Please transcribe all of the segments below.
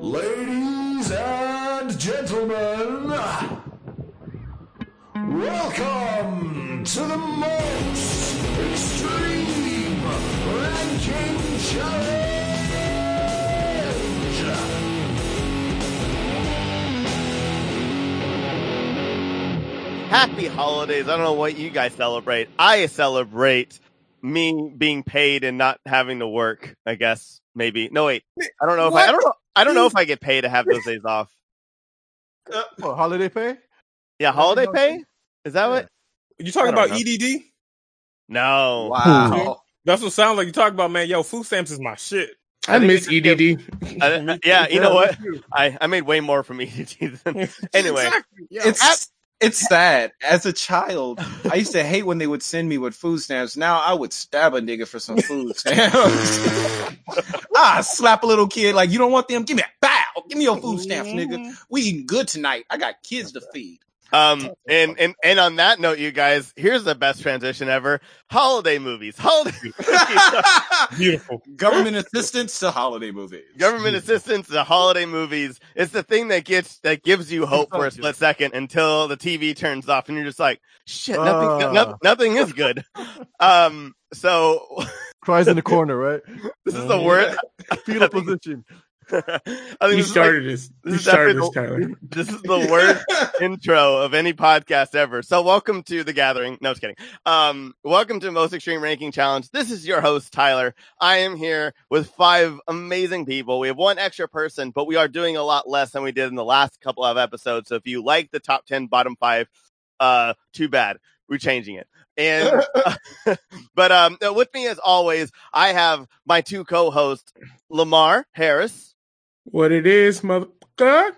Ladies and gentlemen, welcome to the most extreme ranking challenge. Happy holidays. I don't know what you guys celebrate. I celebrate me being paid and not having to work, I guess. Maybe. No wait. I don't know if I, I don't know I don't know if I get paid to have those days off. What, holiday pay? Yeah, holiday pay? Is that what? You talking about know. EDD? No. Wow. That's what it sounds like. You talk about, man, yo, food stamps is my shit. I think miss EDD. I- yeah, you know what? I, I made way more from EDD than anyway. Exactly. Yo, It's it's sad. As a child, I used to hate when they would send me with food stamps. Now I would stab a nigga for some food stamps. ah, slap a little kid like you don't want them. Give me a Bow. Give me your food stamps, nigga. We eating good tonight. I got kids to feed. Um and, and and on that note, you guys, here's the best transition ever. Holiday movies. Holiday movies. beautiful. Government assistance to holiday movies. government assistance to holiday movies it's the thing that gets that gives you hope for a split second until the tv turns off and you're just like shit nothing, Ah. no- nothing is good um so Cries in the corner, right? this is the worst Fetal position. I think You this is like- started this. this You is started this, Tyler. this is the worst intro of any podcast ever. So welcome to the gathering. No, just kidding. Um, welcome to Most Extreme Ranking Challenge. This is your host, Tyler. I am here with five amazing people. We have one extra person, but we are doing a lot less than we did in the last couple of episodes. So if you like the top 10, bottom five, uh, too bad. We're changing it. And, but, um, with me as always, I have my two co-hosts, Lamar Harris What it is, motherfucker?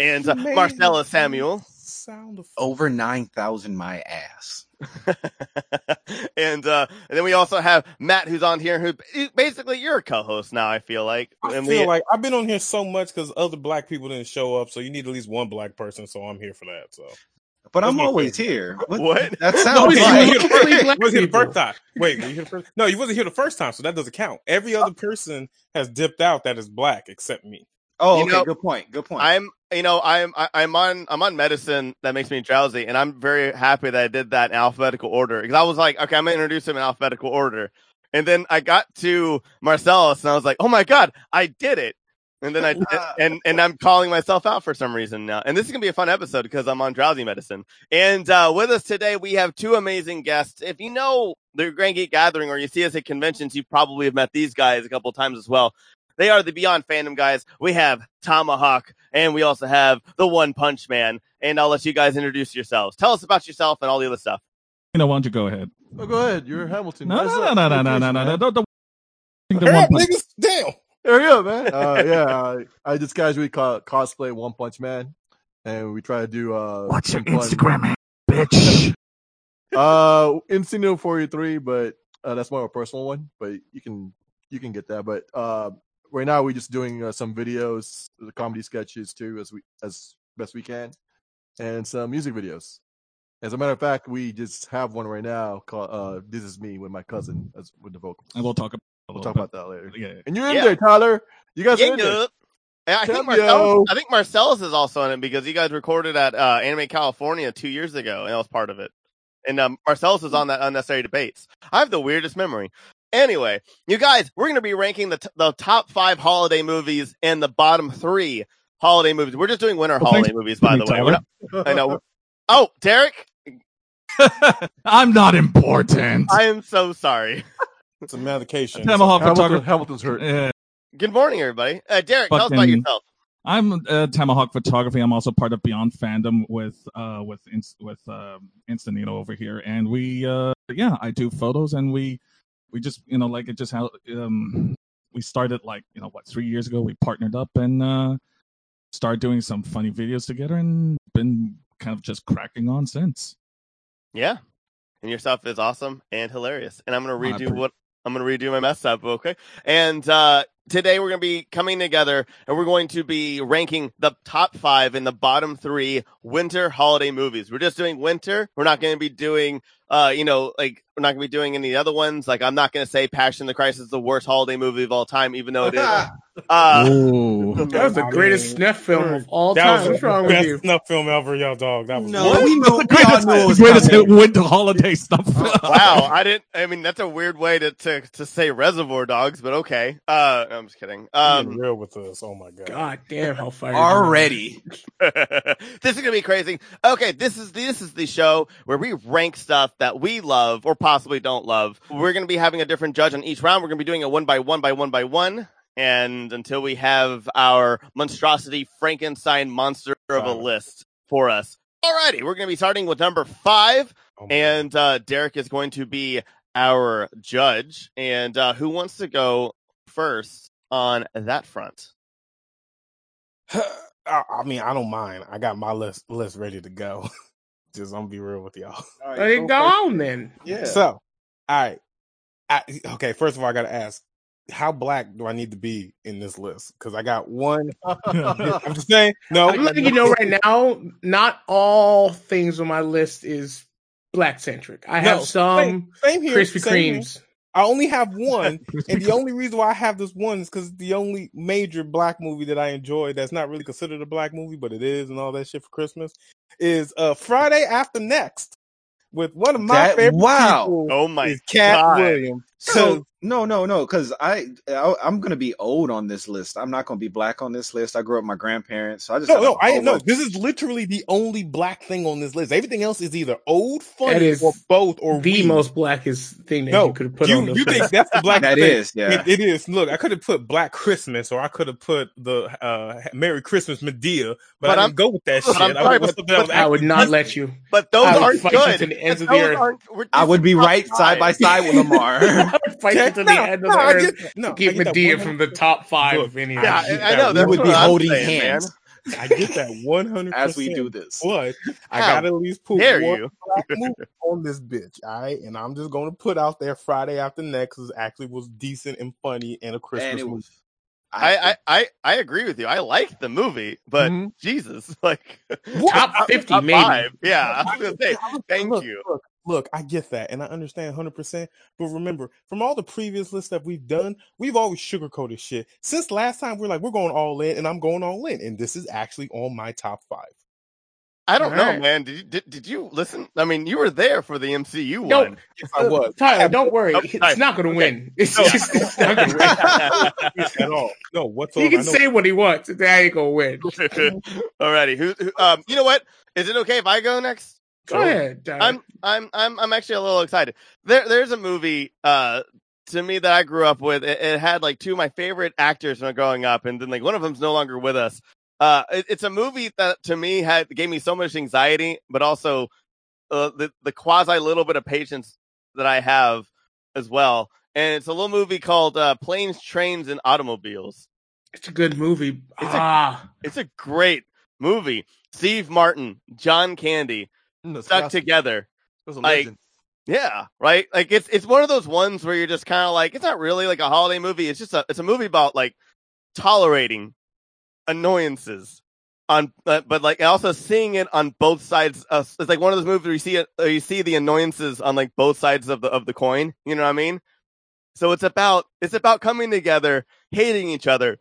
and uh, Marcellus Samuel. Sound of Over nine thousand my ass. and uh and then we also have Matt who's on here who basically you're a co-host now I feel like I and feel we, like I've been on here so much because other black people didn't show up, so you need at least one black person. So I'm here for that. So But I'm always favorite. here. What? That sounds you like wasn't here the first- wasn't here the first time. Wait, were you here the first? No, you wasn't here the first time, so that doesn't count. Every other person has dipped out that is black except me. Oh, You okay. know, good point. Good point. I'm you know I'm I, I'm on I'm on medicine that makes me drowsy and I'm very happy that I did that in alphabetical order because I was like okay I'm gonna introduce him in alphabetical order and then I got to Marcellus and I was like oh my god I did it and then I and and I'm calling myself out for some reason now and this is gonna be a fun episode because I'm on drowsy medicine and uh, with us today we have two amazing guests if you know the Grand Geek Gathering or you see us at conventions you probably have met these guys a couple times as well they are the Beyond Fandom guys. We have Tomahawk, and we also have the One Punch Man. And I'll let you guys introduce yourselves. Tell us about yourself and all the other stuff. You know, why don't you go ahead? Oh, go ahead. You're Hamilton. No, Rise no, up. no, no, no, no, no, no, Dedication, no. man. Don't, don't, the Hurry one up, punch- niggas! Damn. Hurry up, man. Uh, yeah, uh, I just casually co- cosplay One Punch Man, and we try to do uh. What's your fun- Instagram handle, bitch? Uh, Insino forty three, but uh, that's more of a personal one. But you can you can get that. But uh, right now we're just doing uh, some videos, the comedy sketches too, as we as best we can, and some music videos. As a matter of fact, we just have one right now called uh, "This Is Me" with my cousin as with the vocals. And we'll talk about. We'll talk about that later. Yeah. And you're in Yeah. there, Tyler. You guys are Yeah, in there. I think Cameo. Marcellus, I think Marcellus is also in it because you guys recorded at uh, Anime California two years ago, and that was part of it. And um, Marcellus is on that unnecessary debates. I have the weirdest memory. Anyway, you guys, we're going to be ranking the t- the top five holiday movies and the bottom three holiday movies. We're just doing winter Well, holiday movies, by the way. Not- I know. Oh, Derek, I'm not important. I am so sorry. It's a medication. Tomahawk Hamilton, photographer. Hamilton's hurt. Yeah. Good morning, everybody. Uh, Derek, tell us about yourself. I'm uh, Tomahawk Photography. I'm also part of Beyond Fandom with uh with Inst- with um Instanito over here, and we uh yeah I do photos, and we we just you know like it just how um we started like you know what three years ago we partnered up and uh started doing some funny videos together, and been kind of just cracking on since. Yeah. And your stuff is awesome and hilarious. And I'm going to I redo appre- what I'm going to redo my mess up. Okay. And, uh, today we're going to be coming together and we're going to be ranking the top five and the bottom three winter holiday movies. We're just doing winter. We're not going to be doing, Uh, you know, like we're not gonna be doing any other ones. Like I'm not gonna say Passion of the Christ is the worst holiday movie of all time, even though it is. Uh, Ooh. That was the greatest snuff film of all that time. was What's the wrong with best you? snuff film ever, y'all dog. That was No, we knew. We all greatest, knew it was greatest winter holiday stuff. wow, I didn't. I mean, that's a weird way to to, to say Reservoir Dogs, but okay. Uh, I'm just kidding. um, Um, real with us. Oh my god. God damn, how fire Already. this is gonna be crazy. Okay, this is this is the show where we rank stuff that we love or possibly don't love. We're gonna be having a different judge on each round. We're gonna be doing a one by one by one by one. And until we have our monstrosity Frankenstein monster of a list for us. Alrighty, we're gonna be starting with number five. Oh And uh, Derek is going to be our judge. And uh, who wants to go first on that front? I, I mean, I don't mind. I got my list list ready to go. Just I'm gonna be real with y'all. All Let it go on then. Yeah. So, all right. I, okay, first of all, I gotta ask, how black do I need to be in this list? Because I got one. I'm just saying. No, I'm letting you know right now, not all things on my list is black centric. I have some Same, same here. Krispy same here. Kremes. I only have one, and the only reason why I have this one is because the only major black movie that I enjoy that's not really considered a black movie, but it is, and all that shit for Christmas is uh Friday After Next with one of my That- favorite wow. people. Oh my is Katt God. Williams. So no, no, no, because I, I I'm gonna be old on this list. I'm not gonna be black on this list. I grew up with my grandparents, so I just No, no, a I whole no. This is literally the only black thing on this list. Everything else is either old, That funny, is or both, or the weird. most blackest thing that No, you could have put you, on this you list. think that's the black That thing. is, yeah. It, it is. Look, I could have put Black Christmas, or I could have put the uh, Merry Christmas Madea, but, But I I'm- didn't go with that shit. I'm I sorry, went but- something that was but I would not let you. But those aren't good. the ends of Those the earth. aren't- I would be right side by side with Lamar. I would fight you Okay, to the no, end of no, the I earth. get, no, to keep I get Madea from the top five Look, of any. Yeah, I get I, I that know. one. Would be holding saying, hands I get that one hundred as we do this. But I How gotta at least put Dare one you? on this bitch, all right? And I'm just gonna put out there Friday After Next is actually was decent and funny and a Christmas And it movie. was. I, I, I, I agree with you. I like the movie, but Mhm. Jesus, like Top 50 top maybe. five. Yeah, I was gonna say thank look, you. Look, look, I get that, and I understand 100. percent But remember, from all the previous lists that we've done, we've always sugarcoated shit. Since last time, we're like, we're going all in, and I'm going all in, and this is actually on my top five. I don't know, Alright. man. Did you did, did you listen? I mean, you were there for the MCU No, one. Yes, I was Tyler, don't worry. Oh, It's not going to Okay. win. It's No. just it's not going to win. at all. No, He can say what he wants. That ain't gonna win. Alrighty, who, who? Um, you know what? Is it okay if I go next? Go ahead. Tyler. I'm I'm I'm I'm actually a little excited. There there's a movie uh to me that I grew up with. It, it had like two of my favorite actors when growing up, and then like one of them's no longer with us. Uh, it, it's a movie that to me had gave me so much anxiety, but also uh, the the quasi little bit of patience that I have as well. And it's a little movie called uh, Planes, Trains, and Automobiles. it's a good movie. It's a- ah, It's a great movie. Steve Martin, John Candy, Mm, stuck together. like. Yeah, right. Like it's it's one of those ones where you're just kind of like it's not really like a holiday movie. It's just a it's a movie about like tolerating annoyances on, uh, but like also seeing it on both sides. Of, it's like one of those movies where you see it, uh, you see the annoyances on like both sides of the of the coin. You know what I mean? So it's about it's about coming together, hating each other,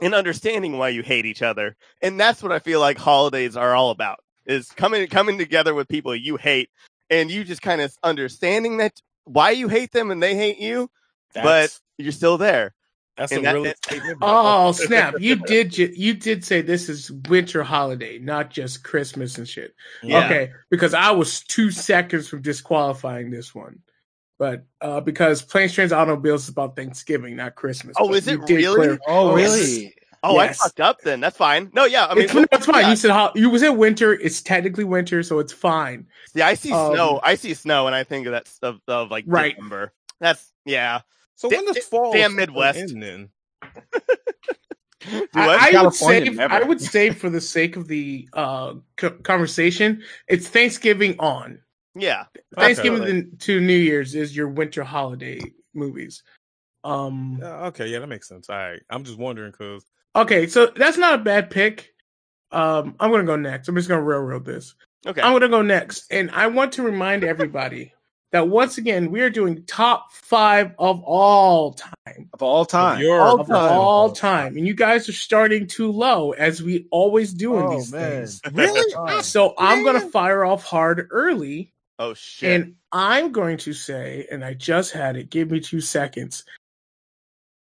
and understanding why you hate each other. And that's what I feel like holidays are all about: is coming coming together with people you hate and you just kind of understanding that why you hate them and they hate you, but you're still there. that's and a that- real oh snap! You did ju- you did say this is winter holiday, not just Christmas and shit. Yeah. Okay, because I was two seconds from disqualifying this one, but uh, because Planes, Trains, Automobiles is about Thanksgiving, not Christmas. Oh, But is it really? clear- Oh, really? Oh, Yes. I fucked up then. That's fine. No, yeah. I mean, it's, no, it's fine. yeah. You said ho- you was in winter. It's technically winter, so it's fine. See, I see Um, snow. I see snow, and I think of that stuff of like Right. December. That's yeah. So when the fall damn Midwest. end then? Do I. I would California say never. I would say for the sake of the uh, co- conversation, it's Thanksgiving on. yeah. Thanksgiving Okay. to- to New Year's is your winter holiday movies. Um. Uh, okay, yeah, that makes sense. All right, I'm just wondering because Okay, so that's not a bad pick. Um, I'm gonna go next. I'm just gonna railroad this. Okay. I'm gonna go next, and I want to remind everybody that once again we are doing top five of all time. Of all time. Your All Of time. all time. And you guys are starting too low as we always do in Oh, these man. things. really? Oh. So I'm gonna fire off hard early. Oh shit! And I'm going to say, and I just had it, give me two seconds.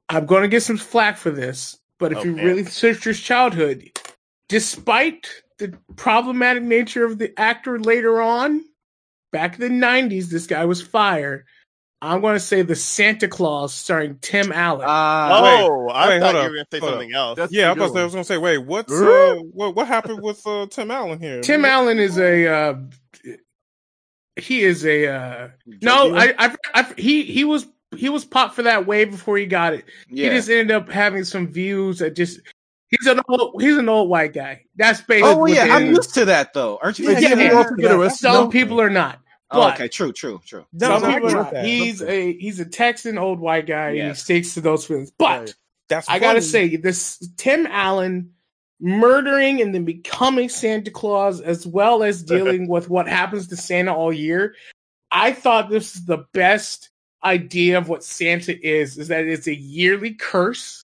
I'm going to get some flack for this, but if Oh, you man. really search his childhood, despite the problematic nature of the actor later on, back in the 90s, this guy was fired. I'm going to say the Santa Claus starring Tim Allen. Ah, oh, I wait, thought hold you were gonna say hold up. something else. That's Yeah, I a was, good about to say- I was gonna say, wait, what's uh, what what happened with uh, Tim Allen here? Tim Allen is a uh, he is a uh, no, I, I, I he he was he was popped for that way before he got it. yeah. He just ended up having some views that just he's an old he's an old white guy. That's basically oh well, yeah, I'm used to that though, aren't you? Wait, Yeah, didn't yeah. also get arrested? some though? people are not. Oh, okay, true, true, true. No, some no, people are not. that. He's a he's a Texan old white guy and he sticks to those feelings. But Right. That's I gotta say, this Tim Allen murdering and then becoming Santa Claus, as well as dealing with what happens to Santa all year. I thought this is the best idea of what Santa is, is that it's a yearly curse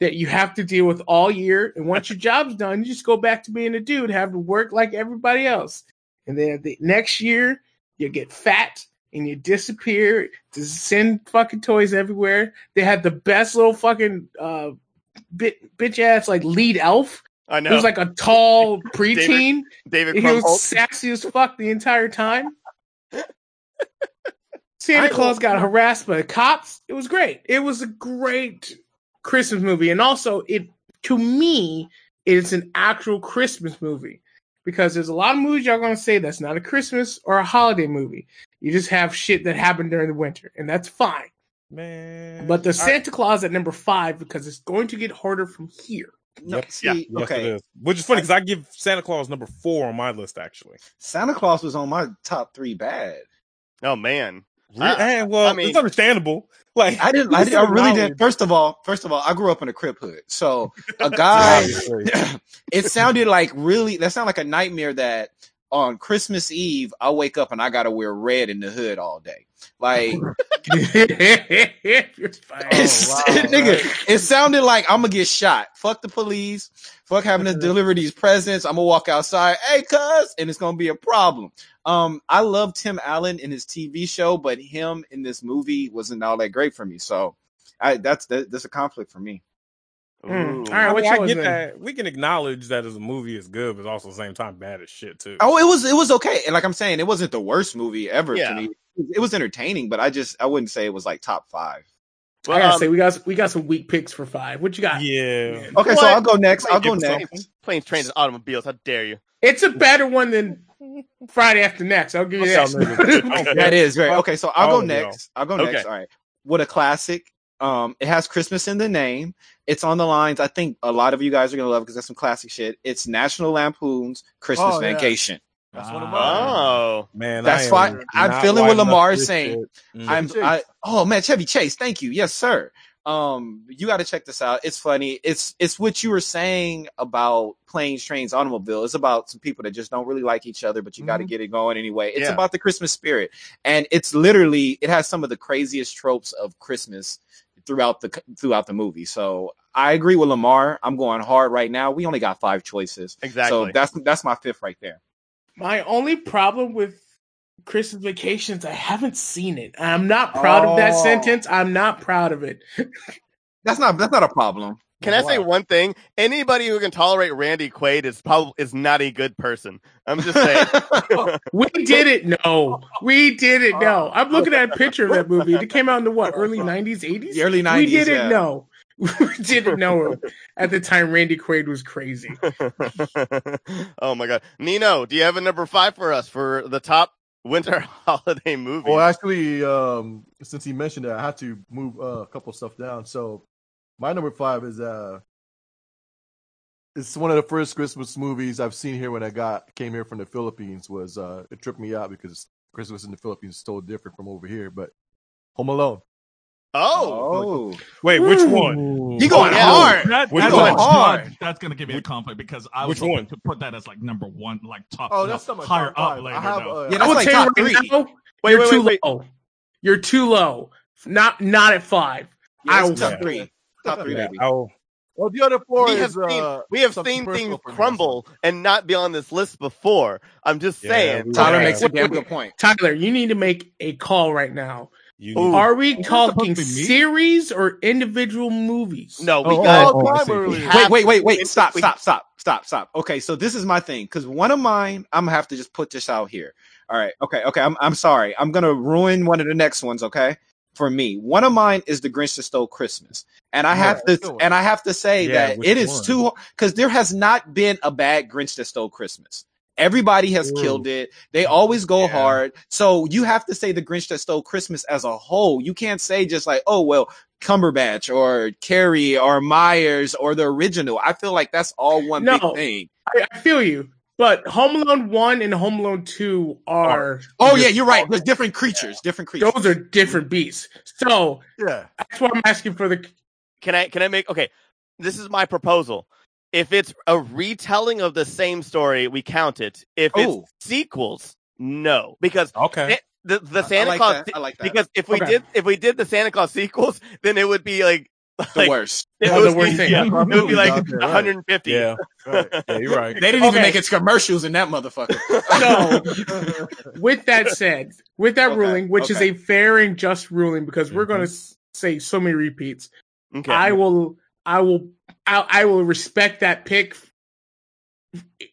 that you have to deal with all year. And once your job's done, you just go back to being a dude, have to work like everybody else. And then the next year, you get fat and you disappear to send fucking toys everywhere. They had the best little fucking uh bit, bitch ass like lead elf. I He know. was like a tall preteen. David and he was sassy as fuck the entire time. Santa I- Claus got harassed by the cops. It was great. It was a great Christmas movie, and also it to me it's an actual Christmas movie because there's a lot of movies y'all gonna say that's not a Christmas or a holiday movie. You just have shit that happened during the winter, and that's fine. man. But the I- Santa Claus at number five because it's going to get harder from here. No, Yep. see, Yeah. Yes, it okay. Which is funny because I give Santa Claus number four on my list actually. Santa Claus was on my top three bad. Oh man. Re- I- and, well, I mean- it's understandable. Like I didn't. I, did, I really didn't. First of all, first of all, I grew up in a crib hood, so a guy. it sounded like really. That sounded like a nightmare. That on Christmas Eve, I wake up and I got to wear red in the hood all day. Like You're fine. it's, wow, nigga, it sounded like I'm gonna get shot. Fuck the police. Fuck having to deliver these presents. I'm gonna walk outside. Hey, cuz, and it's gonna be a problem. Um, I love Tim Allen in his TV show, but him in this movie wasn't all that great for me. So, I that's that, that's a conflict for me. Mm. All right, I, what mean, I yours get then? that. We can acknowledge that as a movie is good, but also at the same time bad as shit too. Oh, it was it was okay. And like I'm saying, it wasn't the worst movie ever Yeah. to me. It was entertaining, but I just I wouldn't say it was like top five. I gotta um, say we got we got some weak picks for five. What you got? Yeah. Okay, so I'll go next. I'll go next. Planes, trains, and automobiles. How dare you? It's a better one than Friday After Next. I'll give you that. up. That is very okay. So I'll Oh, go no. next. I'll go Okay. next. All right. What a classic. Um, it has Christmas in the name. It's on the lines. I think a lot of you guys are gonna love because that's some classic shit. It's National Lampoon's Christmas Oh, yeah. Vacation. That's one of Ah. mine. Oh, Man, That's I am fine. I'm feeling what Lamar is saying. shit. Mm. I'm I, oh man, Chevy Chase, thank you. Yes, sir. Um, you got to check this out. It's funny. It's it's what you were saying about planes, trains, automobile. It's about some people that just don't really like each other, but you got to get it going anyway. It's Yeah. about the Christmas spirit, and it's literally it has some of the craziest tropes of Christmas throughout the throughout the movie. So I agree with Lamar. I'm going hard right now. We only got five choices, exactly. so that's that's my fifth right there. My only problem with Christmas Vacations, I haven't seen it. I'm not proud of that Oh. sentence. I'm not proud of it. That's not that's not a problem. Can I say one thing? Anybody who can tolerate Randy Quaid is probably is not a good person. I'm just saying. We did it. No, we did it. No, I'm looking at a picture of that movie. It came out in the what early '90s, '80s. The early We didn't yeah. know. We didn't know at the time. Randy Quaid was crazy. oh my god, Nino, do you have a number five for us for the top winter holiday movie? Well, actually, um, since he mentioned it, I had to move uh, a couple stuff down. So my number five is uh, it's one of the first Christmas movies I've seen here when I got came here from the Philippines. Was uh, it tripped me out because Christmas in the Philippines is so different from over here. But Home Alone. Oh, Oh, Wait, which one? you going yeah. hard? That, Which that's, one? that's- Hard. that's gonna give me a conflict because I was hoping one? to put that as like number one, like top. Oh, no, that's not my higher top up five. later. I have uh, Yeah, that's will like top right three. now, Wait, You're wait, too wait, wait. low. You're too low. Not not at five. Yeah, I it's will- top three. Top three, Yeah, baby. I'll, Well, the other four we have is seen uh, we have seen things crumble and not be on this list before. I'm just Yeah, saying. Tyler Okay. makes a damn good point. Tyler, you need to make a call right now. You Ooh. need- Are we Is it supposed talking to be me? series or individual movies? No, we Oh, got. oh, oh, I time see. earlier. we Wait, wait, wait, wait. Stop, stop, stop, stop, stop. Okay, so this is my thing because one of mine, I'm gonna have to just put this out here. All right, okay, okay. I'm I'm sorry. I'm gonna ruin one of the next ones. Okay, for me, one of mine is the Grinch that stole Christmas, and I have to sure. and I have to say Yeah, that it is one? too because there has not been a bad Grinch that stole Christmas. Everybody has True. killed it. They always go Yeah. hard. So you have to say the Grinch that stole Christmas as a whole. You can't say just like, oh well, Cumberbatch or Carrey or Myers or the original. I feel like that's all one No. big thing. I, I feel you. But Home Alone 1 and Home Alone 2 are Oh yeah, you're right. There's different creatures, different creatures. those are different beasts. So Yeah. that's why I'm asking for the Can I can I make okay? This is my proposal. If it's a retelling of the same story, we count it. If it's Oh. sequels, no, because okay. it, the the I- I Santa like Claus that. I like that. because if we Okay. did if we did the Santa Claus sequels, then it would be like the like, worst. It Yeah, would the worst be, thing. yeah, it would be like out there, right. 150. Yeah, Right. yeah, you're right. They didn't even Okay. make its commercials in that motherfucker. So with that said, with that Okay, ruling, which okay. is a fair and just ruling, because we're Mhm. going to say so many repeats, Okay. I will, I will, I, I will respect that pick.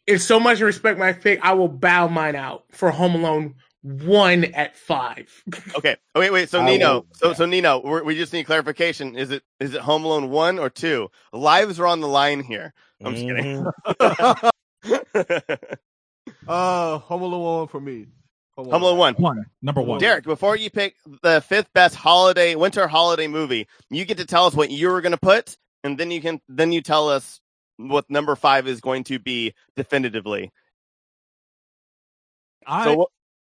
If so much respect my pick, I will bow mine out for Home Alone one at five. Okay. Oh, wait, wait. So I Nino, will- so yeah. so Nino, we're, we just need clarification. Is it is it Home Alone one or two? Lives are on the line here. I'm just kidding. Mhm. uh, Home Alone one for me. Home Alone one. One, number one. Derek, before you pick the fifth best holiday winter holiday movie, you get to tell us what you were going to put, and then you can then you tell us what number five is going to be definitively. I So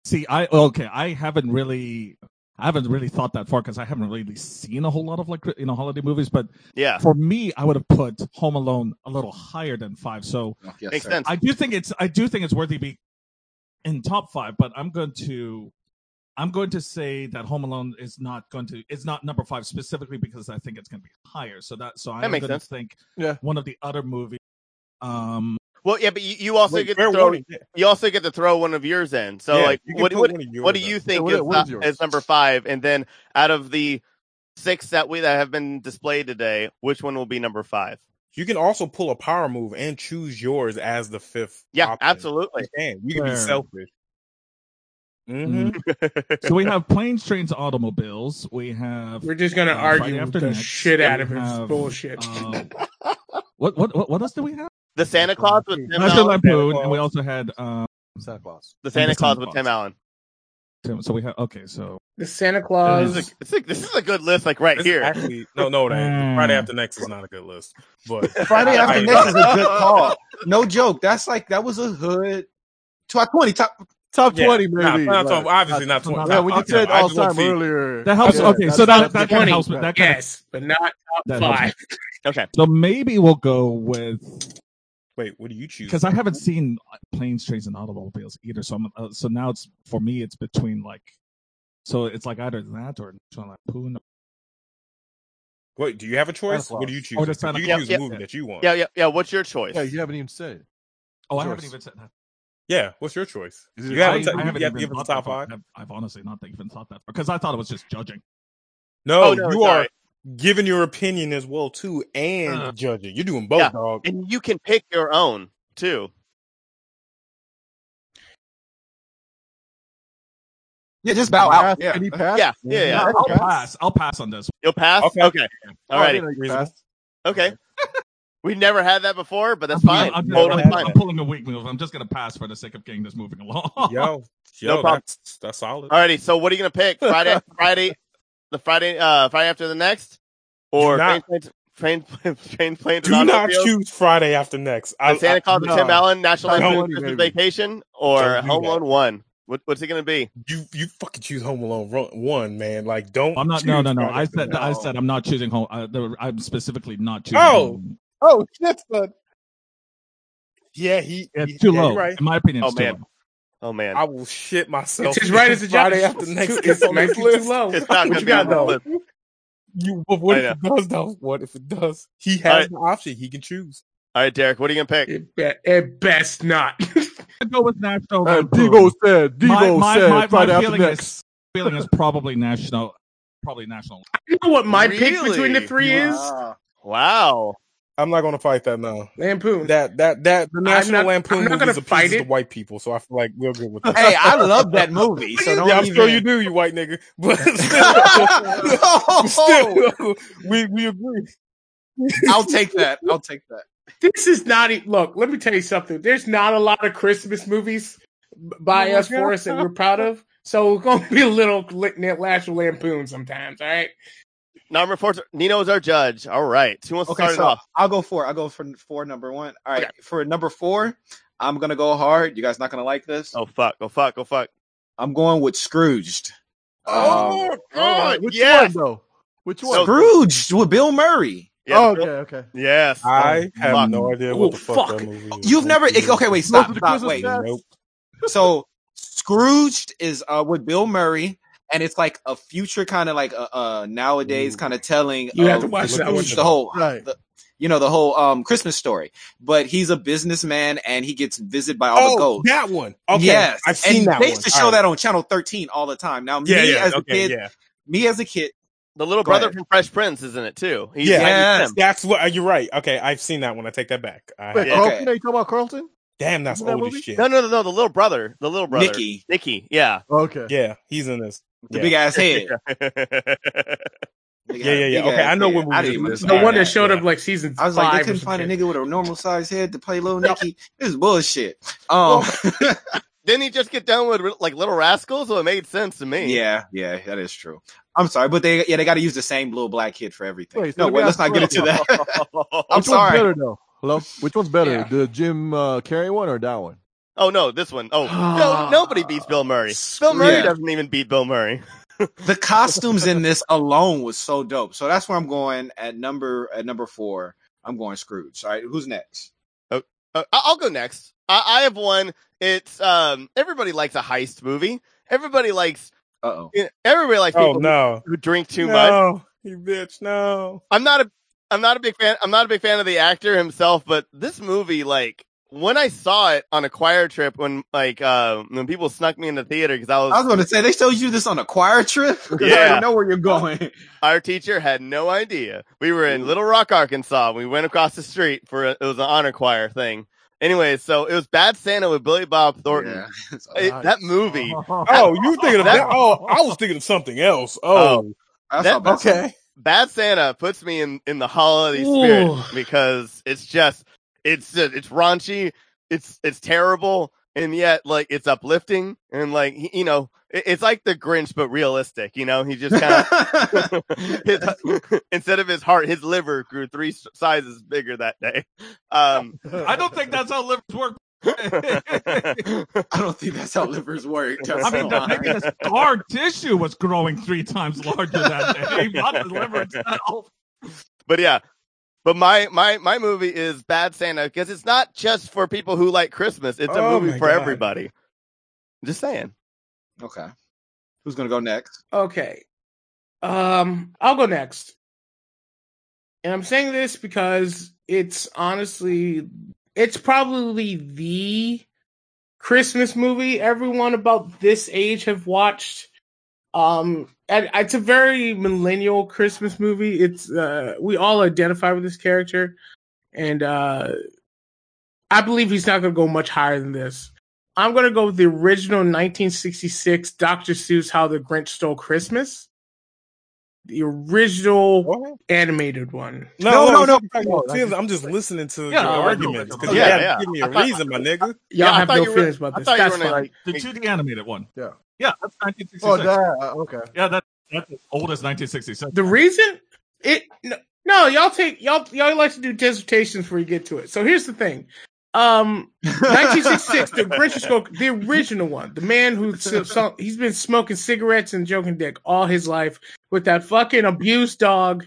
see. I okay. I haven't really. I haven't really thought that far because I haven't really seen a whole lot of like you know holiday movies. But yeah, for me, I would have put Home Alone a little higher than five. So oh, Yes, makes sir. sense. I do think it's I do think it's worthy to be in top five, but I'm going to I'm going to say that Home Alone is not going to it's not number five specifically because I think it's going to be higher. So that so I'm makes going to think Yeah. one of the other movies. Um, well, yeah, but you, you also Wait, get to throw warning. You also get to throw one of yours in. So Yeah, like, what what yours what do you think what- is, what is is number five? And then out of the six that we that have been displayed today, which one will be number five? You can also pull a power move and choose yours as the fifth. Yeah, option. absolutely. You can. You can be selfish. Hmm so we have planes, trains, automobiles. We have We're just gonna Uh, Friday argue After the Next, shit out of his bullshit. uh, what what what what else do we have? the Santa Claus with Tim National Allen. Lampoon, and we also had um. Santa Claus. The Santa the Claus with Claus. Tim Allen. Tim- So we have okay. So the Santa This Claus. is, a, it's a, this is a good list, like right This here. Actually, no, no, it ain't. Mm. Friday after next is not a good list. But Friday After Next is a good call. No joke. That's like that was a hood top twenty top. Top Yeah, twenty, nah, maybe. not like- top- obviously not twenty. Yeah, we top just said all time see- earlier. that helps. Yeah, okay, so that's- that that kind of 20. helps. That kind of yes, but not top five. Okay. So maybe we'll go with Wait, what do you choose? because I haven't seen planes, trains, and automobiles either. So I'm, uh, so now it's for me. It's between like, so it's like either that or National Lampoon. Wait, do you have a choice? What do you choose? Oh, the Santa you Claus. choose Yeah, a movie yeah. that you want. Yeah, yeah, yeah. What's your choice? Yeah, you haven't even said it. Oh, I haven't even said that. Yeah, what's your choice? Is it You haven't, I, t- I haven't have to even give us thought the top that far. five. I've, I've honestly not even thought that because I thought it was just judging. No, Oh, no, you it's are giving your opinion as well too, and Uh. judging. You're doing both, Yeah. dog. And you can pick your own too. Yeah, just bow out. Yeah. Yeah. Can he pass? Yeah, yeah, yeah. Yeah. I'll pass? pass. I'll pass on this. You'll pass. Okay. Okay. All right. didn't know you Reasonable. passed. Okay. We've never had that before, but that's I'm, fine. I'm, totally I'm- fine. I'm pulling a weak move. I'm just gonna pass for the sake of getting this moving along. Yo, yo, No problem. that's that's solid. Alrighty. So what are you gonna pick? Friday, Friday, the Friday, uh, Friday after the next, or Do not- train, train, train, train, plane, Do not choose Friday after next. I, the Santa Claus with no. Tim Allen, National No, Lampoon Christmas. Vacation, or Don't Home. Alone One. What, what's it gonna be? you you fucking choose Home Alone one, man. Like, don't. I'm not. No, no, no. I said. Next. I said I'm not choosing home. Uh, I'm specifically not choosing. Oh! home. Oh shit, son. Yeah, he. It's he- too yeah, low. Right. In my opinion, Oh, it's too man. low. Oh man, I will shit myself. It's right as the Friday job. after next It's, gets on might this list. too low. it's not What you got though? You, but what I if it does though? What if it does? He has Alright. the option. He can choose. All right, Derek, what are you gonna pick? It, be, it best not. I go with National Uh, Lampoon. Devo said. Devo my, my, said. my, my Friday after feeling next. is feeling is probably national, probably national. you know what my pick between the three is? Wow. Wow. I'm not going to fight that now. Lampoon. That that that the National not- Lampoon I'm not movies gonna fight the it. white people, so I feel like we're good with that. Hey, I love that movie. So don't yeah, I'm even... sure you do, you white nigga. But No! still, still we we agree. I'll take that. I'll take that. This is not. e- Look, let me tell you something. There's not a lot of Christmas movies by Oh, us for us that we're proud of. So we're gonna be a little li- National Lampoon sometimes. All right. Number four, Nino's our judge. All right, who wants to start so it off? I'll go for I'll go for four. number one. All right, for number four, I'm gonna go hard. You guys not gonna like this. Oh fuck! Oh fuck! Oh fuck! I'm going with Scrooged. Oh, Um, God, Which yes, one though? Which one? Scrooged with Bill Murray. Yeah, oh, okay, okay. Yes. I Oh, have fuck. no idea what Oh, the fuck, fuck. that movie is. You've never okay. Wait, stop, Those are the stop, wait. Nope. So Scrooged is uh with Bill Murray, and it's like a future kind of like uh, uh nowadays kind of telling. You have to watch the, that one. the whole Right. the- you know the whole um Christmas story. But he's a businessman and he gets visited by all Oh, the ghosts. that one. Okay, yes, I've seen and that They used to show All right. that on Channel 13 all the time. Now, Yeah, me yeah, as a okay, kid, yeah, me as a kid, The little Go brother ahead. from Fresh Prince is in it too. He's Yeah. Yes. that's what uh, you're right. Okay, I've seen that one. I take that back. I Wait, Yeah. Carlton? Okay. Are you talking about Carlton? Damn, that's that old as shit. No, no, no, no. The little brother. The little brother. Nicky, Nicky. Yeah. Okay. Yeah, he's in this. The Yeah. big ass head. Yeah, yeah, yeah. Okay, I know when movie I it didn't even is. The Alright, one that showed yeah. up like season I was five. like, they couldn't find a nigga with a normal sized head to play Little Nicky. This is bullshit. Um, Didn't he just get done with like Little Rascals? So it made sense to me. yeah, yeah, that is true. I'm sorry, but they yeah they got to use the same little black kid for everything. Wait, so no, wait, let's not get into that. I'm Which one's sorry. better though? Hello. Which one's better, Yeah. the Jim uh, Carrey one or that one? Oh no, this one. Oh no, nobody beats Bill Murray. Bill Murray Yeah. doesn't even beat Bill Murray. the costumes in this alone was so dope. So that's where I'm going at number at number four. I'm going Scrooge. All right, who's next? Uh, I- I'll go next. I, I have one. It's um. Everybody likes a heist movie. Everybody likes. Uh oh. Everybody likes Oh people no, who drink too much. no, you bitch, no. I'm not a. I'm not a big fan. I'm not a big fan of the actor himself, but this movie, like when I saw it on a choir trip, when like uh, when people snuck me in the theater because I was, I was going to say they showed you this on a choir trip. 'Cause I Yeah. already know where you're going. our teacher had no idea. We were in Little Rock, Arkansas. We went across the street for a, it was an honor choir thing. Anyway, so it was Bad Santa with Billy Bob Thornton. Yeah. It- that movie, Oh, you thinking of that? Oh, I was thinking of something else. Oh, I That- saw Bad Santa. okay. Bad Santa puts me in in the holiday spirit because it's just it's just, it's raunchy, it's it's terrible, and yet like it's uplifting and like he- you know it, it's like the Grinch but realistic. You know, he just kind of instead of his heart, his liver grew three sizes bigger that day. Um, I don't think that's how livers work. I don't think that's how livers work. I mean, the, maybe the scar tissue was growing three times larger that day, not the liver itself. but yeah. But my, my, my movie is Bad Santa because it's not just for people who like Christmas. It's a Oh movie for God. everybody. Just saying. okay. Who's gonna go next? Okay. Um, I'll go next. And I'm saying this because it's honestly it's probably the Christmas movie everyone about this age have watched. Um and it's a very millennial Christmas movie. It's uh we all identify with this character and uh I believe he's not going to go much higher than this. I'm going to go with the original 1966 Dr. Seuss How the Grinch Stole Christmas. The original What? animated one. No, no, no. no. I'm just listening to Yeah, your I arguments because Yeah, you gotta yeah. give me a thought- reason, my nigga. Y'all Yeah, I have thought no you were- feelings about I this. thought you That's were gonna, fine. like, The 2D animated one. Yeah. Yeah, that's 1966. Oh, that uh, okay. Yeah, that, that's as old as 1966. The reason it no, no, y'all take y'all y'all like to do dissertations before you get to it. So here's the thing. Um 1966, the Grinch Stole the original one. The man who he's been smoking cigarettes and joking dick all his life with that fucking abused dog.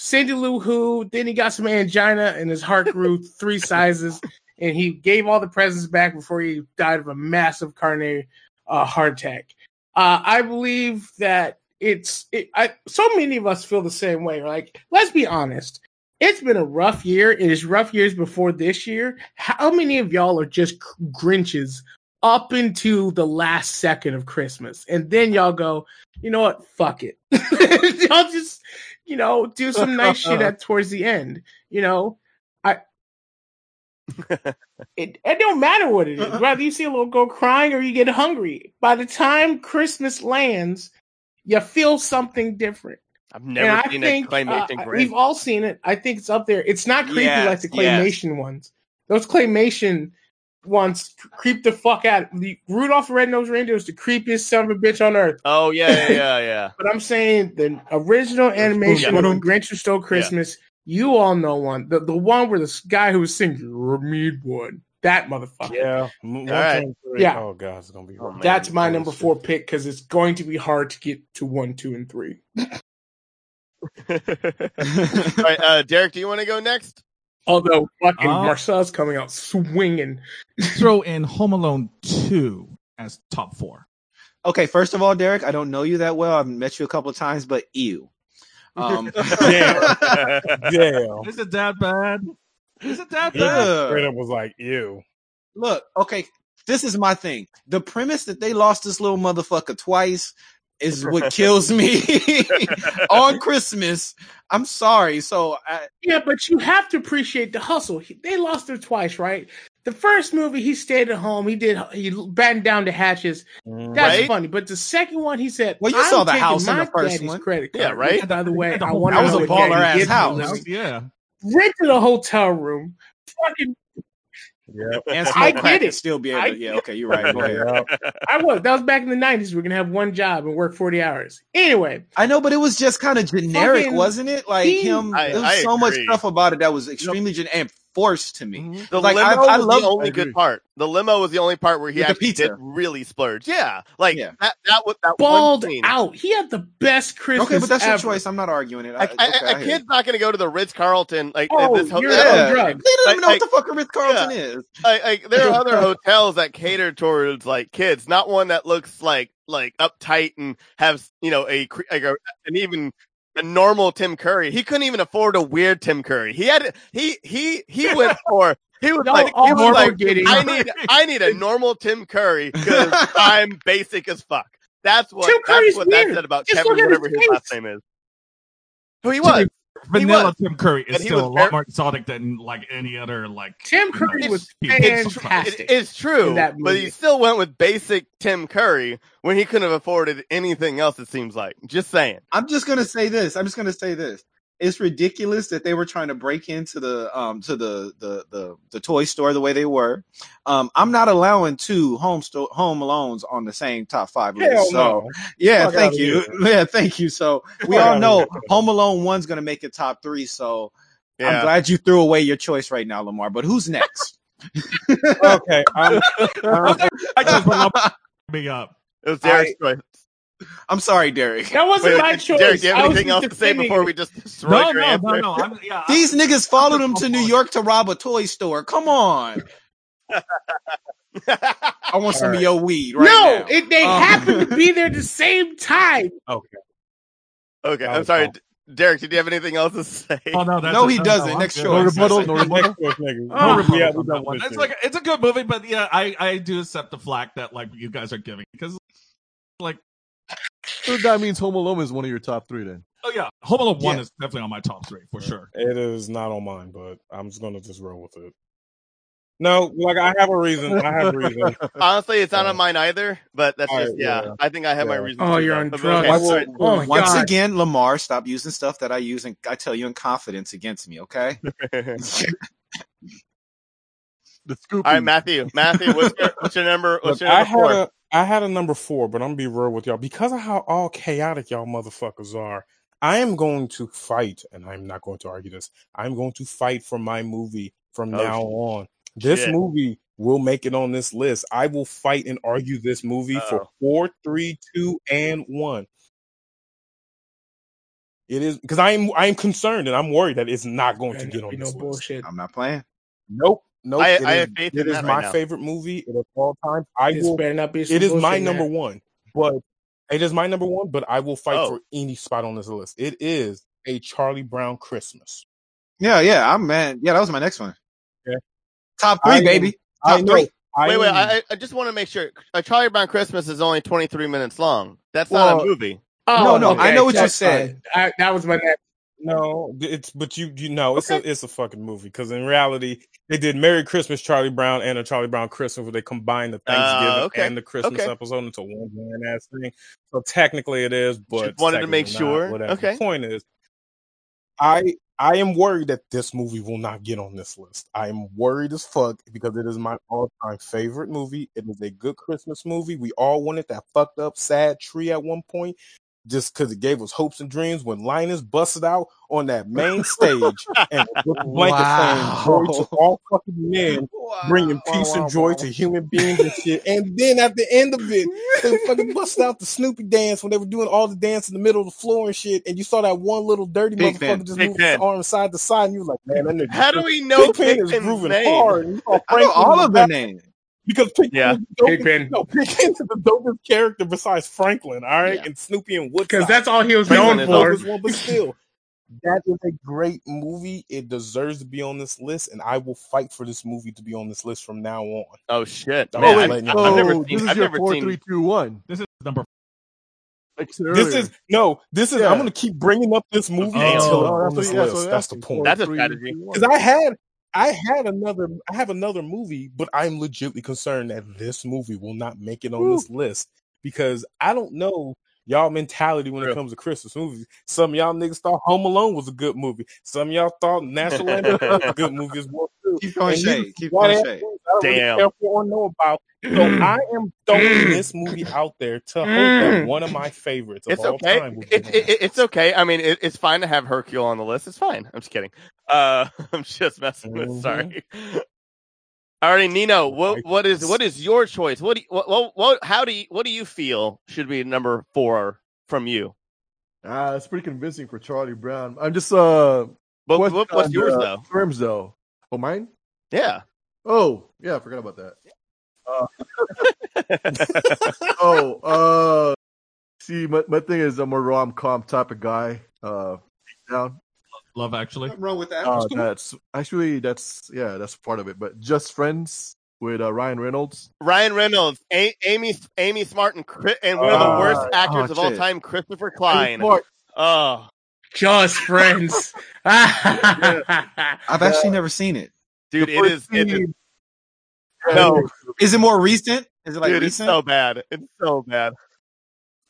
Cindy Lou Who, then he got some angina and his heart grew three sizes. and he gave all the presents back before he died of a massive coronary uh, heart attack. Uh, I believe that it's it, I, so many of us feel the same way. Like, let's be honest. It's been a rough year. It is rough years before this year. How many of y'all are just Grinches up into the last second of Christmas? And then y'all go, you know what? Fuck it. y'all just, you know, do some nice shit at towards the end. You know. It, it don't matter what it is. Whether you see a little girl crying or you get hungry. By the time Christmas lands, you feel something different. I've And never I seen think a claymation uh, Grinch. we've all seen it. I think it's up there. It's not creepy Yes, like the yes. claymation ones. Those claymation ones creep the fuck out. The Rudolph the Red-Nosed Reindeer is the creepiest son of a bitch on earth. Oh yeah, yeah, yeah, yeah. But I'm saying the original animation of The Grinch Who Stole Christmas. You all know one. The the one where this guy who was singing "You're a mean one." That motherfucker. Yeah. M- one, right. two, and three. Yeah. Oh god, it's gonna be. Oh. That's my number four pick because it's going to be hard to get to one, two, and three. All right, uh, Derek, do you want to go next? Although fucking Uh, Marcel's coming out swinging. Throw in Home Alone 2 as top four. Okay, first of all, Derek, I don't know you that well. I've met you a couple of times, but ew. Um, Damn. Damn. Is it that bad? Is it that He bad? just straight up was like, ew. Look, okay, this is my thing. The premise that they lost this little motherfucker twice is what kills me on Christmas. I'm sorry. So I, Yeah, but you have to appreciate the hustle. They lost her twice, right? The first movie, he stayed at home. He did. He battened down the hatches. That's Right. funny. But the second one, he said, Well, you I'm saw the taking house in my the first one. Credit Yeah, right? By the way, The I whole want That was a what baller ass did for a house. living. Yeah. Rented a hotel room. Fucking, Yep. and I get it. still be able I to. Yeah, okay, you're right. Go I was. That was back in the nineties. We are gonna have one job and work forty hours. Anyway, I know, but it was just kind of generic, Fucking- wasn't it? Like he- him, I- there was I so much stuff about it that was extremely gen- and forced to me. Mm-hmm. The Like, limo I- I was love- the only good part. The limo was the only part where he With the actually pizza. did really splurge. Yeah, like Yeah. that. That was that balled one scene. out. He had the best Christmas. Okay, but that's your choice. I'm not arguing it. A, I, a- okay, a I hear you. kid's not going to go to the Ritz Carlton like Oh, this you're hotel. on Yeah. drugs. They don't even know Like- what the fuck a Ritz Carlton is. like, like there are other hotels that cater towards like kids, not one that looks like like uptight and has you know a cre- like a, an even a normal Tim Curry. He couldn't even afford a weird Tim Curry. He had he he he went for he was No, like he was like I need I need a normal Tim Curry because I'm basic as fuck. That's what Tim that's Curry's what that said about Just Kevin, whatever his face. last name is. Who he was. Vanilla. Tim Curry is still a lot very- more exotic than like any other like Tim you know, Curry was people. It's, fantastic. it- it's true, but he still went with basic Tim Curry when he couldn't have afforded anything else. It seems like. Just saying. I'm just gonna say this. I'm just gonna say this. It's ridiculous that they were trying to break into the um to the the the, the toy store the way they were. Um, I'm not allowing two home sto- home alones on the same top five list. Hell so no. yeah, Fuck thank you. here. Yeah, thank you. So we Fuck all know here. Home Alone one's gonna make it top three. So I'm glad you threw away your choice right now, Lamar. But who's next? Okay. I'm, I'm- I just want to me up. It was Derek's choice. I'm sorry, Derek. That wasn't Wait, my wait, choice. Derek, do you have anything else to say before we just destroy No, your no, answer? no, no. I'm, yeah, These niggas followed him to New York to rob a toy store. Come on. I want some of your weed right no, now. it, they Um, happened to be there at the same time. okay. Okay, I'm sorry, all. Derek. Did you have anything else to say? Oh no, that's No, it. he doesn't. I'm Next good. choice. No rebuttal, no rebuttal. Next choice. Oh, No rebuttal yeah, we that done one. It's like it's a good movie, but yeah, I I do accept the flack that like you guys are giving because like So that means Home Alone is one of your top three then. oh yeah, Home Alone one Yeah. is definitely on my top three for sure. It is not on mine, but I'm just gonna just roll with it. No, like I have a reason. I have a reason. Honestly, it's not on mine either. But that's all just yeah, yeah. I think I have my reason. Oh, too, you're on But drugs. okay, I will- Oh my Once god! again, Lamar, stop using stuff that I use and I tell you in confidence against me, okay? The scoop. All right, Matthew. Matthew, what's your, what's your number? What's Look, your I number had four? a I had a number four, but I'm gonna be real with y'all because of how all chaotic y'all motherfuckers are. I am going to fight, and I'm not going to argue this. I'm going to fight for my movie from Oh, now on. This shit. movie will make it on this list. I will fight and argue this movie for Uh-oh. four, three, two, and one. It is because I'm I'm concerned and I'm worried that it's not going to get on be no this list. bullshit. I'm not playing. Nope. Nope, I- it I is- have faith in is that my right now. favorite movie of all time. I This will. better not be. It is my number man. one, but it is my number one. But I will fight Oh. for any spot on this list. It is a Charlie Brown Christmas. Yeah, yeah, I'm man. Yeah, that was my next one. Yeah. Top three, am- baby. I Top know. three. I wait, wait. I, I just want to make sure. A Charlie Brown Christmas is only 23 minutes long. That's not a movie. Oh, No, no, I know what you that's said. I, that was my next. No, it's but you you know it's a it's a fucking movie because in reality they did Merry Christmas Charlie Brown and a Charlie Brown Christmas where they combined the Thanksgiving Uh, okay. and the Christmas Okay. episode into one grand ass thing. So technically it is, but Just wanted to make not, sure. Whatever. Okay. The point is, I I am worried that this movie will not get on this list. I am worried as fuck because it is my all time favorite movie. It is a good Christmas movie. We all wanted that fucked up sad tree at one point. Just because it gave us hopes and dreams when Linus busted out on that main stage and with blanket Wow. saying joy to all fucking men, bringing peace and joy to human beings and shit. And then at the end of it, they fucking busted out the Snoopy dance when they were doing all the dance in the middle of the floor and shit. And you saw that one little dirty Big motherfucker just Big moving his arm side to side, and you were like, man, that nigga. How do we know Pen Pig is grooving name? hard. You saw I know all of their names. Because Pig Yeah. The dopest- Pigpen. No, Pig Pen is the dopest character besides Franklin, all right? Yeah. And Snoopy and Woodstock. Because that's all he was Franklin known for. Dopest one, but still, that is a great movie. It deserves to be on this list, and I will fight for this movie to be on this list from now on. Oh shit! Oh, wait, I, letting I've never Oh, seen. this is I've your never four, seen. three, two, one. This is number. Like This earlier. is no. This is. Yeah. I'm going to keep bringing up this movie Damn. until Oh, on that's this what- that's list. what That's the I'm point. That's a strategy. Because I had, I had another, I have another movie, but I'm legitimately concerned that this movie will not make it on Woo. this list because I don't know y'all mentality when it True. comes to Christmas movies. Some of y'all niggas thought Home Alone was a good movie. Some of y'all thought National Lampoon was a good movie as well too. Keep throwing And you- shade. Keep Why throwing that shade. things I don't really Damn. or know about. So I am throwing this movie out there to hope that one of my favorites of It's all okay. time will be It, it, it- it's okay. I mean, it, it's fine to have Hercule on the list. It's fine. I'm just kidding. Uh, I'm just messing with. Mhm. Sorry. All right, Nino. What what is what is your choice? What do you, what, what how do you what do you feel should be number four from you? Ah, it's pretty convincing for Charlie Brown. I'm just uh. but, what, what's on yours the though? Terms though. Oh, mine. Yeah. Oh, yeah, I forgot about that. oh, uh, see, my, my thing is I'm a rom com type of guy. Uh, down. Love Actually. Nothing wrong with that. Uh, that's actually that's yeah, that's part of it. But just friends with uh, Ryan Reynolds. Ryan Reynolds, A- Amy Amy Smart, and, Chri- and one of the Uh, worst actors oh, of all time, Christopher Klein. Oh, Just friends. I've actually never seen it. dude, It is, it is. no, Is it more recent? Is it like dude, it's recent? so bad. It's so bad.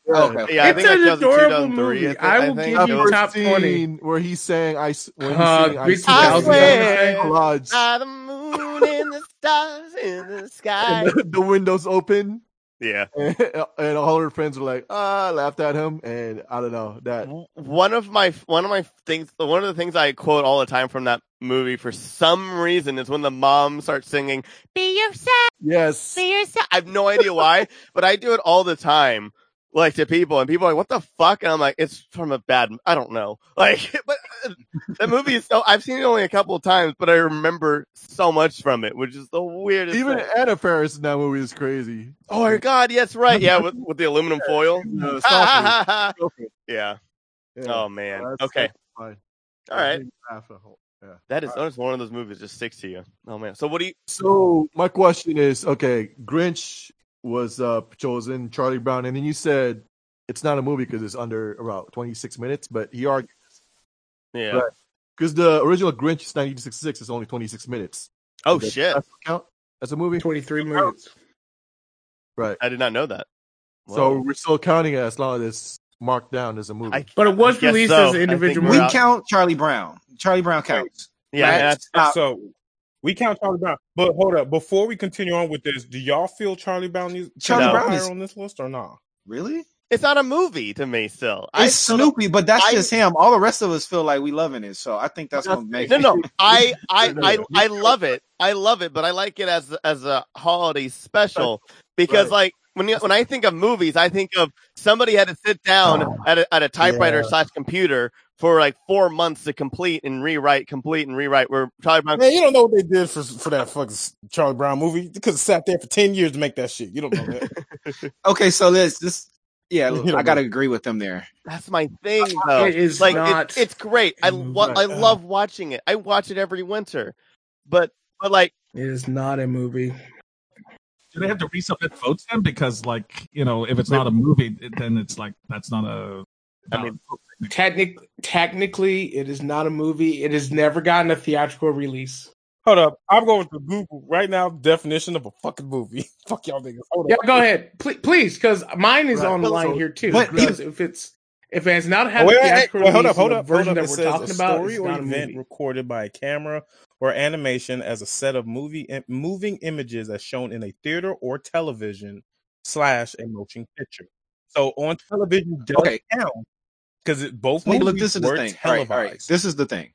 Yeah. okay. Yeah, I It's think an adorable movie. I think- I will think give you was- top 20. scene where he's saying "I when he's Uh, saying I, big s- 2000 swear. Lodge, Ah, the moon and the stars in the sky. the, the windows open, Yeah. and, and all her friends are like, ah, laughed at him, and I don't know that. One of my one of my things one of the things I quote all the time from that movie for some reason is when the mom starts singing "Be yourself, Yes, be yourself." I have no idea why, but I do it all the time, like to people, and people are like, "What the fuck?" And I'm like, "It's from a bad. I don't know." Like, but uh, that movie is so. I've seen it only a couple of times, but I remember so much from it, which is the weirdest. even thing. Anna Faris in that movie is crazy. oh my god, yes, right, yeah, with with the aluminum foil. Yeah. Yeah. Oh man. Okay. All right. Half a whole- Yeah. That is that's one of those movies just sticks to you. Oh man. So what do you? So my question is, okay, Grinch was uh chosen, Charlie Brown, and then you said it's not a movie because it's under about 26 minutes, but he argued Yeah. Because the original Grinch is 1966 is only 26 minutes. Oh Does shit! that count as a movie? 23 minutes. Right. I did not know that. So we're still counting it as long as it's marked down as a movie. I, But it was I released so. as an individual movie. We out. count Charlie Brown. Charlie Brown counts. yeah, Right. that's, Stop. So we count Charlie Brown. But hold up, before we continue on with this, do y'all feel Charlie Brown needs Charlie Charlie Brown is- on this list or not? Really? it's not a movie to me. Still, I It's still Snoopy, but that's I- just him. All the rest of us feel like we loving it, so I think that's That's- gonna make No, it. no, I, I, I. I love it. I love it, but I like it as as a holiday special because, Right. like, when you, when I think of movies, I think of somebody had to sit down oh, at a, at a typewriter Yeah. slash computer for like four months to complete and rewrite, complete and rewrite. Where Charlie Brown, Man, you don't know what they did for for that fucking Charlie Brown movie. They could have sat there for ten years to make that shit. You don't know that. Okay, so let's just yeah, You don't I gotta agree with them there. that's my thing uh, though. It is like not. It, it's great. I wa- I uh, love watching it. I watch it every winter, but but like it is not a movie. Do they have to resubmit votes then? Because like you know, if it's not a movie, then it's like that's not a. I mean, Technic- technically, it is not a movie. It has never gotten a theatrical release. Hold up, I'm going to Google right now. Definition of a fucking movie. Fuck y'all niggas. Hold Yeah, up. go ahead, please, please, because mine is Right. on the line So- here too. But Because if it's if it has not had Oh, a wait, wait, theatrical wait, hold up, hold the up, hold version up. that It we're says talking a about, story it's or not a event movie. recorded by a camera or animation as a set of movie moving images as shown in a theater or television slash a motion picture. So on television does Okay. count because it both Well, movies look, this is the thing. All right, all right. This is the thing.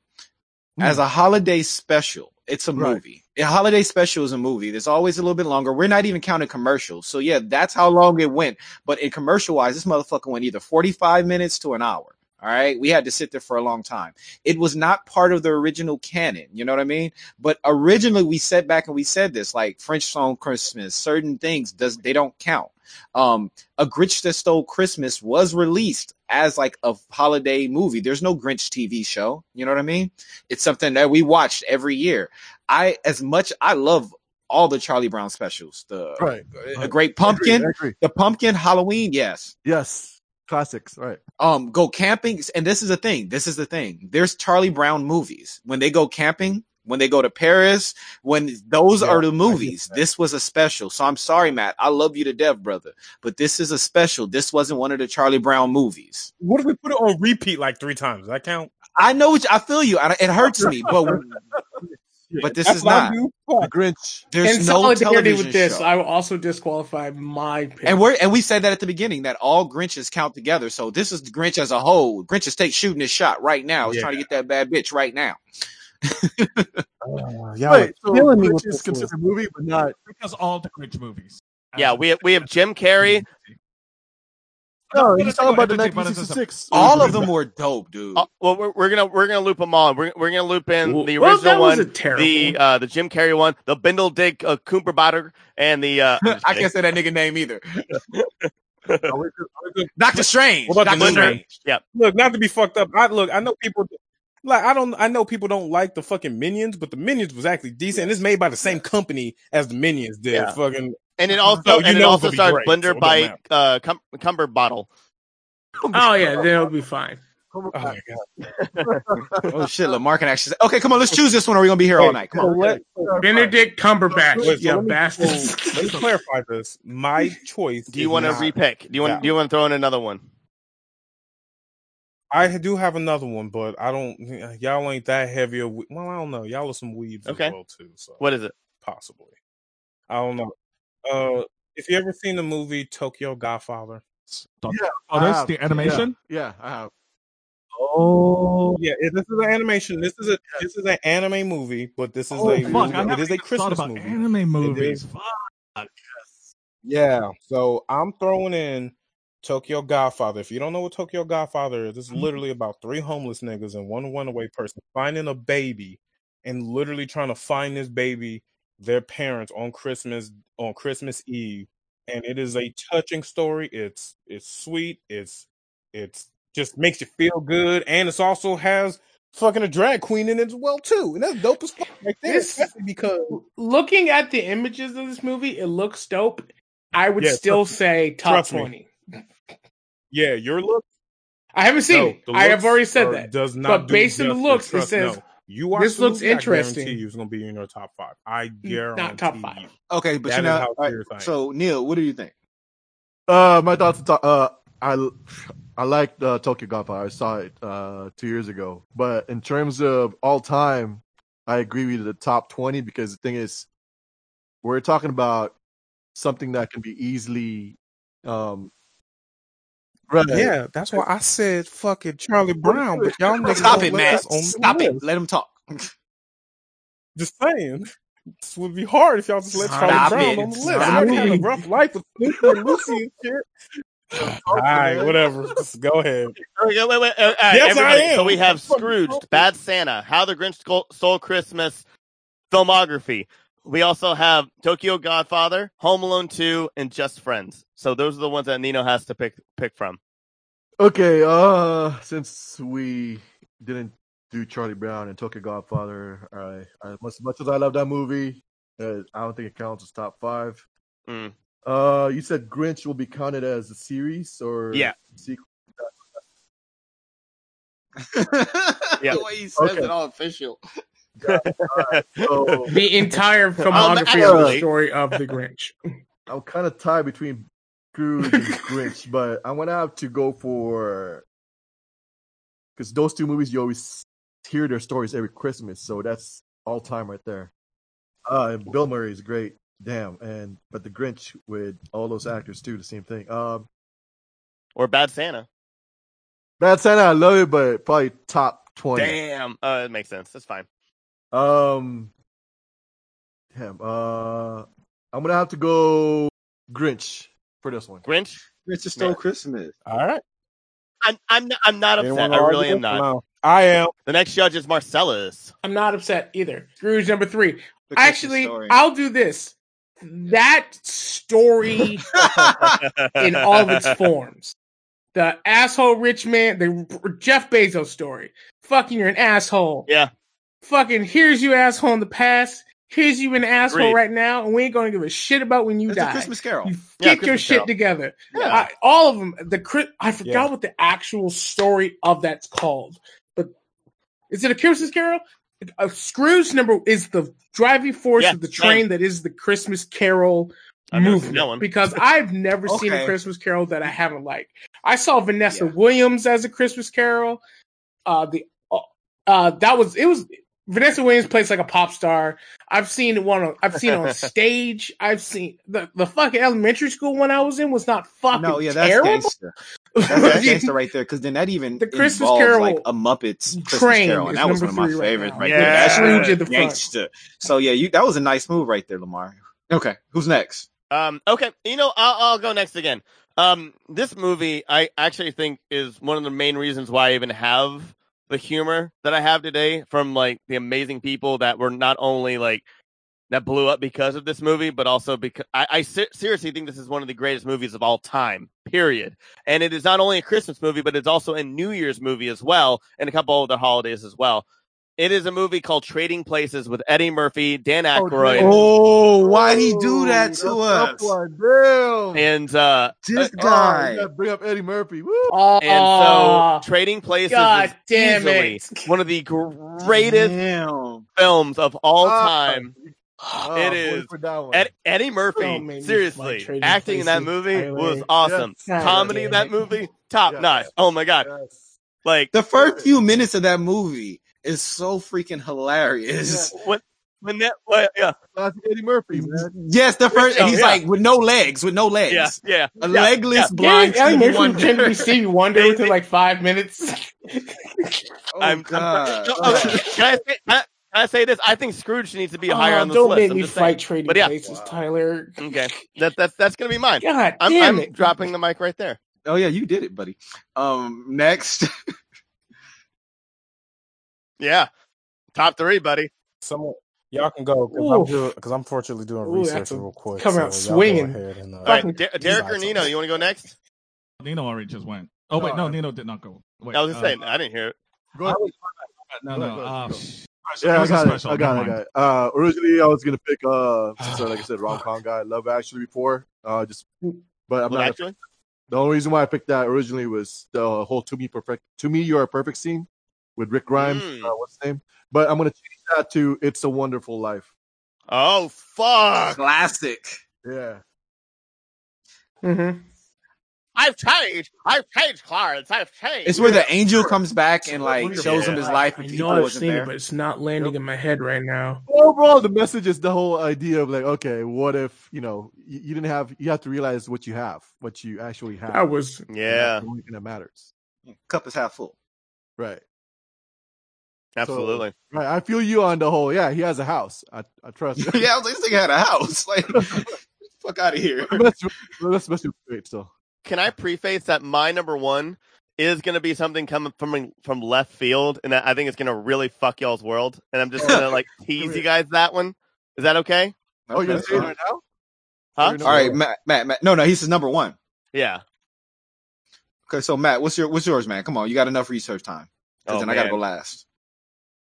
Hmm. As a holiday special, it's a Right. movie. A holiday special is a movie. There's always a little bit longer. We're not even counting commercials. So yeah, that's how long it went. But in commercial wise, this motherfucker went either 45 minutes to an hour. All right. We had to sit there for a long time. It was not part of the original canon. You know what I mean? But originally we sat back and we said this, like French song Christmas, certain things does they don't count. Um, A Grinch That Stole Christmas was released as like a holiday movie. There's no Grinch TV show. You know what I mean? It's something that we watched every year. I, as much, I love all the Charlie Brown specials. The Right. A Great Pumpkin, I agree. the Pumpkin, Halloween, yes. Yes. Classics. Right. Um, go camping, and this is the thing. This is the thing. There's Charlie Brown movies when they go camping. When they go to Paris, when those Yeah, are the movies, this was a special. So I'm sorry, Matt. I love you to death, brother. But this is a special. This wasn't one of the Charlie Brown movies. What if we put it on repeat like three times? Does that count? I know what you- I feel you. I, it hurts me, but but this That's is not. The Grinch. There's In no solidarity television with this, show. I will also disqualify my pick. and we're and we said that at the beginning that all Grinches count together. So this is the Grinch as a whole. Grinch is take shooting his shot right now. He's Yeah. trying to get that bad bitch right now. Uh, y'all Wait, so killing me Grinch is considered a movie, but not. because all the Grinch movies. yeah, we have, we have Jim Carrey. No, But he's talking about the but it's- 1966. All of them were dope, dude. Uh, well, we're, we're gonna we're gonna loop them all. We're, we're gonna loop in the Well, original that was one, a terrible the one. uh, the Jim Carrey one, the Bindle Dick uh, Cooperbatter, and the uh, I'm just I kidding. can't say that nigga name either. Doctor Strange. What about the Doctor new Strange. Yep. Look, not to be fucked up. I look. I know people. Like I don't. I know people don't like the fucking Minions, but the Minions was actually decent. And it's made by the same company as the Minions did. Yeah. Fucking. And it also So you and it also it'll be stars great, so Blender it by uh, cum- Cumber Bottle. oh yeah, then it'll be fine. Oh my god. Oh shit, Lamar can actually say, okay, come on, let's choose this one or we're gonna be here all night. Come So on. let, Benedict Cumberbatch, Wait, so you let me- bastards. let me clarify this. My choice. Do you want to not- repick? Do you want that do you want to throw in another one? I do have another one, but I don't. Y'all ain't that heavy. Of, well, I don't know. Y'all are some weebs Okay. as well too. So What is it? possibly. I don't know. Uh, if you ever seen the movie Tokyo Godfather? yeah, Oh, I this have. the animation. Yeah, I have. Oh yeah, this is an animation. This is a this is an anime movie, but this is Oh, a fuck! I it is a even thought Christmas about movie. anime movies. Fuck. Yeah, so I'm throwing in Tokyo Godfather. If you don't know what Tokyo Godfather is, it's Mm-hmm. literally about three homeless niggas and one runaway person finding a baby and literally trying to find this baby, their parents on Christmas on Christmas Eve. And it is a touching story. It's it's sweet. It's it's just makes you feel good, and it's also has fucking a drag queen in it as well too, and that's dope as fuck right there. This- because Looking at the images of this movie, it looks dope. I would Yeah, still say top me. twenty. yeah, your look I haven't seen No, it. I have already said that. Does not But based on the looks, it says, no. You watch this looks interesting. I guarantee you it's going to be in your top five. I guarantee Not top five. you. Okay, but That you know, how all right, serious I am. so Neil, what do you think? Uh, my thoughts. Uh, I I liked uh, Tokyo Godfather. I saw it uh two years ago. But in terms of all time, I agree with the top twenty because the thing is, we're talking about something that can be easily um. Right. Yeah, that's why I said fucking Charlie Brown, but y'all niggas Stop don't it, let Matt. this on Stop it. Let him talk. Just saying. This would be hard if y'all just let Charlie Stop Brown it. on the list. Stop Y'all got a rough life with Snoopy and Lucy and shit. All right, whatever. Just go ahead. Okay, wait, wait. all right, Yes, I am. So we have Fuck. Scrooged, Bad Santa, How the Grinch Stole- Stole Christmas, filmography. We also have Tokyo Godfather, Home Alone 2, and Just Friends. So those are the ones that Nino has to pick pick from. Okay, uh, since we didn't do Charlie Brown and Tokyo Godfather, I, I much, much as I love that movie, uh, I don't think it counts as top five. Mm. Uh, you said Grinch will be counted as a series or Yeah. sequel? Yeah. the way he says Okay. it all official. So The entire filmography of the story of the Grinch. I'm kind of tied between Scrooge and Grinch, but I'm gonna have to go for because those two movies you always hear their stories every Christmas, so that's all time right there. Uh, and Bill Murray is great, damn, and but the Grinch with all those actors too, the same thing. Um, Or Bad Santa. Bad Santa, I love it, but probably top twenty. Damn. Uh, it makes sense. That's fine. Um, damn. Uh, I'm gonna have to go Grinch for this one. Grinch. Grinch just stole Yeah. Christmas. All right. I'm I'm not, I'm not Anyone upset. I really am not. No. I am. The next judge is Marcellus. I'm not upset either. Scrooge number three. The Actually, story. I'll do this. That story in all of its forms. The asshole rich man, the Jeff Bezos story. Fucking, you're an asshole. Yeah. Fucking, here's you asshole in the past. Here's you an asshole Agreed. right now, and we ain't gonna give a shit about when you It's a die. Christmas Carol. You Yeah, get your shit Carol. together. Yeah. I, all of them. The I forgot Yeah. what the actual story of that's called, but is it a Christmas Carol? A Scrooge number is the driving force of the train that is the Christmas Carol I've never seen movement. Because I've never seen a Christmas Carol that I haven't liked. I saw Vanessa. Williams as a Christmas Carol. Uh, the uh, that was it was Vanessa Williams plays like a pop star. I've seen one. On, I've seen on stage. I've seen the the fucking elementary school one I was in was not fucking No, yeah, that's terrible. gangster. That's gangster right there. Because then that even The Christmas involves Carol like a Muppets Christmas train Carol, and that was one of my three right favorites now. right, Yeah. there. That's Scrooge really at the front. So yeah, you that was a nice move right there, Lamar. Okay, who's next? Um, okay, you know, I'll, I'll go next again. Um, this movie, I actually think is one of the main reasons why I even have the humor that I have today from like the amazing people that were not only like that blew up because of this movie, but also because I, I se- seriously think this is one of the greatest movies of all time. Period. And it is not only a Christmas movie, but it's also a New Year's movie as well, and a couple other holidays as well. It is a movie called Trading Places with Eddie Murphy, Dan Aykroyd, Oh, why'd he do that to That's us? one. Damn. and uh, This Oh, guy. you gotta bring up Eddie Murphy. Woo. Oh, And so Trading Places God is damn easily it. one of the greatest Damn. films of all Ah. time. Oh, It I'm is. voting for that one. Ed- Eddie Murphy, make me seriously, fight Trading acting in that movie Tyler. was awesome. God Comedy in that movie, top Yes. notch. Oh my god, Yes. like The first few minutes of that movie is so freaking hilarious. when when that, well, yeah, Classic Eddie Murphy, man. Yes, the first, and Oh, he's yeah. like with no legs, with no legs. yeah, yeah. A yeah, legless yeah. blind Gary Ellie Stevie Murphy Wonder. pretended to be Stevie Wonder within like five minutes. Oh, I'm, God. I'm- no, okay, can I say? Can I, can I say this? I think Scrooge needs to be higher Oh, on this don't list. make I'm me just fight saying. trading But yeah. places, Wow. Tyler. Okay, that that's that's gonna be mine. God I'm, damn I'm it! dropping the mic right there. Oh yeah, you did it, buddy. Um, next, Yeah, top three, buddy. Someone, y'all can go because I'm I'm fortunately doing Ooh, research real quick. come so out y'all swinging. ahead and, uh, All right, Fucking- Derek or Nino, you want to go next? Nino already just went. Oh wait, no, Nino did not go. Wait, I was just uh, saying, I didn't hear it. Go ahead. No, Go no. ahead, go Uh, ahead, go. Yeah, I got it. I got it. I got it. Uh, originally, I was gonna pick uh, since, uh, like I said, rom com guy. Love Actually before. Uh, just, but I'm Well, not. actually, The only reason why I picked that originally was the whole "To Me Perfect," "To Me You Are a Perfect" scene with Rick Grimes. Mm. Uh, what's his name? But I'm gonna change that to "It's a Wonderful Life." oh fuck! classic. Yeah. Mm-hmm. I've changed. I've changed, Clarence. I've changed. It's where the angel comes back and like Wonderful. shows him his life, I know people I've seen there. it, but it's not landing in my head right now. Overall, the message is the whole idea of like, okay, what if you know you, you didn't have? You have to realize what you have, what you actually have. That was yeah. that's the only thing that matters. Cup is half full. Right. Absolutely. Right, I feel you on the whole. Yeah, he has a house. I, I trust. you. yeah, I was like, this nigga had a house. Like, fuck out of here. That's that's that's great. So Can I preface that my number one is going to be something coming from from left field, and I think it's going to really fuck y'all's world, and I'm just going to like tease you guys that one. Is that okay? oh, you're Okay. saying it right now? Huh? All right, Matt, Matt, Matt. No, no, he's his number one. Yeah. Okay, so Matt, what's your what's yours, man? Come on, you got enough research time. Because Oh, then I gotta go last.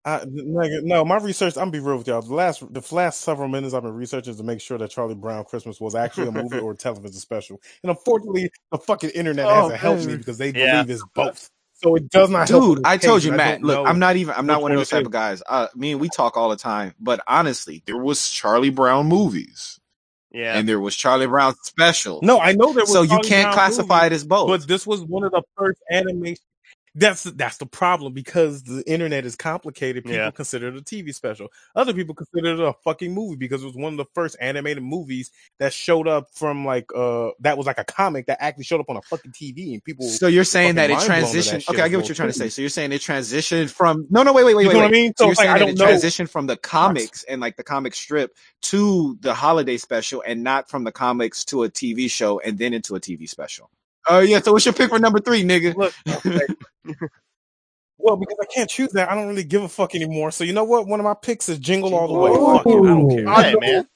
I, no, my research. I'm gonna be real with y'all. The last, the last several minutes I've been researching is to make sure that Charlie Brown Christmas was actually a movie or a television special. And unfortunately, the fucking internet Oh, hasn't helped me because they Yeah. believe it's both. So it does not. Dude, in I told you, Matt. Look, I'm not even. I'm not one of those type of guys. Uh, me and we talk all the time. But honestly, there was Charlie Brown movies, Yeah. and there was Charlie Brown special. No, I know there was. so you can't Brown classify movies, it as both. But this was one of the first animation. That's that's the problem because the internet is complicated. People Yeah. consider it a TV special. Other people consider it a fucking movie because it was one of the first animated movies that showed up from like uh that was like a comic that actually showed up on a fucking TV and people. so you're saying that it to that transitioned? Okay, I get what you're trying to say. So you're saying it transitioned from? No, no, wait, wait, wait, You wait. know what I wait. mean? So So you're like, saying I don't it know. transitioned from the comics and like the comic strip to the holiday special, and not from the comics to a TV show and then into a TV special. Oh yeah. So what's your pick for number three, nigga? Look, okay. well, because I can't choose that, I don't really give a fuck anymore. So you know what? One of my picks is Jingle All the Way. Ooh. Fuck it, I don't care. I Hey, man.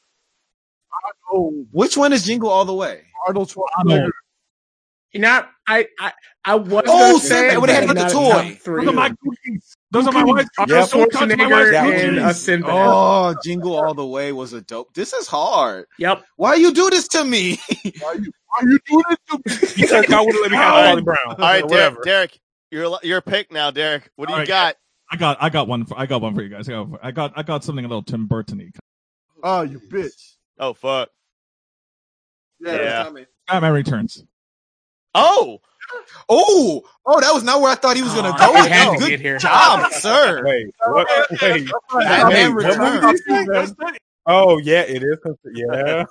Which one is Jingle All the Way? Arnold I know. Schwarzenegger. You know, I I I was Oh, gonna Sinbad, say where they had but the toy. three. Those are my cookies. Those are my white Yep. Don't my Schwarzenegger and uh, cookies. a Sinbad. Oh, Jingle All the Way was a dope. This is hard. Yep. Why you do this to me? Why you why you doing it to me? Because God would have let me have Charlie Brown. All right, or Derek. whatever. Derek, your your pick now, Derek. What do All you right. got? I got I got one for I got one for you guys. I got I got, I got something a little Tim Burton-y. Oh, you bitch. Oh fuck. Yeah. Batman Returns. Oh, Oh, oh, that was not where I thought he was gonna Oh, go. I had to Good get here. job, sir. Wait, what? Wait. Batman Wait, what Returns. movie is this? Oh yeah, it is. Yeah.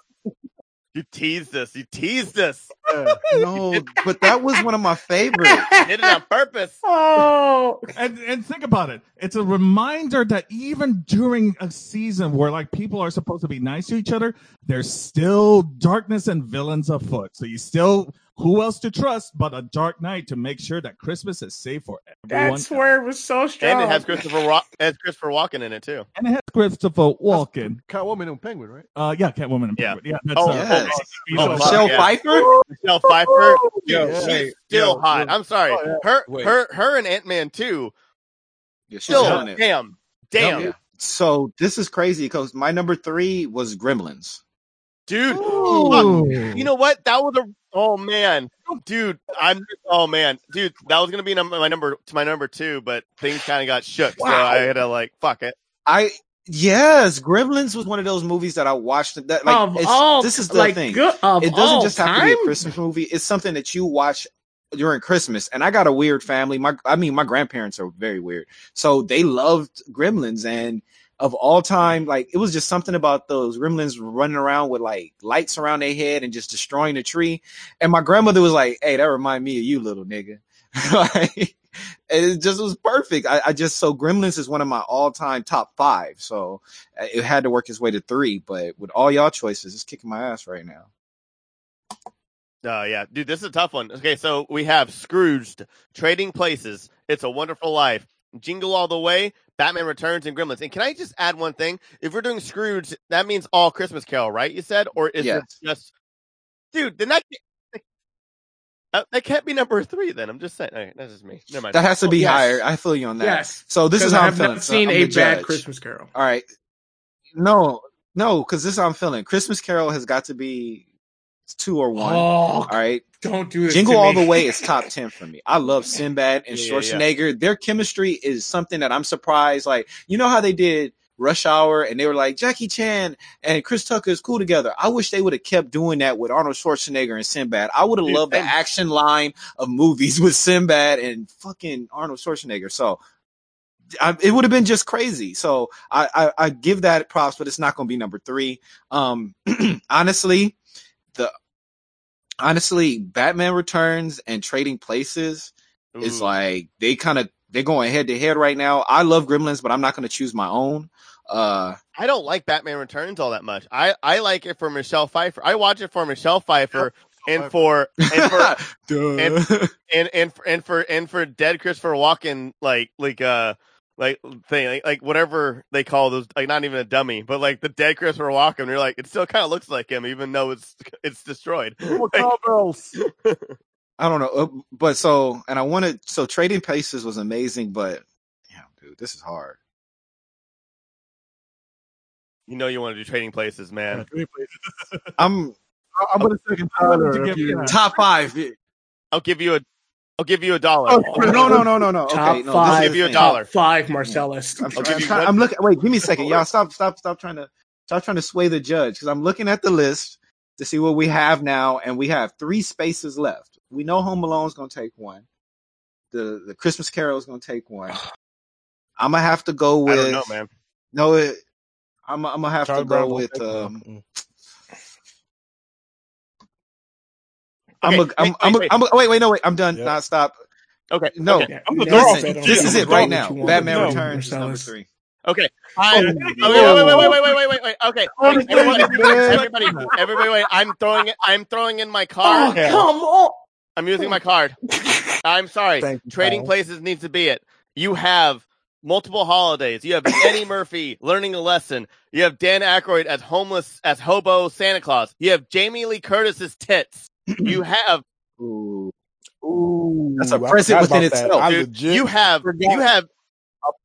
You teased us. You teased us. Yeah. No, but that was one of my favorites. Did it on purpose. oh, And and think about it. It's a reminder that even during a season where like people are supposed to be nice to each other, there's still darkness and villains afoot. So you still who else to trust but a Dark Knight to make sure that Christmas is safe for everyone. that's where it was so strong. And it has Christopher Wa- it has Christopher Walken in it too. and it has Christopher Walken. Catwoman and Penguin, right? Uh, yeah, Catwoman and Yeah. Penguin. Yeah, that's, Oh, uh, yes. you Oh, know, fuck, Michelle yeah. Pfeiffer. Michelle Pfeiffer, Yo, dude, she's still yo, hot. yo. I'm sorry. Oh, yeah. Her, Wait. her, her, and Ant Man too. Yeah, Still, killing it. damn, damn, Yeah. So this is crazy because my number three was Gremlins. Dude. Ooh. You know what? That was a oh man, dude. I'm oh man, dude. That was gonna be num- my number to my number two, but things kind of got shook, so I had to like fuck it. I yes, Gremlins was one of those movies that I watched. That like of it's- all, this is the like, thing. Good, it doesn't just have time? to be a Christmas movie. It's something that you watch during Christmas. And I got a weird family. My, I mean, my grandparents are very weird. So they loved Gremlins and of all time, like it was just something about those gremlins running around with like lights around their head and just destroying the tree. And my grandmother was like, Hey, that remind me of you, little nigga. like, it just was perfect. I, I just, so Gremlins is one of my all time top five. So uh, it had to work its way to three, but with all y'all choices, it's kicking my ass right now. Oh yeah, dude, this is a tough one. Okay, so we have Scrooged, Trading Places, It's a Wonderful Life, Jingle All the Way, Batman Returns, and Gremlins. And can I just add one thing? If we're doing Scrooge, that means all Christmas Carol, right? You said, or is Yes. it just, dude? Then that that, uh, that can't be number three. Then I'm just saying. Okay, that's just me. Never mind. That has to be Yes. higher. I feel you on that. Yes. So this is Because I how I'm have feeling. not So seen I'm a bad judge. Christmas Carol. All right. No, no, because this is how I'm feeling. Christmas Carol has got to be two or one. Oh, All right. don't do this. Jingle All the Way is top 10 for me. I love Sinbad and Yeah, yeah, yeah. Schwarzenegger. Their chemistry is something that I'm surprised. Like, you know how they did Rush Hour and they were like, Jackie Chan and Chris Tucker is cool together. I wish they would have kept doing that with Arnold Schwarzenegger and Sinbad. I would have loved the action line of movies with Sinbad and fucking Arnold Schwarzenegger. So, I, it would have been just crazy. So I, I, I give that props, but it's not going to be number three. Um, honestly, the honestly, Batman Returns and Trading Places is like they kind of they're going head to head right now. I love Gremlins, but I'm not going to choose my own. Uh, I don't like Batman Returns all that much. I, I like it for Michelle Pfeiffer. I watch it for Michelle Pfeiffer and for and for and and and for, and for and for dead Christopher Walken like like uh like thing like, like whatever they call those like not even a dummy but like the dead Chris Christopher Walken you're like it still kind of looks like him even though it's it's destroyed. More cowbells. I don't know, uh, but so and I wanted so Trading Places was amazing, but yeah, dude, this is hard. You know you want to do trading places, man. I'm I'm gonna second Tyler. to if give you- you- top five. I'll give you a I'll give you a dollar. Oh, No, no, no, no, no. Top Okay, no. five. This give you a dollar. Top five, Marcellus. I'm, I'll trying- I'm trying- I'm looking. Wait, give me a second, y'all. Stop, stop, stop trying to stop trying to sway the judge because I'm looking at the list to see what we have now, and we have three spaces left. We know Home Alone's going to take one. The the Christmas Carol is going to take one. I'm gonna have to go I with don't know, man. no. It, I'm I'm gonna have Charlie to go don't with take um. One. I'm a, Okay, I'm, wait, I'm, a, wait, I'm a, wait, wait, no, wait. I'm done. Yeah. Nah, stop. Okay. No, Okay. I'm the now dog. said, this is it right now. Batman to Returns is number three. Okay. Oh, I, Oh, okay, wait, wait, wait, wait, wait, wait, wait, wait. Okay. Oh, Wait, yeah, everybody, everybody, everybody, wait. I'm throwing it. I'm throwing in my Oh, card. Yeah. come on. I'm using my card. I'm sorry. Thank you, Trading Kyle. places needs to be it. You have multiple holidays. You have Eddie Murphy learning a lesson. You have Dan Aykroyd as homeless, as hobo Santa Claus. You have Jamie Lee Curtis's tits. You have, Ooh. Ooh, That's a I present within itself, dude. legit You have, you have,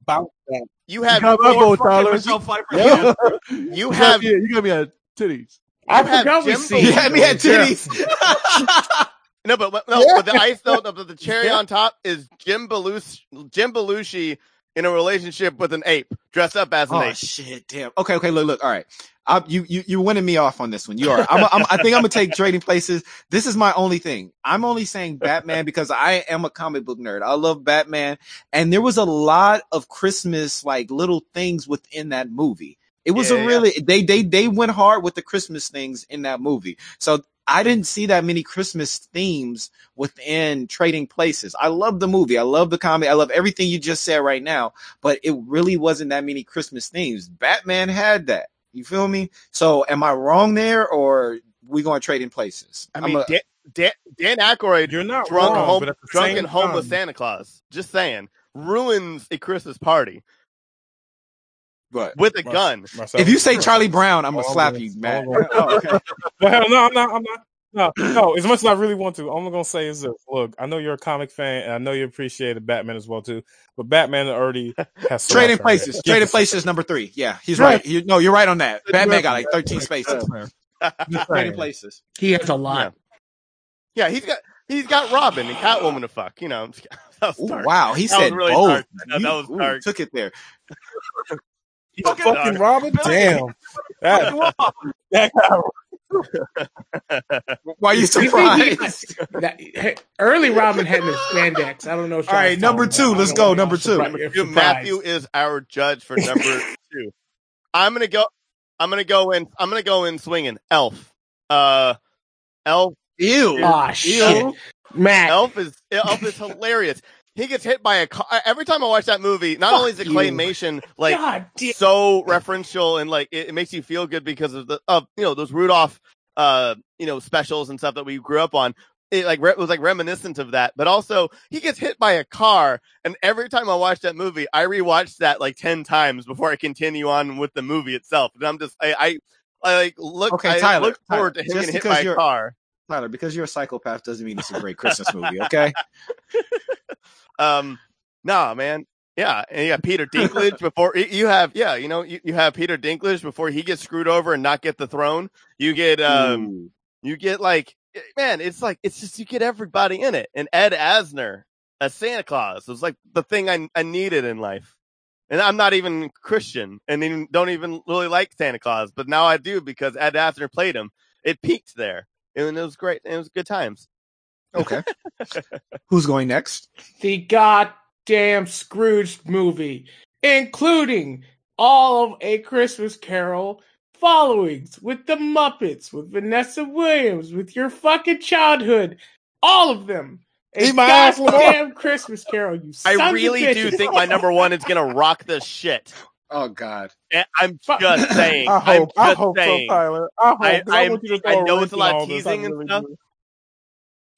about that. you have, You got my vote, Tyler. Michelle Yeah. you You have, me- you got me at titties. I You have forgot we Jim see. You had me at titties. no, but but- no, Yeah. but the ice, no, no, but the cherry Yeah. on top is Jim Belushi, Jim Belushi in a relationship with an ape, dressed up as an oh ape. shit! Damn. Okay, okay. Look, look. All right. I, you you you winning me off on this one. You are. I'm, I'm, I think I'm gonna take Trading Places. This is my only thing. I'm only saying Batman because I am a comic book nerd. I love Batman, and there was a lot of Christmas like little things within that movie. It was Yeah, a yeah. really they they they went hard with the Christmas things in that movie. So I didn't see that many Christmas themes within Trading Places. I love the movie. I love the comic. I love everything you just said right now, but it really wasn't that many Christmas themes. Batman had that. You feel me? So am I wrong there or we going to trade in places? I I'm mean, a- Dan, Dan, Dan Aykroyd You're not drunk, wrong, home, but at the drunk same and homeless time- Santa Claus. Just saying, ruins a Christmas party but with a Mar- gun. Marcellus. if you say Charlie Brown, I'm gonna I'm slap gonna- you, I'm Oh, okay. Well, no, I'm not. I'm not. No, no. As much as I really want to, all I'm gonna say is this: Look, I know you're a comic fan, and I know you appreciate Batman as well too. But Batman already has Trading places. Trading places number three. Yeah, he's Right. right. You, no, you're right on that. Batman got like 13 spaces. Trading places. He has a lot. Yeah, he's got he's got Robin and Catwoman to fuck. You know, that was Ooh, wow, he That was said really both. dark. That- that You- was ooh, dark. Took it there. He's fucking Robin. Damn. That, that guy Why are you You think he- surprised? that- hey, early Robin had the spandex. I don't know. If All right, number two. Let's go. Number two. Dude, Matthew is our judge for number two. I'm gonna go. I'm gonna go in. I'm gonna go in swinging. Elf. Uh, Elf. Ew. Ah, shit, Matt. Elf is Elf is hilarious. He gets hit by a car every time I watch that movie. Not only is it claymation, like so referential and like it, it makes you feel good because of the of you know those Rudolph uh you know specials and stuff that we grew up on. It like re- it was like reminiscent of that, but also he gets hit by a car, and every time I watch that movie, I rewatch that like ten times before I continue on with the movie itself. And I'm just I I, I like look Okay, I Tyler, look forward Tyler, to him getting hit by a car. Tyler, because you're a psychopath doesn't mean it's a great Christmas movie, okay? Um, nah, man. Yeah, and you got Peter Dinklage before you have yeah, you know you, you have Peter Dinklage before he gets screwed over and not get the throne. You get um Ooh. you get like man, it's like it's just you get everybody in it. And Ed Asner as Santa Claus was like the thing I I needed in life. And I'm not even Christian and even, don't even really like Santa Claus, but now I do because Ed Asner played him. It peaked there. And it was great. It was good times. Okay. Who's going next? the goddamn Scrooge movie, including all of A Christmas Carol followings with the Muppets, with Vanessa Williams, with your fucking childhood, all of them. A Eat my ass, Lamar. goddamn Christmas Carol. You I sons of really do think my number one is gonna rock the shit. Oh God. Eh, I'm just saying. I hope. I'm I hope saying. so, Tyler. I hope. I- I, I'm- want you to I know it's a lot of all this. Teasing and really stuff. do.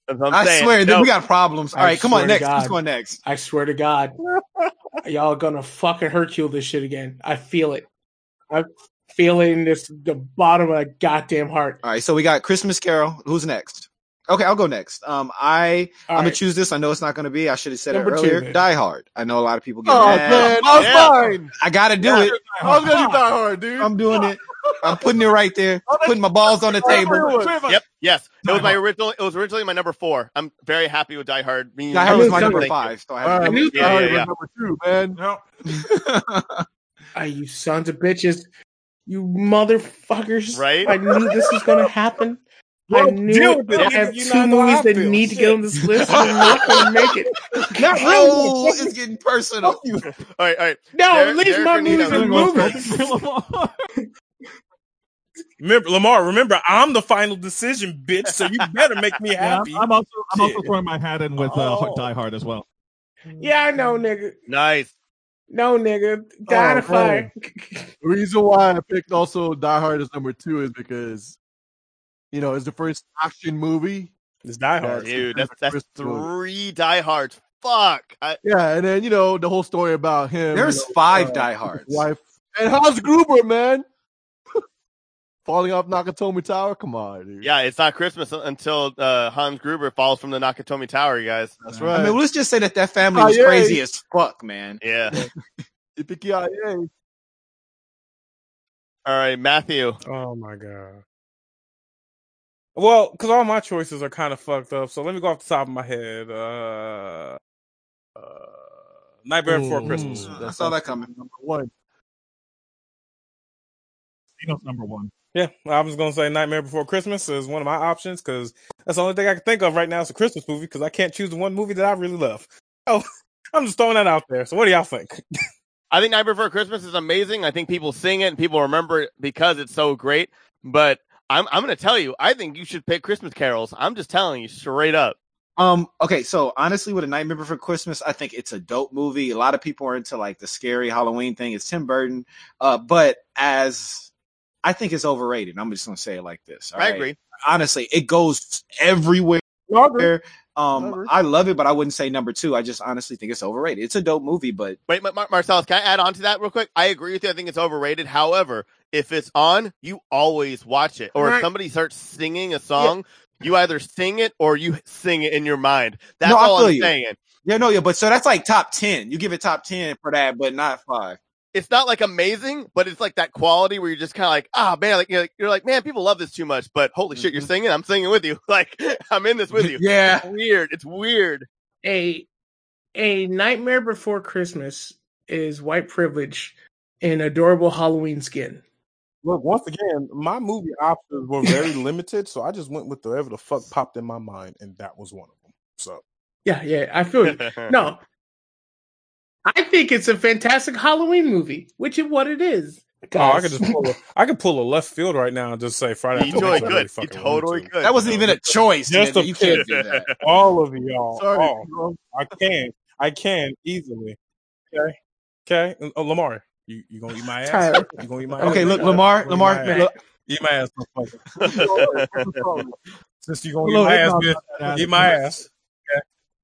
That's what I'm I saying. swear, No, we got problems. All I right, come on, next. God. Who's going next? I swear to God, y'all gonna fucking hurt you this shit again. I feel it. I'm feeling this the bottom of my goddamn heart. All right, so we got Christmas Carol. Who's next? Okay, I'll go next. Um, I All I'm gonna choose this. I know it's not gonna be. I should have said Number it earlier. then. Die Hard. I know a lot of people get Oh mad. man, that was Yeah. mine. I gotta do Yeah. it. I was gonna do Die Hard, dude. I'm doing it. I'm putting it right there. Putting my balls on the table. Yep. Yes. It was my original. It was originally my number four. I'm very happy with Die Hard. Me- Die Hard was my number something. five. So I All have right, knew Die Hard that. was Yeah, yeah. number two, man. No. Ah, you sons of bitches, you motherfuckers! Right? I knew this was gonna happen. I knew deal with it. I have two not know how movies that feel. need to get on this list. and I'm not gonna make it. Not oh, it's getting personal. All right. All right. No, Derek- at least Derek my and movies who are goes movies. Remember, Lamar. Remember, I'm the final decision, bitch. So you better make me Yeah, happy. I'm, I'm also I'm also throwing my hat in with uh, Oh. Die Hard as well. Yeah, I know, nigga. Nice. No, nigga. Die Oh, to fire. The reason why I picked also Die Hard as number two is because, you know, it's the first action movie. It's Die Hard. Yeah, Dude, that's that's Christmas three Die Hards. Fuck. I, Yeah, and then you know the whole story about him. There's you know, five uh, Die Hards. Wife and Hans Gruber, man, falling off Nakatomi Tower. Come on, dude. yeah, it's not Christmas until uh, Hans Gruber falls from the Nakatomi Tower, you guys. that's right. I mean, let's just say that that family was yeah. crazy as fuck, man. Yeah. Yippee-ki-yay. All right, Matthew. Oh my god. Well, because all my choices are kind of fucked up, so let me go off the top of my head. Uh, uh Nightmare Before Mm, Christmas. I saw that coming. Number one. Dino's number one. Yeah, I was gonna say Nightmare Before Christmas is one of my options because that's the only thing I can think of right now. It's a Christmas movie because I can't choose the one movie that I really love. Oh, I'm just throwing that out there. So what do y'all think? I think Nightmare Before Christmas is amazing. I think people sing it and people remember it because it's so great. But I'm I'm gonna tell you, I think you should pick Christmas carols. I'm just telling you straight up. Um, okay, so honestly, with a Nightmare Before Christmas, I think it's a dope movie. A lot of people are into like the scary Halloween thing. It's Tim Burton. Uh, but as I think it's overrated. I'm just gonna say it like this. all I right? agree. Honestly, it goes everywhere. I agree. Um, Whatever. I love it, but I wouldn't say number two. I just honestly think it's overrated. It's a dope movie, but Wait, Mar- Mar- Marcellus, can I add on to that real quick? I agree with you. I think it's overrated. However, if it's on, you always watch it. Or if somebody starts singing a song, you either sing it or you sing it in your mind. That's No, I all feel I'm you. saying. yeah, no, yeah, but so that's like top ten. You give it top ten for that, but not five. It's not like amazing, but it's like that quality where you're just kind of like, ah, man, like you're, like you're like, man, people love this too much. But holy shit, you're Mhm. singing. I'm singing with you. Like I'm in this with you. Yeah. It's weird. It's weird. a a Nightmare Before Christmas is white privilege in adorable Halloween skin. Look, once again, my movie options were very limited, so I just went with whatever the fuck popped in my mind, and that was one of them. So Yeah, yeah, I feel you. No, I think it's a fantastic Halloween movie, which is what it is. oh, I could just pull a, I could pull a left field right now and just say Friday. You totally Next, I could. really You fucking totally wanted to. could. That wasn't even a choice. Just a you can't do that. All of y'all. Sorry, all. bro. I can. I can easily. Okay. Okay. Oh, Lamar, you you gonna eat my ass? Tyler. You gonna eat my Okay, ass? look, You Lamar, gonna eat Lamar, my ass? look, eat my ass, motherfucker. Since you gonna eat my ass, bitch, no, no, eat my ass.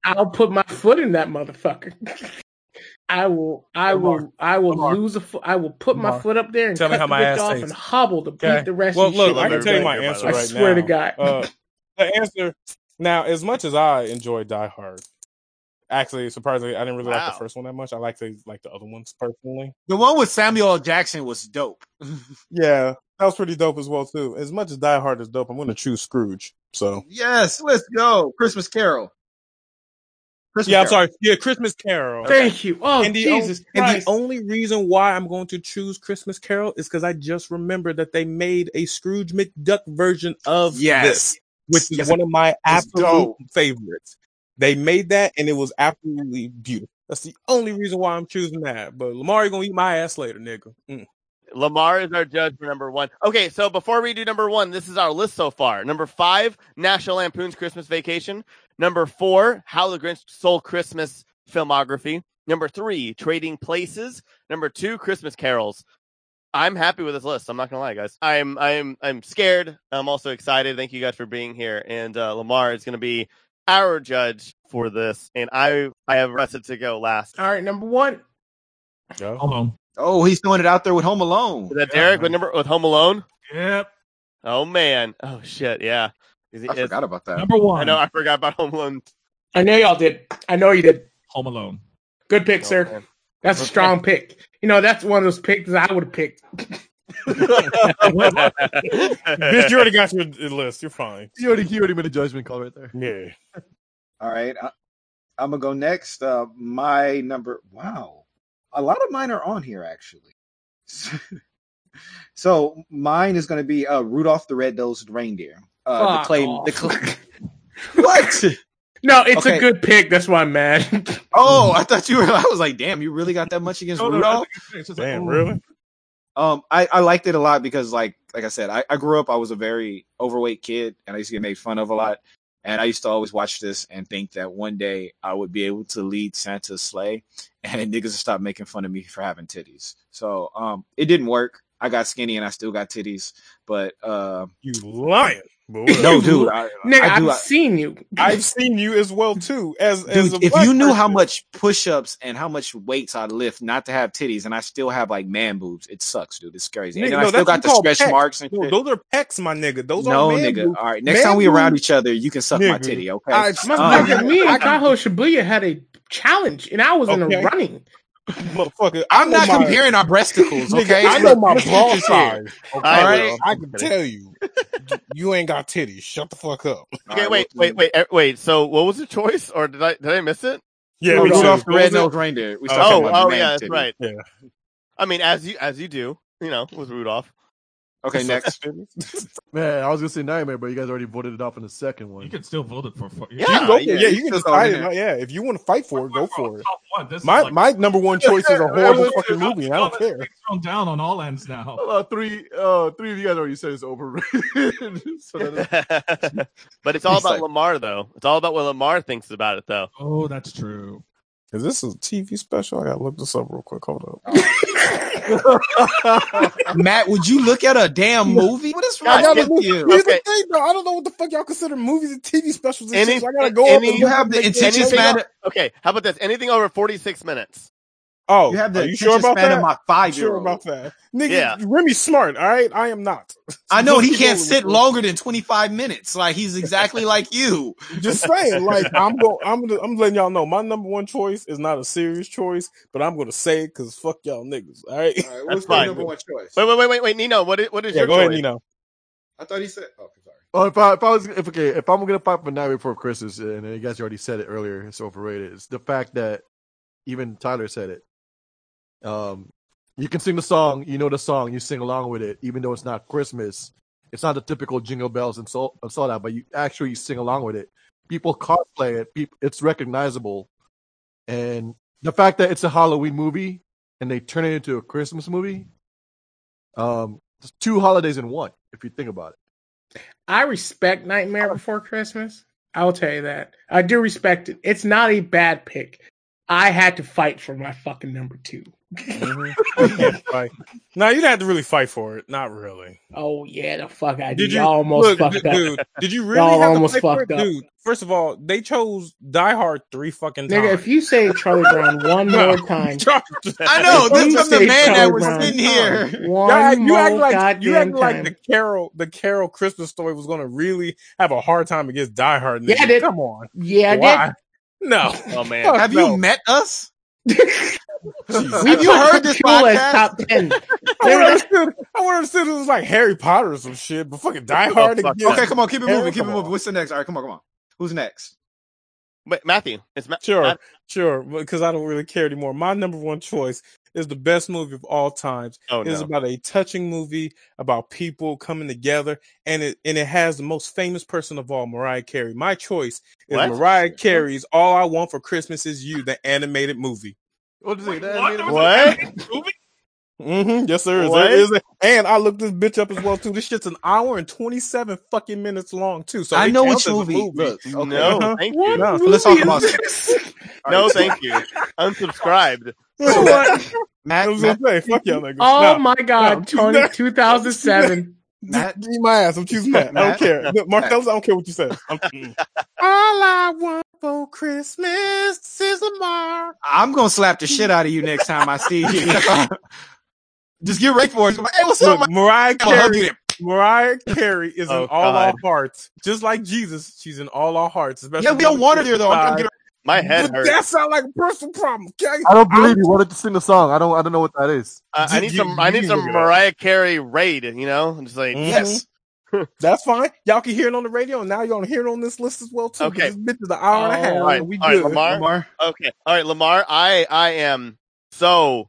I'll put my foot in that motherfucker. I will. I will. Lamar. I will Lamar. lose a foot. I will put my foot up there and Tell me cut how the my bitch ass off tastes. and hobble to Okay. beat the rest. Well, of look, shit. I can tell you my answer right the I swear now. to God. Uh, the answer now, as much as I enjoy Die Hard, actually, surprisingly, I didn't really like the first one that much. I like the like the other ones personally. the one with Samuel Jackson was dope. Yeah, that was pretty dope as well too. As much as Die Hard is dope, I'm going to choose Scrooge. So yes, let's go. Christmas Carol. Christmas yeah, I'm Carol. sorry. Yeah, Christmas Carol. Thank you. Oh and the, Jesus on- and the only reason why I'm going to choose Christmas Carol is because I just remember that they made a Scrooge McDuck version of Yes. this, which is Yes. one of my absolute dope. favorites. They made that, and it was absolutely beautiful. That's the only reason why I'm choosing that. But Lamar, gonna eat my ass later, nigga. Mm. Lamar is our judge for number one. Okay, so before we do number one, this is our list so far. Number five, National Lampoon's Christmas Vacation. Number four, How the Grinch Stole Christmas filmography. Number three, Trading Places. Number two, Christmas Carols. I'm happy with this list. I'm not gonna lie, guys. I'm I'm I'm scared. I'm also excited. Thank you guys for being here. And uh, Lamar is gonna be our judge for this, and I I have rested to go last. All right, number one. Go. Hold on. Oh, he's throwing it out there with Home Alone. Is that Derek with number with Home Alone? Yep. Oh man. Oh shit. Yeah. Is- I is- forgot about that. Number one. I know. I forgot about Home Alone. I know y'all did. I know you did. Home Alone. Good pick, Oh, sir. man. That's a strong pick. You know, that's one of those picks I would have picked. Bitch, you already got your list. You're fine. You already he already made a judgment call right there. Yeah. All right, I, I'm gonna go next. Uh, my number. Wow, a lot of mine are on here actually. so mine is gonna be uh, Rudolph the Red-Nosed Reindeer. Uh, the Fuck clay. off. The clay. what? No, it's Okay. a good pick. That's why I'm mad. Oh, I thought you were. I was like, damn, you really got that much against No, no, Rudolph? it's just like, Damn, oh. really? Um, I, I liked it a lot because like like I said, I, I grew up, I was a very overweight kid and I used to get made fun of a lot. And I used to always watch this and think that one day I would be able to lead Santa's sleigh and niggas would stop making fun of me for having titties. So um it didn't work. I got skinny and I still got titties. But uh You lying. But no dude, I, Nigga, I do I've I- seen you. I've seen you as well too. As as Dude, a if you knew how much push-ups and how much weights I lift not to have titties, and I still have like man boobs, it sucks, dude. It's crazy. Nigga, and no, I still got the stretch pecs. marks and No, those are pecs, my nigga. Those no, are man nigga. boobs. All right, next Man time we around boobs- each other, you can suck my titty, okay? I- Motherfucker, Um, me and I- Tahoe Shibuya had a challenge, and I was in Okay. a running. motherfucker. I I'm not my- comparing our breasticles, okay? I know my Let's bra size. Okay? I All will. right, I can tell you, you ain't got titties. Shut the fuck up. Okay, right, wait, well, wait, wait, eh, wait. So, what was the choice, or did I did I miss it? Yeah, Hold me on. Rudolph the What was it? Red-Nosed Reindeer. We Oh, Oh, oh yeah, man that's titty. right. Yeah. I mean, as you as you do, you know, with Rudolph. Okay, next. Man, I was gonna say Nightmare, but you guys already voted it off in the second one. You can still vote it for. for Yeah, You can go for yeah, it. Yeah, you you can can throw it decide it. Yeah, if you want to fight for it, go for it. Top one. This is My like- my number one choice is a horrible fucking movie, and I don't care. It's thrown down on all ends now. Uh, three, uh, three of you guys already said it's overrated. so that but it's all He's about like- Lamar, though. It's all about what Lamar thinks about it, though. Oh, that's true. Is this a TV special? I gotta look this up real quick. Hold up. Matt, would you look at a damn movie? What is I wrong gotta with you? Here's Okay. the thing, though. I don't know what the fuck y'all consider movies and TV specials and Any- shit. So I gotta go any- up and You have the make attention span. Okay, how about this? Anything over forty six minutes. Oh, You have the are you sure about span that? of my sure five-year-old. about that, nigga? Yeah. Remy's smart. All right, I am not. I know he can't sit longer than 25 minutes. Like he's exactly like you. Just saying, like I'm going, I'm, gonna- I'm letting y'all know my number one choice is not a serious choice, but I'm gonna say it because fuck y'all niggas. All right, All right, what's your number one choice? Wait, wait, wait, wait, wait, Nino. What is, what is yeah, your go ahead. Nino. I thought he said. Oh, sorry. Oh, if I if I was if okay if I'm gonna fight for Night Before Christmas, and you guys already said it earlier, it's overrated. It's the fact that even Tyler said it. Um, you can sing the song, you know the song, you sing along with it, even though it's not Christmas. It's not the typical jingle bells and so and so that, but you actually sing along with it. People cosplay it. It's recognizable, and the fact that it's a Halloween movie and they turn it into a Christmas movie, um, it's two holidays in one. If you think about it. I respect Nightmare Before Christmas. I will tell you that. I do respect it. It's not a bad pick. I had to fight for my fucking number two. Right. Mm-hmm. No, you didn't have to really fight for it. Not really. Oh yeah, the fuck I did. Did you Y'all almost look, fucked d- up. dude? Did you really Y'all have almost to fucked up. dude? First of all, they chose Die Hard three fucking times. Nigga, if you say Charlie Brown one No. more time, I know this you from the say man that Charlie was Brown sitting here. one Y'all act- you act like you act time. like the Carol the Carol Christmas story was gonna really have a hard time against Die Hard. Yeah, I did. Come on, yeah, I Why? No, Oh man. Have no. you met us? Did. Have you heard this Cool podcast? top ten. I would understood. I would understood it was like Harry Potter or some shit, but fucking Die Hard. fuck against- Okay, come on, keep it Hell, moving, keep it moving. on. What's the next? All right, come on, come on. Who's next? Wait, Matthew. It's Ma- Sure, Matt- sure, because I don't really care anymore. My number one choice is the best movie of all times. Oh It's no. about a touching movie about people coming together, and it and it has the most famous person of all, Mariah Carey. My choice is What? Mariah Carey's "All I Want for Christmas Is You," the animated movie. What is it? That What? animated What? Movie? Mm-hmm. Yes, sir. What? There is a- and I looked this bitch up as well too. This shit's an hour and twenty seven fucking minutes long too. So I know counts which as a movie. Look, okay. No, Uh-huh. thank you. No, so movie let's talk about this? No, thank you. Unsubscribed. So what? Matt, I was Matt, fuck y'all niggas. Oh No, my god, no. Tony, 2007. Matt, Give me my ass. I'm choosing that. I don't care. Matt, Marcellus, I don't care what you say. I'm, mm. All I want for Christmas is a. I'm gonna slap the shit out of you next time I see you. Just get ready for it. Hey, what's up, Look, man? Mariah Carey. Mariah Carey is Oh, in all our hearts, just like Jesus. She's in all our hearts. Especially Yeah, we don't want her there though. I'm gonna get her. My head hurts. that sounds like a personal problem. Okay? I don't believe you wanted to sing the song. I don't. I don't know what that is. I, I need you- some. I need some look it up. Mariah Carey raid. You know, just like Mhm. Yes. That's fine. Y'all can hear it on the radio, and now you're gonna hear it on this list as well too. Okay. this bitch is an hour and a half. All right, we all right. Lamar. Lamar. Okay. All right, Lamar, I I am so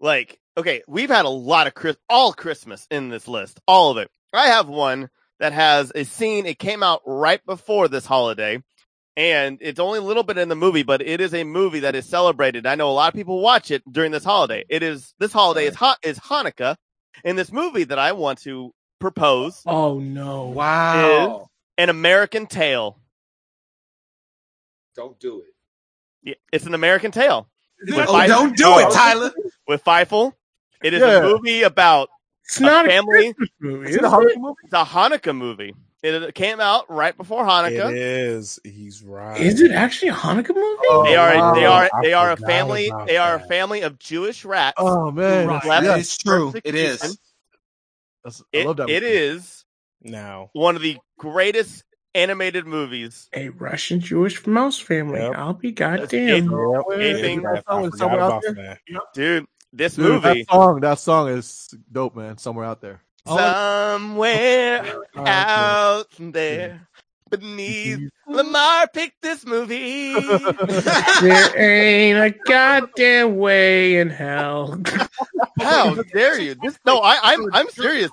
like okay, we've had a lot of Chris all Christmas in this list. All of it. I have one that has a scene it came out right before this holiday and it's only a little bit in the movie, but it is a movie that is celebrated. I know a lot of people watch it during this holiday. It is this holiday is hot is Hanukkah. And this movie that I want to propose Oh no. Wow. an American Tail. Don't do it. Yeah, It's an American Tail oh, With Oh, five- don't do it, Tyler. with Fievel. It is Yeah. a movie about It's not a a family. Christmas movie. Is Is it a? Hanukkah movie? It's a Hanukkah movie. It came out right before Hanukkah. It is. He's right. Is it actually a Hanukkah movie? Oh, They are wow. Oh, they are I they are a family they are a family of Jewish rats. Oh man, Right. Left yeah, That is true. It persecution. is. That's, I love that. it movie. is now? one of the greatest animated movies. A Russian Jewish mouse family. Yep. I'll be goddamn. Gaping. I Somewhere- out there? that. Dude, this Dude, movie that song, that song is dope, man. Somewhere out there. somewhere Uh, out there beneath Lamar picked this movie. there ain't a goddamn way in hell. How dare you? This no, I, I'm I'm serious.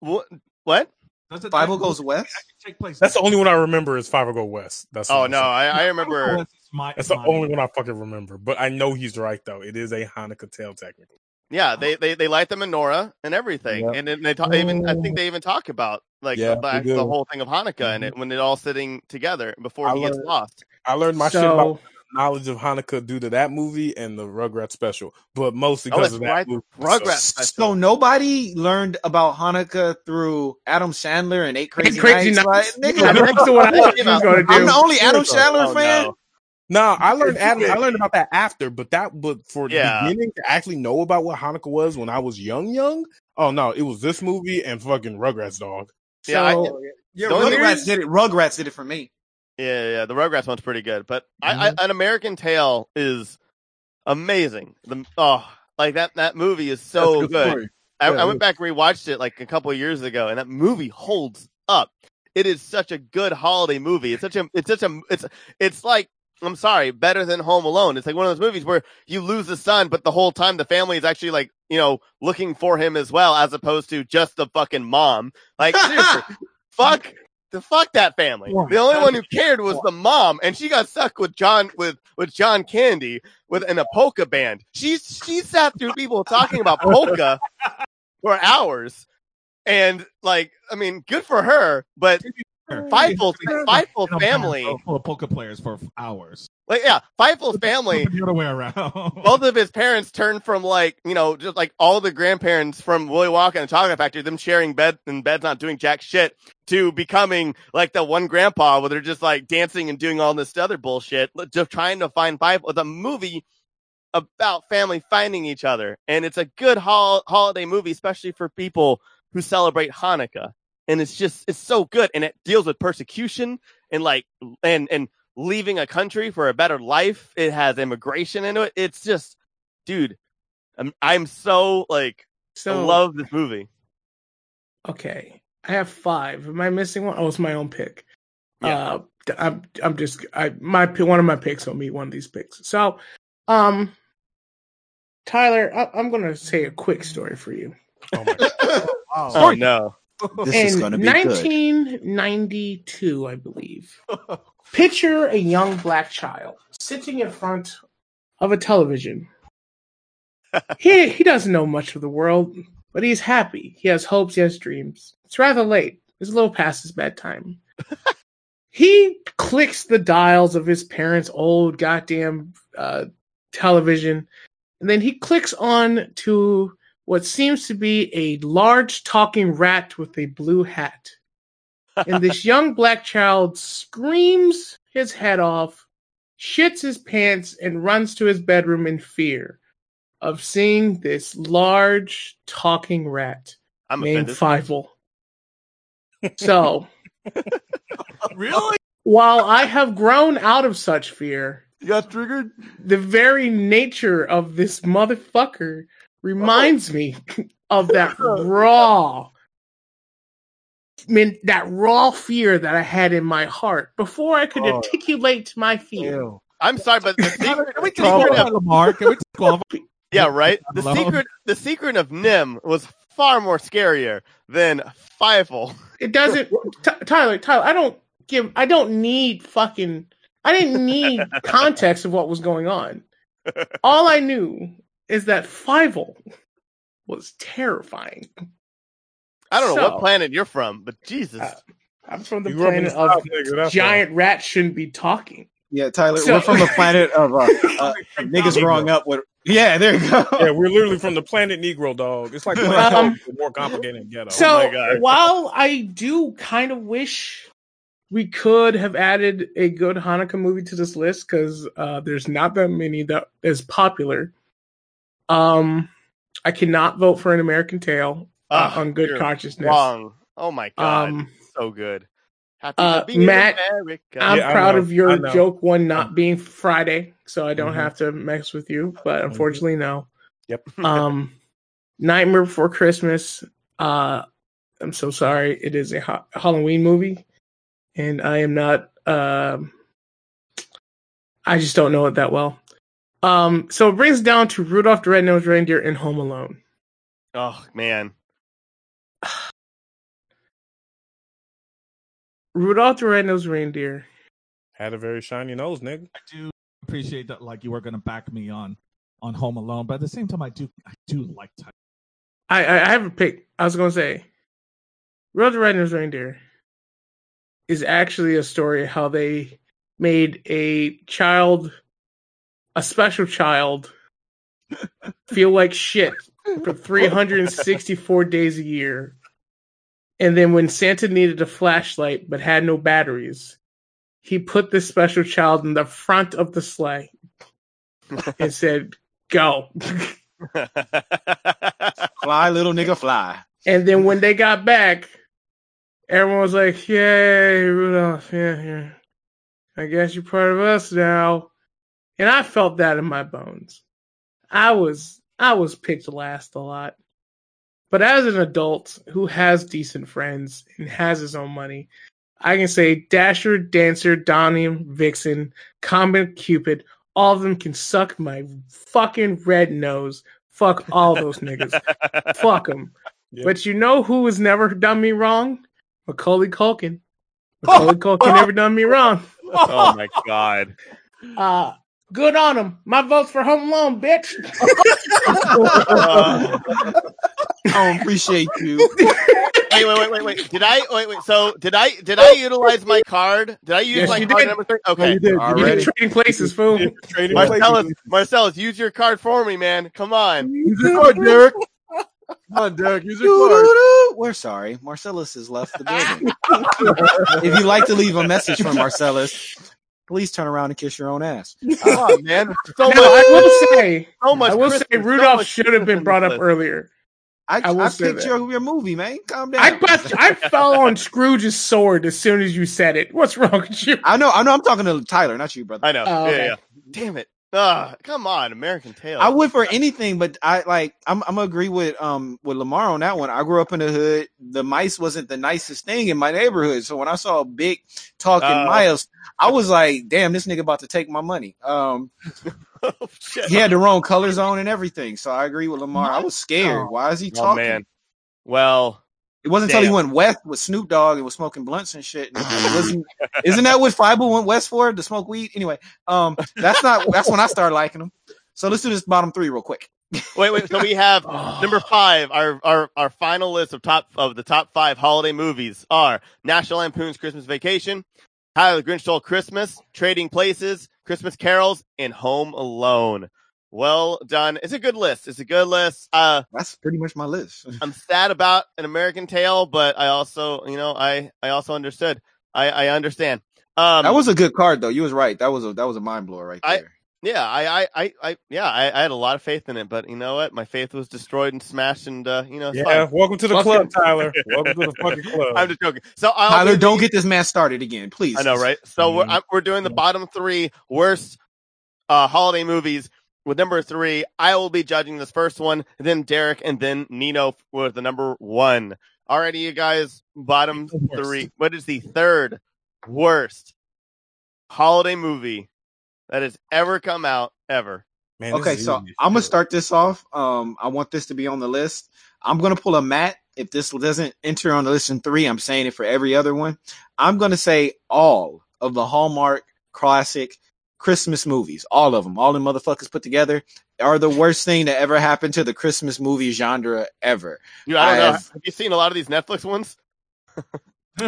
What? What? Does it Five actually goes west. take place? That's the only one I remember is Five Go West. That's Oh no, I'm. I, I remember. West is my- That's the my- only one I fucking remember. But I know he's right though. It is a Hanukkah tale technically. Yeah, they, they they light the menorah and everything, Yeah. and then they talk, even I think they even talk about like Yeah, the, they the whole thing of Hanukkah and Mhm. it when they're all sitting together before I he gets lost. I learned my shit about knowledge of Hanukkah due to that movie and the Rugrats special, but mostly Oh, because that's of that right, movie. Rugrats So- special. So nobody learned about Hanukkah through Adam Sandler and Eight Crazy, Crazy Nights. Nights. Like, nigga, that's the one I thought you was going to I'm the only Adam Sandler Oh, fan. no. No, I learned Adam. I learned about that after, but that but for Yeah. the beginning to actually know about what Hanukkah was when I was young, young. Oh no, it was this movie and fucking Rugrats dog. Yeah, I- Yeah, The Rugrats did it. Rugrats did it for me. Yeah, yeah, the Rugrats one's pretty good, but I, I, Mm-hmm. an American Tail is amazing. The oh, like that that movie is so That's a good. I, Yeah, I it went back and rewatched it like a couple of years ago, and that movie holds up. It is such a good holiday movie. It's such a it's such a it's it's like I'm sorry, better than Home Alone. It's like one of those movies where you lose the son, but the whole time the family is actually like you know looking for him as well, as opposed to just the fucking mom. Like seriously, fuck the fuck that family. The only one who cared was the mom, and she got stuck with John with with John Candy with in a polka band. She she sat through people talking about polka for hours, and like I mean, good for her, but You know, family, full of poker players for hours. like yeah, Fievel's family The other way around. both of his parents turned from like you know just like all the grandparents from Willy Wonka and the Chocolate Factory, them sharing bed and beds not doing jack shit, to becoming like the one grandpa where they're just like dancing and doing all this other bullshit, just trying to find. It's a movie about family finding each other, and it's a good hol- holiday movie, especially for people who celebrate Hanukkah. And it's just it's so good, and it deals with persecution and like and and leaving a country for a better life. It has immigration into it. It's just, dude, I'm I'm so like I so love this movie. okay. I have five. Am I missing one? Oh, it's my own pick. Yeah. Uh, I'm I'm just I my one of my picks will meet one of these picks. So, um, Tyler, I, I'm gonna say a quick story for you. Oh my Wow. Oh no, This In is gonna be good. 1992, I believe. Picture a young black child sitting in front of a television he he doesn't know much of the world, but he's happy. He has hopes. He has dreams. It's rather late. It's a little past his bedtime. he clicks the dials of his parents' old goddamn uh, television, and then he clicks on to what seems to be a large talking rat with a blue hat. And this young black child screams his head off, shits his pants, and runs to his bedroom in fear of seeing this large talking rat I'm named offended. Fievel. So, Really? while I have grown out of such fear, You got triggered? the very nature of this motherfucker reminds me of that oh, raw I mean, that raw fear that I had in my heart before I could Oh. articulate my fear. Ew. I'm sorry, but the secret, Can we the talk secret of, Lamar? Can we talk yeah, right. The Hello? secret, the secret of NIMH was far more scarier than Fievel. It doesn't, T- Tyler. Tyler, I don't give. I don't need fucking. I didn't need context of what was going on. All I knew is that Fievel was terrifying. I don't know what planet you're from, but Jesus. Uh, I'm from the You grew up in planet the of South, nigga, that's giant rats shouldn't be talking. Yeah, Tyler, So- we're from the planet of uh, uh, niggas growing up with. Yeah, there you go. Yeah, we're literally from the planet Negro, dog. It's like Um, more complicated than ghetto. So my God. while I do kind of wish we could have added a good Hanukkah movie to this list because uh, there's not that many that is popular. Um, I cannot vote for an American Tail uh, Ugh, on good you're consciousness. Wrong. Oh my god. Um, so good. Happy uh, Matt, America. I'm Yeah, proud know, of your joke one not being Friday, so I don't Mhm. have to mess with you. But unfortunately, no. Yep. Um, Nightmare Before Christmas. Uh, I'm so sorry. It is a ha- Halloween movie, and I am not. Um, I just don't know it that well. Um, so it brings down to Rudolph the Red-Nosed Reindeer and Home Alone. oh man. Rudolph the Red-Nosed Reindeer. Had a very shiny nose, nigga. I do appreciate that, like you were going to back me on on Home Alone, but at the same time, I do I do like Tyler. I I, I have a pick. I was gonna say, Rudolph the Red-Nosed Reindeer is actually a story how they made a child, a special child, feel like shit for 364 days a year. And then when Santa needed a flashlight but had no batteries, he put this special child in the front of the sleigh and said, Go. Fly, little nigga, fly. And then when they got back, everyone was like, Yay, Rudolph, yeah, yeah. I guess you're part of us now. And I felt that in my bones. I was I was picked last a lot. But as an adult who has decent friends and has his own money, I can say Dasher, Dancer, Donner, Vixen, Comet, Cupid, all of them can suck my fucking red nose. Fuck all those niggas. Fuck them. Yeah. But you know who has never done me wrong? Macaulay Culkin. Macaulay Culkin never done me wrong. oh my god. Uh, good on him. My vote's for Home Alone, bitch. Uh, I don't appreciate you. wait, wait, wait, wait, wait. Did I wait, wait? So did I did I utilize my card? Did I use Yes, my you card did. number three? No, Okay. you did. You did. Trading places, fool. Trading Marcellus, places. Marcellus, use your card for me, man. Come on. Use your card, Derek. Come on, Derek. Use your card. We're sorry. Marcellus has left the building. if you'd like to leave a message for Marcellus, please turn around and kiss your own ass. Come on, man. So Now, much, I will say, so much. I will say, Christmas, so Rudolph much should have been brought up earlier. I, I will I, say picked that. your, your movie, man. Calm down. I bust, I fell on Scrooge's sword as soon as you said it. What's wrong with you? I know, I know. I'm talking to Tyler, not you, brother. I know. Oh, yeah, okay. yeah. Damn it. Ah, come on, American Tail. I would for anything, but I like. I'm. I'm gonna agree with um with Lamar on that one. I grew up in the hood. The mice wasn't the nicest thing in my neighborhood. So when I saw a big talking Oh. mice, I was like, "Damn, this nigga about to take my money." Um, oh, he had the wrong colors on and everything. So I agree with Lamar. I was scared. Why is he Oh talking? man. Well, It wasn't until he went west with Snoop Dogg and was smoking blunts and shit. And wasn't, isn't that what Fievel went west for? To smoke weed? Anyway, um, that's not, that's when I started liking him. So let's do this bottom three real quick. Wait, wait. So we have number five. Our our our final list of top of the top five holiday movies are National Lampoon's Christmas Vacation, How the Grinch Stole Christmas, Trading Places, Christmas Carols, and Home Alone. Well done. It's a good list. It's a good list. Uh, That's pretty much my list. I'm sad about an American Tail, but I also, you know, I I also understood. I I understand. Um, that was a good card though. You was right. That was a that was a mind blower right I- there. yeah. I I I, I yeah. I, I had a lot of faith in it, but you know what? My faith was destroyed and smashed, and uh, you know, Yeah, fine. welcome to the Fucking- club, Tyler. welcome to the fucking club. I'm just joking. So I'll Tyler, do don't get this man started again, please. I know, right? So we're Mhm. I'm, we're doing the bottom three worst uh, holiday movies. With number three, I will be judging this first one, then Derek, and then Nino with the number one. Alrighty, you guys, bottom three. What is the third worst holiday movie that has ever come out ever? Man, Okay, so I'm gonna start this off. Um, I want this to be on the list. I'm gonna pull a Matt. If this doesn't enter on the list in three, I'm saying it for every other one. I'm gonna say all of the Hallmark classic Christmas movies, all of them, all the motherfuckers put together, are the worst thing that ever happened to the Christmas movie genre ever. You, I don't know. I've- Have you seen a lot of these Netflix ones?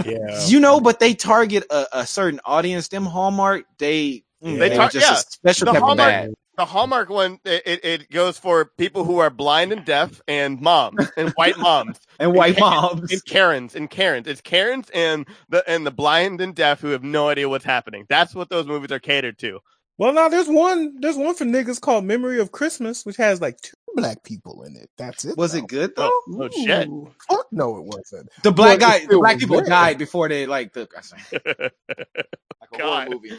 Yeah. You know, but they target a, a certain audience. Them Hallmark, they mm, They they, tar- just yeah. a special The type of Hallmark- bad. The Hallmark one, it, it, it goes for people who are blind and deaf and moms and white moms. And white and- moms. and Karens and Karens. It's Karens and the and the blind and deaf who have no idea what's happening. That's what those movies are catered to. Well, now there's one. There's one for niggas called Memory of Christmas, which has like two black people in it. That's it. Was though. it good oh, though? Oh, oh shit! Fuck no, it wasn't. The black Well, it guy, the black people there. died before they like the like a horror movie.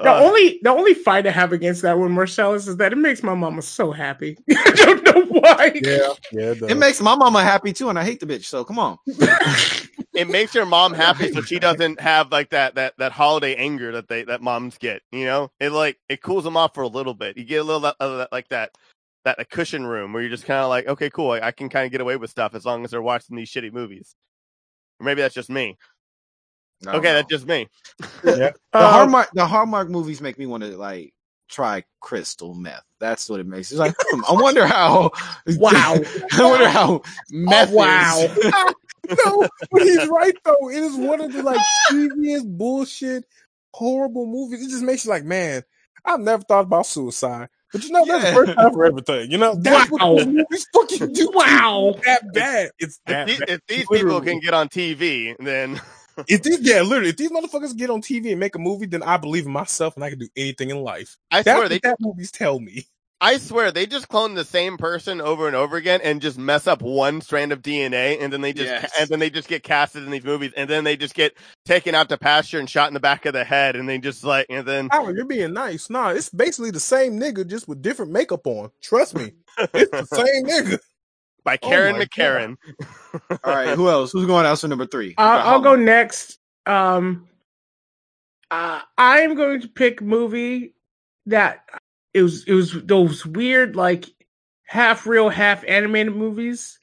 The Uh, only the only fight I have against that one, Marcellus, is that it makes my mama so happy. I don't know why. Yeah, yeah. It. It makes my mama happy too, and I hate the bitch. So come on. It makes your mom happy, so she doesn't have like that that that holiday anger that they that moms get. You know, it like it cools them off for a little bit. You get a little of that, like that that a cushion room where you're just kind of like, okay, cool, I, I can kind of get away with stuff as long as they're watching these shitty movies. Or maybe that's just me. I Okay, know. that's just me. the Uh, Hallmark. The Hallmark movies make me want to like try crystal meth. That's what it makes. It's like hmm, I wonder how. Wow. I wonder how meth. Oh, wow. is. no, but he's right though. It is one of the like cheesiest bullshit, horrible movies. It just makes you like, man, I've never thought about suicide. But you know, that's Yeah. the first time for everything. You know, that's Wow. what those movies fucking do. Wow. That bad. It's If, that the- bad. if these people can get on TV, then If these, yeah, literally, if these motherfuckers get on TV and make a movie, then I believe in myself and I can do anything in life. I That's swear what they that movies tell me. I swear they just clone the same person over and over again and just mess up one strand of DNA and then they just Yes. and then they just get casted in these movies and then they just get taken out to pasture and shot in the back of the head and they just like and then Howard, you're being nice. Nah, it's basically the same nigga just with different makeup on. Trust me. It's the same nigga. By Oh Karen my McCarran. All right, who else? Who's going out for number three? Uh, I'll go next. Um, uh, I am going to pick movie that it was it was those weird like half real half animated movies.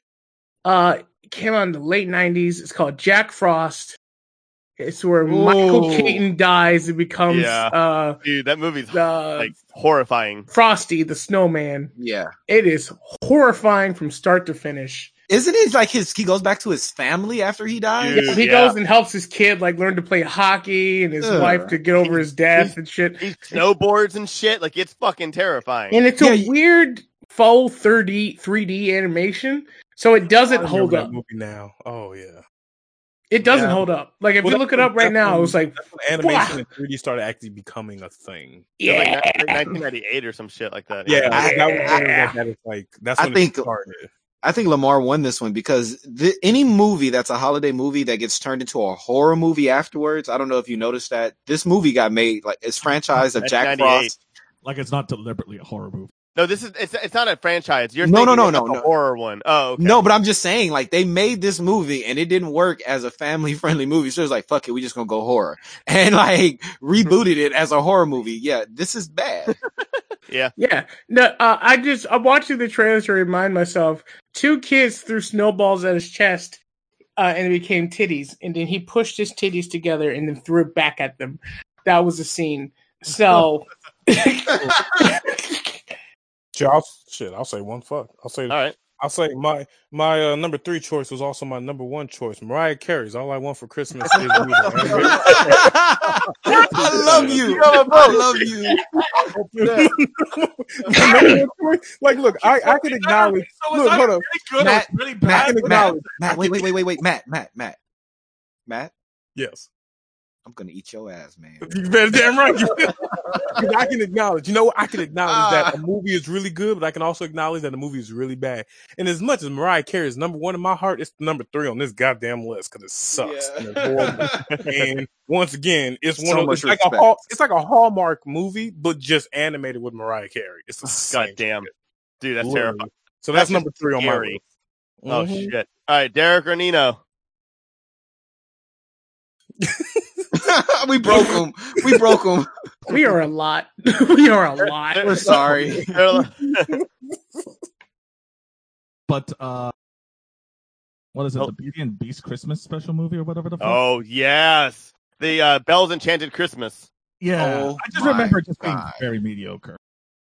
Uh, came out in the late '90s. It's called Jack Frost. It's where Michael Keaton dies and becomes Yeah. uh Dude, that movie's the like horrifying. Frosty the Snowman. Yeah, It is horrifying from start to finish. isn't it like his? He goes back to his family after he dies. Dude. he yeah. goes and helps his kid like learn to play hockey and his Ugh. wife to get over his death and shit. He snowboards and shit. Like it's fucking terrifying. And it's Yeah, a you- weird faux 3D 3D animation, so it doesn't hold up. movie now. Oh yeah. It doesn't Yeah. hold up. Like if Well, you look it up right now, it was like animation and 3D started actually becoming a thing. Yeah, like, yeah. ni- like 1998 or some shit like that. Yeah, I- that was Yeah. was that it's like that's I think- it started. I think Lamar won this one because the, any movie that's a holiday movie that gets turned into a horror movie afterwards, I don't know if you noticed that this movie got made like it's franchise of Jack Frost. Like it's not deliberately a horror movie. No, this is it's it's not a franchise. You're No, no, no, no, no. horror one. Oh, okay. No, but I'm just saying, like they made this movie and it didn't work as a family friendly movie. So it's like, fuck it, we just gonna go horror and like rebooted it as a horror movie. Yeah, this is bad. Yeah. Yeah. No, uh, I just I'm watching the trailer to remind myself. Two kids threw snowballs at his chest, uh, and it became titties. And then he pushed his titties together and then threw it back at them. That was a scene. So, Shit, I'll, shit, I'll say one. Fuck, I'll say. All right. I'll say my my uh, number three choice was also my number one choice. Mariah Carey's "All I Want for Christmas Is You." I love you. I love you. like, look, I, I can acknowledge. So Look, it's hold either up. really good Matt, really I bad. can Matt, acknowledge. Matt, wait, wait, wait, wait, wait, Matt, Matt, Matt, Matt. Yes, I'm gonna eat your ass, man. you better damn right. 'Cause I can acknowledge. You know. I can acknowledge that a movie is really good, but I can also acknowledge that a movie is really bad. And as much as Mariah Carey is number one in my heart, it's number three on this goddamn list because it sucks. Yeah. And, and once again, it's one So of much it's like a it's like a Hallmark movie, but just animated with Mariah Carey. It's the same. God. Dude, that's Literally. terrifying. So that's, That's number three on my list. Oh Mhm. shit. All right, Derek or Nino. we broke them. We broke them. We are a lot. we are a lot. We're sorry. But uh, what is it? Oh. The Beauty and Beast Christmas special movie or whatever the fuck. oh yes, the uh, Belle's Enchanted Christmas. yeah. Oh I just remember it just being God. very mediocre.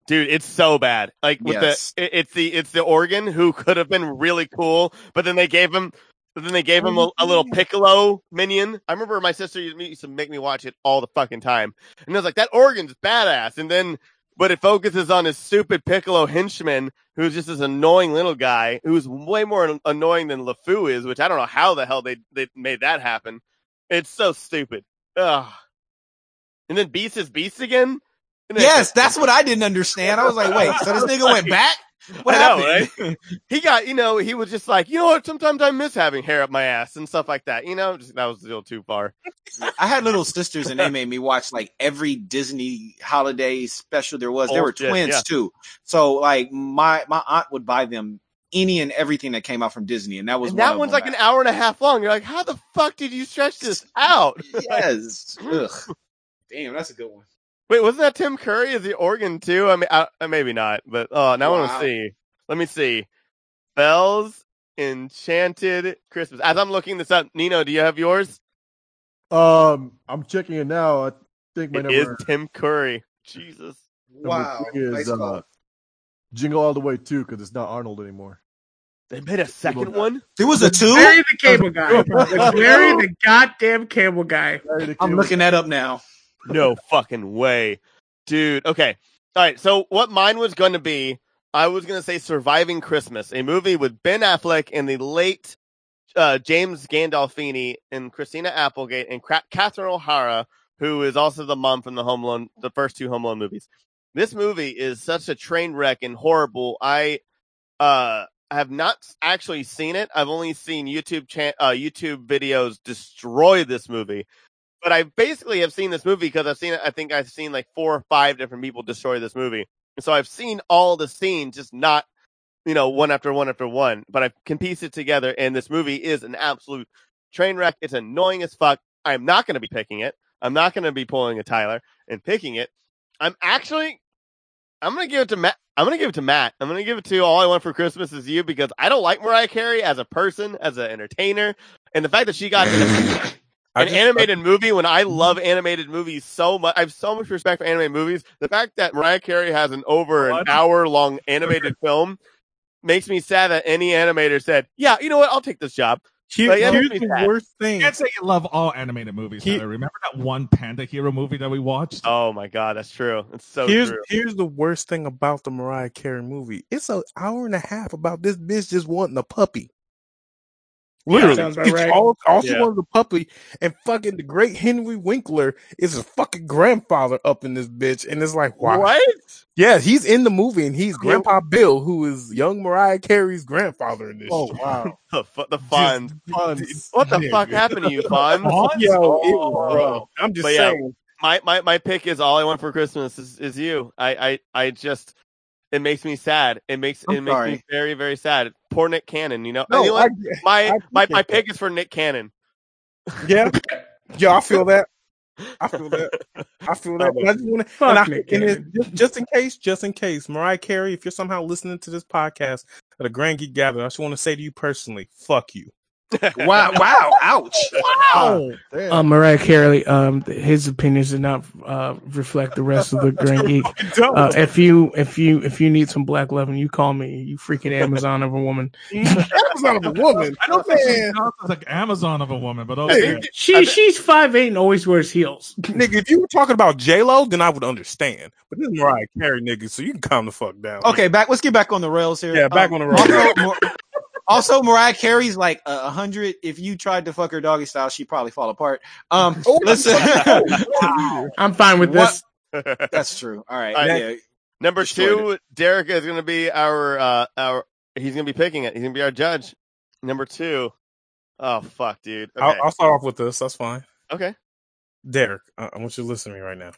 Dude, it's so bad. Like with Yes. the, it, it's the it's the organ who could have been really cool, but then they gave him, but then they gave him a, a little mm-hmm. Piccolo minion. I remember my sister used used to make me watch it all the fucking time, and I was like, that organ's badass. And then, but it focuses on this stupid Piccolo henchman who's just this annoying little guy who's way more annoying than LeFou is, which I don't know how the hell they they made that happen. It's so stupid. Ugh. And then Beast is Beast again. And then- Yes, that's what I didn't understand. I was like, wait, so this nigga went back? What know, happened? he got, you know, he was just like, you know what? Sometimes I miss having hair up my ass and stuff like that. You know, just, that was a little too far. I had little sisters and they made me watch like every Disney holiday special there was. They Oh, were shit, twins yeah. too. So like my my aunt would buy them any and everything that came out from Disney, and that was And one that one's them. like an hour and a half long. You're like, how the fuck did you stretch this out? Yes. Ugh. Damn, that's a good one. Wait, wasn't that Tim Curry as the organ too? I mean, I, uh, maybe not, but oh, now I want to see. Let me see. Belle's Enchanted Christmas. As I'm looking this up, Nino, do you have yours? Um, I'm checking it now. I think my It is number, Tim Curry. Jesus. number three is uh, Jingle All the Way too, because it's not Arnold anymore. They made a second one. There was a two. Larry the cable guy. Larry the goddamn cable guy. I'm looking that up now. No fucking way. Dude, okay. All right, so what mine was going to be, I was going to say Surviving Christmas, a movie with Ben Affleck and the late uh, James Gandolfini and Christina Applegate and Catherine O'Hara, who is also the mom from the Home Alone, the first two Home Alone movies. This movie is such a train wreck and horrible. I uh have not actually seen it. I've only seen YouTube cha- uh, YouTube videos destroy this movie but I basically have seen this movie because I've seen it. I think I've seen like four or five different people destroy this movie. And so I've seen all the scenes, just not, you know, one after one after one, but I can piece it together. And this movie is an absolute train wreck. It's annoying as fuck. I'm not going to be picking it. I'm not going to be pulling a Tyler and picking it. I'm actually, I'm going to give it to Matt. I'm going to give it to Matt. I'm going to give it to All I Want for Christmas Is You because I don't like Mariah Carey as a person, as an entertainer. And the fact that she got an just- animated movie when I love animated movies so much. I have so much respect for animated movies. The fact that Mariah Carey has an over an hour long animated film makes me sad that any animator said, "Yeah, you know what? I'll take this job." Here- Like, here's the sad. worst You thing. can't say you love all animated movies. He- Remember that one Panda Hero movie that we watched? Oh my god, that's true. It's so here's true. here's the worst thing about the Mariah Carey movie. It's an hour and a half about this bitch just wanting a puppy. Literally, sounds about It's right. all, all she Yeah. wanted was a puppy, and fucking the great Henry Winkler is his fucking grandfather up in this bitch, and it's like, wow, What? yeah, he's in the movie, and he's Yeah. Grandpa Bill, who is young Mariah Carey's grandfather in this. Oh shit. wow, The, fu- the fun. Fonz. What the Yeah, fuck yeah. happened to you, fun? Yo, it was oh. rough. I'm just But yeah, saying. my, my my pick is all I want for Christmas is, is you. I, I I just it makes me sad. It makes I'm it makes me very very sad. Poor Nick Cannon. You know. No, You know I, my I my my pick is for Nick Cannon. yeah, yeah, I feel that. I feel that. I feel that. I just want to, Fuck and, I, Nick and it, just, just in case, just in case, Mariah Carey, if you're somehow listening to this podcast at a Grand Geek Gathering, I just want to say to you personally, fuck you. Wow! Wow! Ouch! Wow. Damn. Uh, Mariah Carey, um, his opinions did not uh, reflect the rest of the Grand Geek. Uh, if you if you if you need some black loving, you call me. You freaking Amazon of a woman. Amazon of a woman. I don't think she Man. like Amazon of a woman, but okay. She she's five eight and always wears heels. Nigga, if you were talking about J Lo, then I would understand. But this is Mariah Carey, nigga, so you can calm the fuck down. Okay, back. Let's get back on the rails here. Yeah, back Um, on the rails. Also, Mariah Carey's like a hundred. If you tried to fuck her doggy style, she'd probably fall apart. Um, Oh, listen, I'm fine with What- this. that's true. All right, All right. yeah. Number Destroyed two, Derek is going to be our uh our. He's going to be picking it. He's going to be our judge. Number two. Oh fuck, dude. Okay. I'll, I'll start off with this. That's fine. okay. Derek, I, I want you to listen to me right now.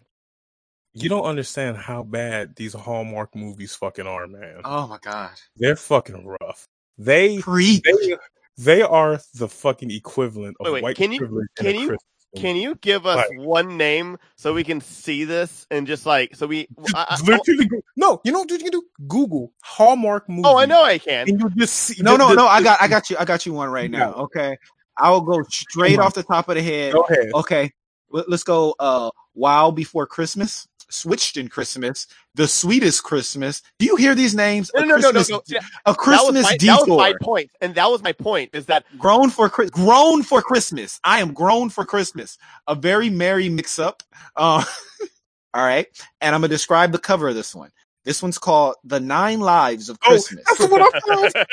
You don't understand how bad these Hallmark movies fucking are, man. Oh my god, They're fucking rough. They preach. they they are the fucking equivalent of Wait, wait, white can you- privilege. in can you- Christmas. Can you give us Like- one name so we can see this and just like so we? I, I- Literally, go- no, you know what you can do? Google Hallmark movie. oh, I know I can. And you just see. No, the- no, the- no. I got, I got you. I got you one right now. Yeah. Okay, I will go straight Come off the top of the head. Go ahead. Okay, let- let's go. Uh, Wow before Christmas, switched in Christmas, the sweetest Christmas. Do you hear these names? No, A no, no, no, no. A That was, Christmas my, that was my point, and that was my point. Is that grown for grown for Christmas. I am grown for Christmas. A very merry mix up. Uh, all right, and I'm gonna describe the cover of this one. This one's called "The Nine Lives of Oh, Christmas," that's what I thought.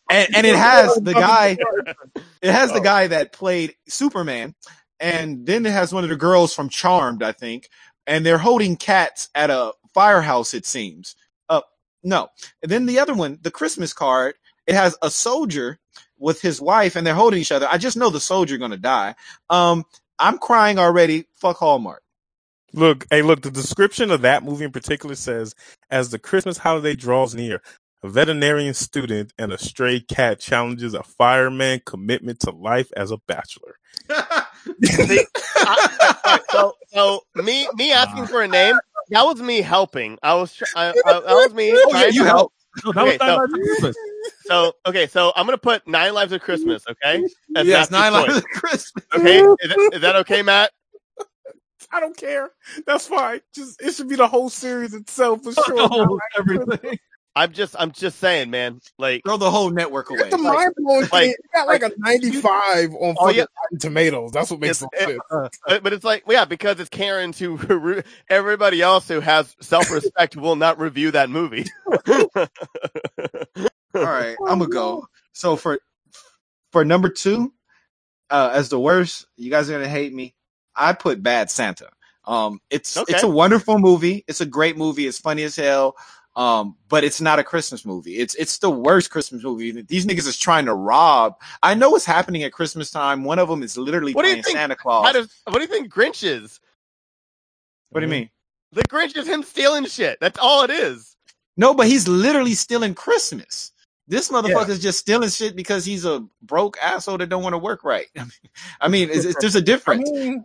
and, and it has the guy. It has the Oh. guy that played Superman, and then it has one of the girls from Charmed, I think, and they're holding cats at a firehouse. It seems. Uh, no. And then the other one, the Christmas card, it has a soldier with his wife, and they're holding each other. I just know the soldier gonna die. Um, I'm crying already. Fuck Hallmark. Look, hey, look, the description of that movie in particular says as the Christmas holiday draws near, a veterinarian student and a stray cat challenges a fireman commitment to life as a bachelor. See, I- I- so so me me ah. asking for a name that was me helping. I was I, I, that was me. Oh, yeah, you to help. No, oh, that was Okay, Nine so- Lives of Christmas. So okay, so I'm gonna put Nine Lives of Christmas. Okay, As yes, Matthew's nine choice. lives of Christmas. Okay, is that, is that okay, Matt? I don't care. That's fine. Just it should be the whole series itself for sure. No, everything. I'm just I'm just saying, man. Like Throw the whole network away. It's a mind blowing like- thing. It got like, a 95 on Oh, fucking yeah. Tomatoes. That's what makes It's- it sense. But, but it's like, yeah, because it's Karens who everybody else who has self respect will not review that movie. All right, I'm gonna go. So for for number two, uh, as the worst, you guys are gonna hate me. I put Bad Santa. Um, it's Okay. it's a wonderful movie. It's a great movie. It's funny as hell. Um, but it's not a Christmas movie. It's it's the worst Christmas movie. These niggas is trying to rob. I know what's happening at Christmas time. One of them is literally What do you playing think- Santa Claus. How does, what do you think Grinch is? what do you mean? The Grinch is him stealing shit. That's all it is. No, but he's literally stealing Christmas. This motherfucker is just stealing shit because he's a broke asshole that don't want to work right. I mean, it's, it's, there's a difference. mean,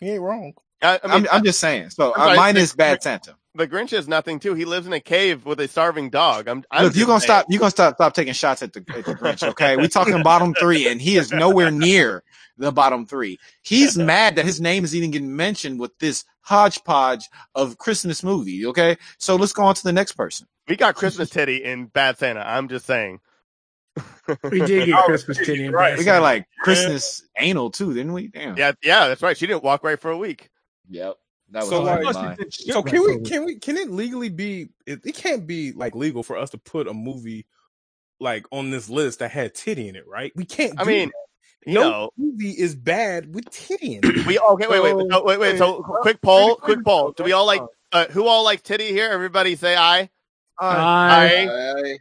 he ain't wrong. I, I I mean, am I'm just saying. So I'm uh, sorry, mine is Bad Santa. The Grinch is nothing too. He lives in a cave with a starving dog. I'm, I'm Look, you're gonna saying. stop. You're gonna stop. Stop taking shots at the, at the Grinch. Okay, we talking bottom three, and he is nowhere near the bottom three. He's mad that his name is even getting mentioned with this hodgepodge of Christmas movie. Okay, so let's go on to the next person. We got Christmas Teddy in Bad Santa. I'm just saying. We did get Oh, Christmas titty and right. We got like Christmas anal too, didn't we? Damn. Yeah, yeah, that's right. She didn't walk right for a week. Yep. That was So, like- So can we can we can it legally be it, it can't be like legal for us to put a movie like on this list that had titty in it, right? We can't I mean, that. you no know, movie is bad with titty in it. we okay. Wait, wait, So- so, wait, wait. So, quick poll, quick poll. Do we all like? Uh, who all like titty here? Everybody say aye. I, Aye.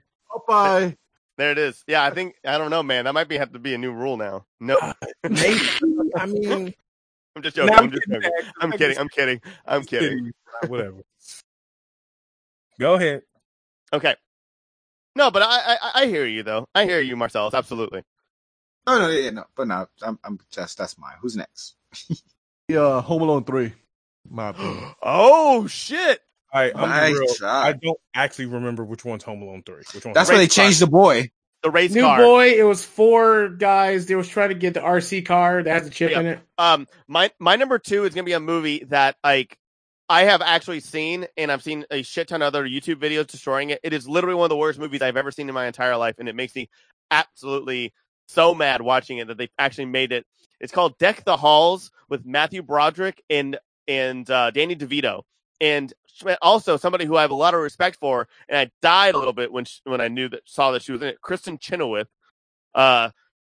Bye. There it is. Yeah, I think I don't know, man. That might be have to be a new rule now. No, Maybe. I mean, I'm just joking. now I'm just getting joking. back- I'm kidding. I'm kidding. I'm kidding. Titty, Whatever. Go ahead. Okay. No, but I, I I hear you though. I hear you, Marcellus. Absolutely. No, no, yeah, no, but no, I'm, I'm just that's mine. Who's next? Yeah, Home Alone three. My opinion. Oh shit! All right, I'm Nice real. job. I don't actually remember which one's Home Alone three. Which one? That's where they changed the boy. The race New car. Boy, it was four guys. They was trying to get the RC car that has a chip Yeah. in it. Um, my my number two is gonna be a movie that like I have actually seen, and I've seen a shit ton of other YouTube videos destroying it. It is literally one of the worst movies I've ever seen in my entire life, and it makes me absolutely so mad watching it that they actually made it. It's called Deck the Halls with Matthew Broderick and and uh, Danny DeVito, and also somebody who I have a lot of respect for, and I died a little bit when she, when I knew that saw that she was in it. Kristin Chenoweth. Uh,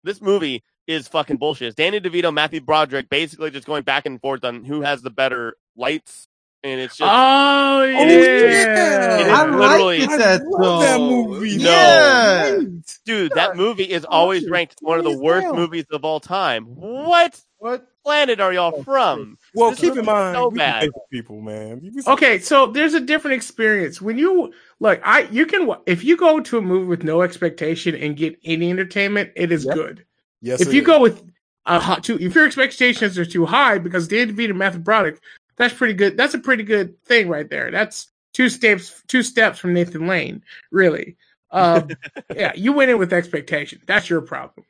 this movie is fucking bullshit. It's Danny DeVito, Matthew Broderick, basically just going back and forth on who has the better lights, and it's just Oh yeah, It is I literally- liked it, that love that movie. No. Yeah. dude. That movie is always ranked one of the worst movies of all time. What What? Planet are y'all from? Well, This keep in mind, so bad. people, man. Okay, so there's a different experience when you look. I you can if you go to a movie with no expectation and get any entertainment, it is Yep. good. Yes, if it you is. go with a hot too, if your expectations are too high because Danny DeVito and Matthew Broderick, that's pretty good. That's a pretty good thing right there. That's two steps two steps from Nathan Lane, really. Um, yeah, you went in with expectation. That's your problem.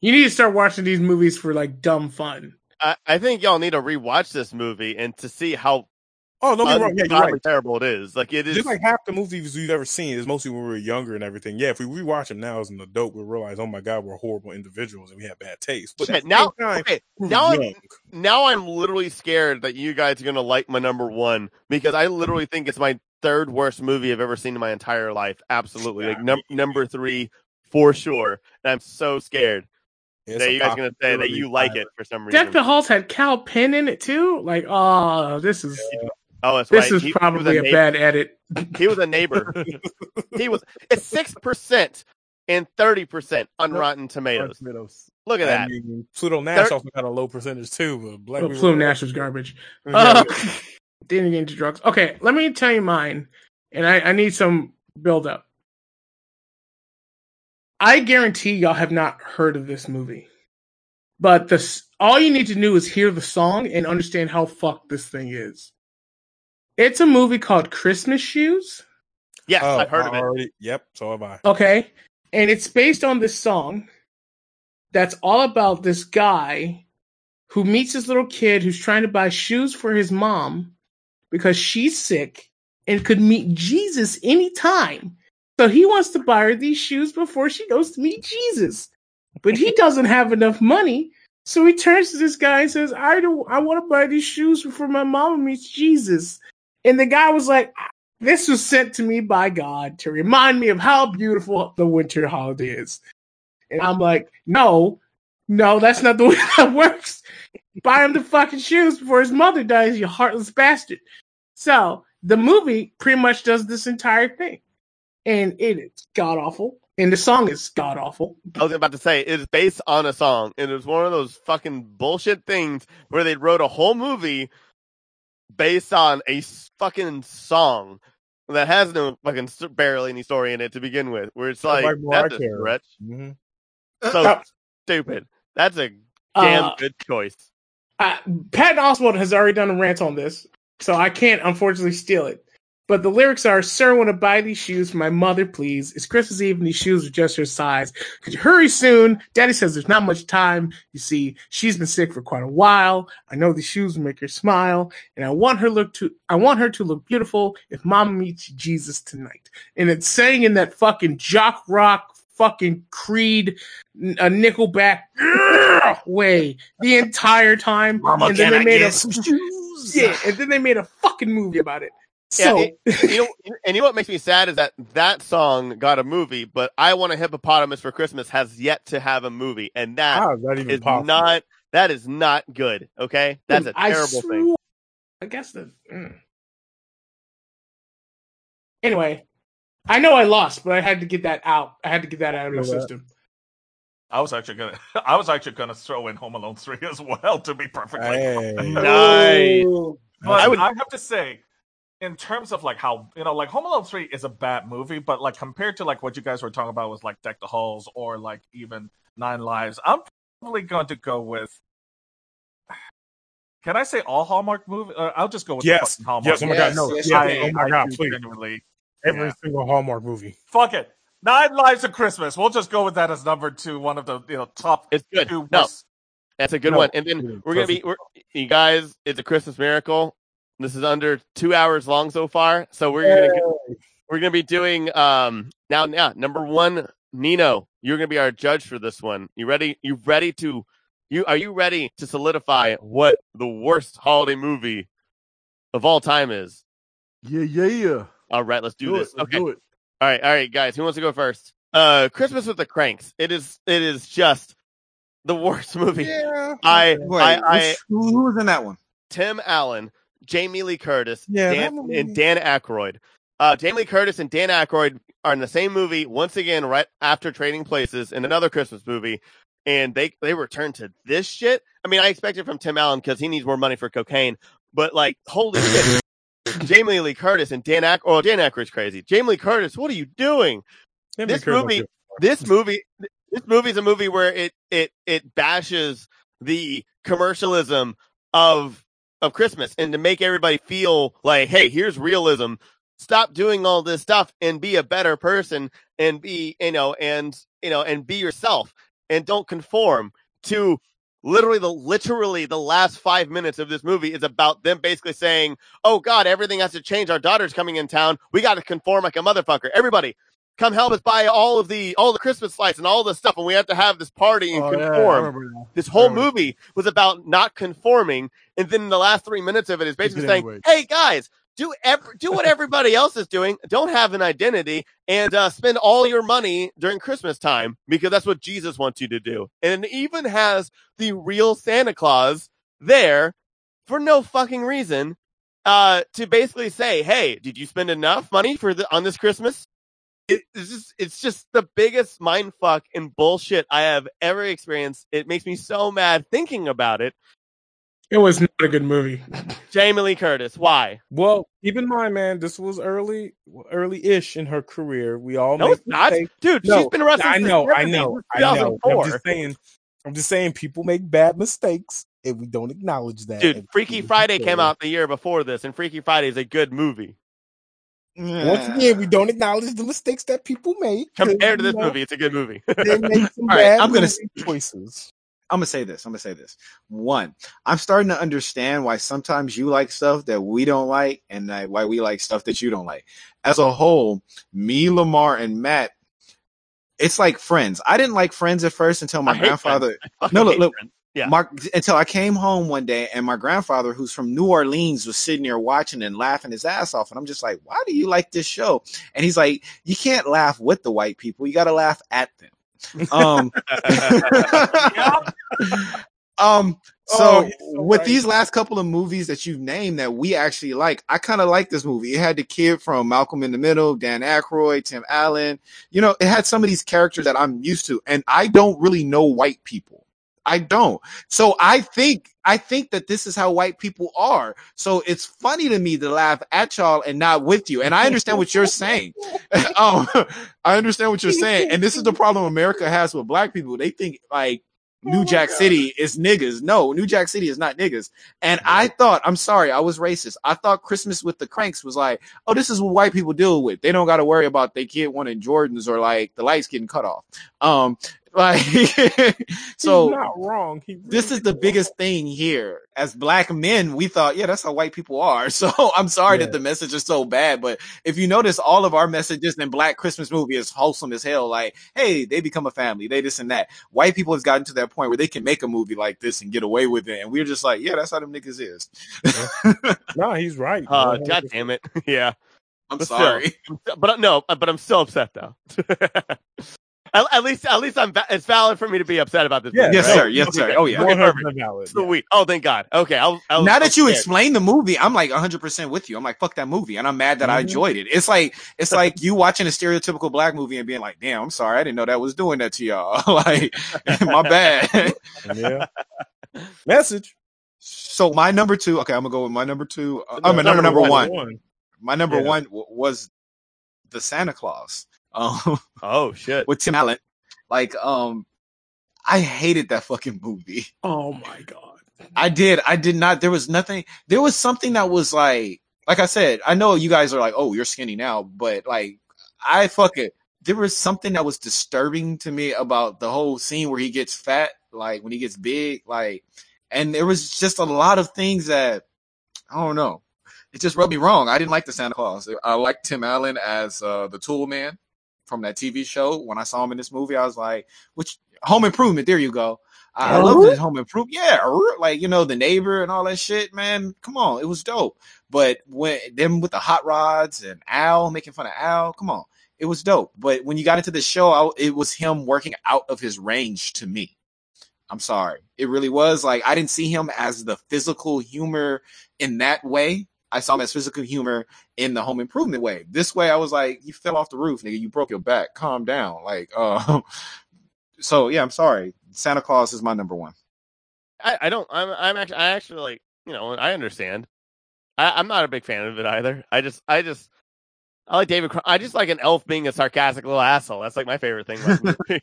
You need to start watching these movies for like dumb fun. I, I think y'all need to rewatch this movie and to see how oh, don't wrong. Yeah, right. terrible it is. Like it is. Just like half the movies we've ever seen is mostly when we were younger and everything. Yeah, if we rewatch them now as an adult, we realize, oh my god, we're horrible individuals and we have bad taste. But Shit, now, time, okay, now I'm now I'm literally scared that you guys are gonna like my number one because I literally think it's my third worst movie I've ever seen in my entire life. Absolutely, like num- number three for sure. And I'm so scared It's that you guys are gonna say that you like pilot. it for some reason. Deck the Halls had Kal Penn in it too. Like, oh, this is oh, that's this right. is He- he was probably a bad edit. He was a neighbor. he was. It's six percent and thirty percent on Rotten Tomatoes. Tomatoes. Look at I that. mean, Pluto Nash Thir- also got a low percentage too, but Black Oh, Widow- Pluto Nash was garbage. Uh, didn't get into drugs. Okay, let me tell you mine, and I, I need some build up. I guarantee y'all have not heard of this movie, but this all you need to do is hear the song and understand how fucked this thing is. It's a movie called Christmas Shoes. yes, Oh, I've heard I of it. Already, yep, so have I. Okay. And it's based on this song that's all about this guy who meets this little kid who's trying to buy shoes for his mom because she's sick and could meet Jesus anytime. So he wants to buy her these shoes before she goes to meet Jesus. But he doesn't have enough money. So he turns to this guy and says, I do I want to buy these shoes before my mama meets Jesus. And the guy was like, this was sent to me by God to remind me of how beautiful the winter holiday is. And I'm like, no, no, that's not the way that works. Buy him the fucking shoes before his mother dies, you heartless bastard. So the movie pretty much does this entire thing. And it is god awful. And the song is god awful. I was about to say it is based on a song, and it was one of those fucking bullshit things where they wrote a whole movie based on a fucking song that has no fucking barely any story in it to begin with. Where it's like like Mariah that's a Carey. stretch, Mhm. so Uh, stupid. That's a damn Uh, good choice. uh, Patton Oswalt has already done a rant on this, so I can't unfortunately steal it. But the lyrics are, "Sir, want to buy these shoes for my mother, please. It's Christmas Eve, and these shoes are just her size. Could you hurry soon? Daddy says there's not much time. You see, she's been sick for quite a while. I know these shoes will make her smile, and I want her look to, I want her to look beautiful if Mama meets Jesus tonight." And it's saying in that fucking jock rock, fucking Creed, a Nickelback way the entire time. and then they made a shoes? yeah, and then they made a fucking movie about it. Yeah, So it- you know, and you know what makes me sad is that that song got a movie, but "I Want a Hippopotamus for Christmas" has yet to have a movie, and that How is that is possible? not that is not good. Okay, that's a terrible thing. I guess the. mm. Anyway, I know I lost, but I had to get that out. I had to get that out of my system. I was actually gonna, I was actually gonna throw in Home Alone three as well. To be perfectly Hey. Nice. Ooh. But I I, have to say, in terms of like how you know, like Home Alone Three is a bad movie, but like compared to like what you guys were talking about was like Deck the Halls or like even Nine Lives, I'm probably going to go with. Can I say all Hallmark movie? Uh, I'll just go with the Yes. fucking Hallmark. Yes. Oh my Yes, god. No. yes, yeah, I, oh my I god. Please. genuinely- Every yeah. single Hallmark movie. Fuck it. Nine Lives of Christmas. We'll just go with that as number two, one of the you know top It's good. two. No, worst- that's a good No, one. And then we're gonna be, we're, you guys. It's a Christmas miracle. This is under two hours long so far, so we're gonna go- we're gonna be doing um now now number one Nino. You're gonna be our judge for this one. You ready? You ready to? You are you ready to solidify what the worst holiday movie of all time is? Yeah, yeah, yeah. All right, let's do, Do, this. it. Let's okay. do it. All right, all right, guys. Who wants to go first? Uh, Christmas with the Cranks. It is. It is just the worst movie. Yeah. I, Wait, I, I, who, who was in that one? Tim Allen, Jamie Lee Curtis, Yeah, Dan, movie- and Dan Aykroyd. Uh, Jamie Lee Curtis and Dan Aykroyd are in the same movie once again, right after Trading Places in another Christmas movie, and they they return to this shit. I mean, I expect it from Tim Allen because he needs more money for cocaine, but like, holy shit. Jamie Lee Curtis and Dan Aykroyd. Oh, Dan Aykroyd's crazy. Jamie Lee Curtis, what are you doing? Him this Kurt movie- this movie this movie is a movie where it it it bashes the commercialism of of Christmas and to make everybody feel like, hey, here's realism. Stop doing all this stuff and be a better person and be, you know, and you know, and be yourself and don't conform to literally the literally the last five minutes of this movie is about them basically saying, Oh God, everything has to change. Our daughter's coming in town. We gotta conform like a motherfucker. Everybody, come help us buy all of the all the Christmas lights and all the stuff, and we have to have this party and Oh, conform. remember now. this whole movie was about not conforming, and then the last three minutes of it is basically saying, anyway. "Hey guys, do ev- do what everybody else is doing. Don't have an identity, and uh, spend all your money during Christmas time because that's what Jesus wants you to do." And it even has the real Santa Claus there for no fucking reason uh, to basically say, "Hey, did you spend enough money for the on this Christmas?" It- It's just, it's just the biggest mind fuck and bullshit I have ever experienced. It makes me so mad thinking about it. It was not a good movie. Jamie Lee Curtis, why? Well, keep in mind, man, this was early, early-ish in her career. We all No, it's not, mistakes. dude. No, she's been wrestling. I know, I know, I know. I'm just saying, I'm just saying, people make bad mistakes, and we don't acknowledge that. Dude, Freaky Friday came out the year before this, and Freaky Friday is a good movie Once again, we don't acknowledge the mistakes that people make. compared to this know, movie. It's a good movie. They make some All right, bad I'm gonna choices. I'm gonna say this. I'm gonna say this. One, I'm starting to understand why sometimes you like stuff that we don't like, and why we like stuff that you don't like. As a whole, me, Lamar, and Matt, it's like Friends. I didn't like Friends at first until my grandfather. No, look, look. Friends. Yeah. My, until I came home one day and my grandfather, who's from New Orleans, was sitting there watching and laughing his ass off. And I'm just like, why do you like this show? And he's like, you can't laugh with the white people. You got to laugh at them. Um, um, so Oh, so with right. these last couple of movies that you've named that we actually like, I kind of like this movie. It had the kid from Malcolm in the Middle, Dan Aykroyd, Tim Allen. You know, it had some of these characters that I'm used to, and I don't really know white people. I don't. So I think I think that this is how white people are. So it's funny to me to laugh at y'all and not with you. And I understand what you're saying. um, I understand what you're saying. And this is the problem America has with black people. They think like New Jack City is niggas. No, New Jack City is not niggas. And I thought, I'm sorry, I was racist. I thought Christmas with the Cranks was like, oh, this is what white people deal with. They don't got to worry about their kid wanting Jordans or like the lights getting cut off. Um, like, so He's not wrong. He this is the not biggest thing here. As black men, we thought, yeah, that's how white people are. So I'm sorry Yeah. that the message is so bad, but if you notice, all of our messages in Black Christmas movie is wholesome as hell. Like, hey, they become a family, they this and that. White people has gotten to that point where they can make a movie like this and get away with it, and we're just like, yeah, that's how them niggas is. wrong. No, he's right. Uh, 100%. God damn it. yeah. I'm But still. sorry. But uh, no, but I'm still upset though. At, at least, at least I'm. Va- it's valid for me to be upset about this. Yeah, movie, yes, right? sir. Yes, Okay, sir. good. Oh yeah. Okay, 100% perfect. valid. yeah. Sweet. Oh, thank God. Okay. I'll, I'll, now I'll that you stand. explain the movie, I'm like 100% with you. I'm like, fuck that movie. And I'm mad that I Mhm. enjoyed it. It's like, it's like you watching a stereotypical black movie and being like, damn, I'm sorry. I didn't know that was doing that to y'all. like, my bad. Yeah. Message. so my number two, okay, I'm gonna go with my number two. Uh, No, I'm number, number one. one. My number Yeah. one w- was the Santa Claus. Um, Oh shit. with Tim Allen. Like, um, I hated that fucking movie. Oh my god. I did. I did not. There was nothing. There was something that was like, like I said, I know you guys are like, oh, you're skinny now, but like, I fucking, there was something that was disturbing to me about the whole scene where he gets fat, like when he gets big, like, and there was just a lot of things that I don't know. It just rubbed me wrong. I didn't like the Santa Claus. I liked Tim Allen as uh, the Tool Man from that TV show. When I saw him in this movie, I was like, "Which Home Improvement?" There you go. I, I love this Home Improvement. Yeah, like you know the neighbor and all that shit. Man, come on, it was dope. But when them with the hot rods and Al making fun of Al, come on, it was dope. But when you got into the show, I, it was him working out of his range to me. I'm sorry, it really was. Like I didn't see him as the physical humor in that way. I saw him as physical humor in the home improvement way. This way, I was like, you fell off the roof, nigga. You broke your back. Calm down. Like, uh, so yeah, I'm sorry. Santa Claus is my number one. I, I don't. I'm. I'm actually. I actually like. You know. I understand. I, I'm not a big fan of it either. I just. I just. I like David. Cron- I just like an elf being a sarcastic little asshole. That's like my favorite thing. About the movie.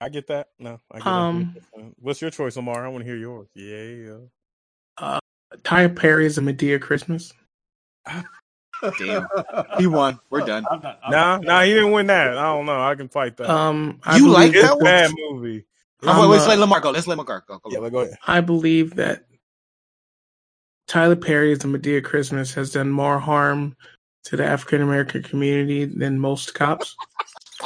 I get that. No, I get Um, that. What's your choice, Omar? I want to hear yours. Yeah. Tyler Perry's A Madea Christmas. Damn, he won. We're done. I'm not, I'm Nah, not- nah, he didn't win that. I don't know. I can fight that. Um, I You like that one? bad movie. Oh, wait, wait, let's uh, let Lamar go. Let's let Lamar go. go, Yeah, go. but go ahead. I believe that Tyler Perry's A Madea Christmas has done more harm to the African American community than most cops.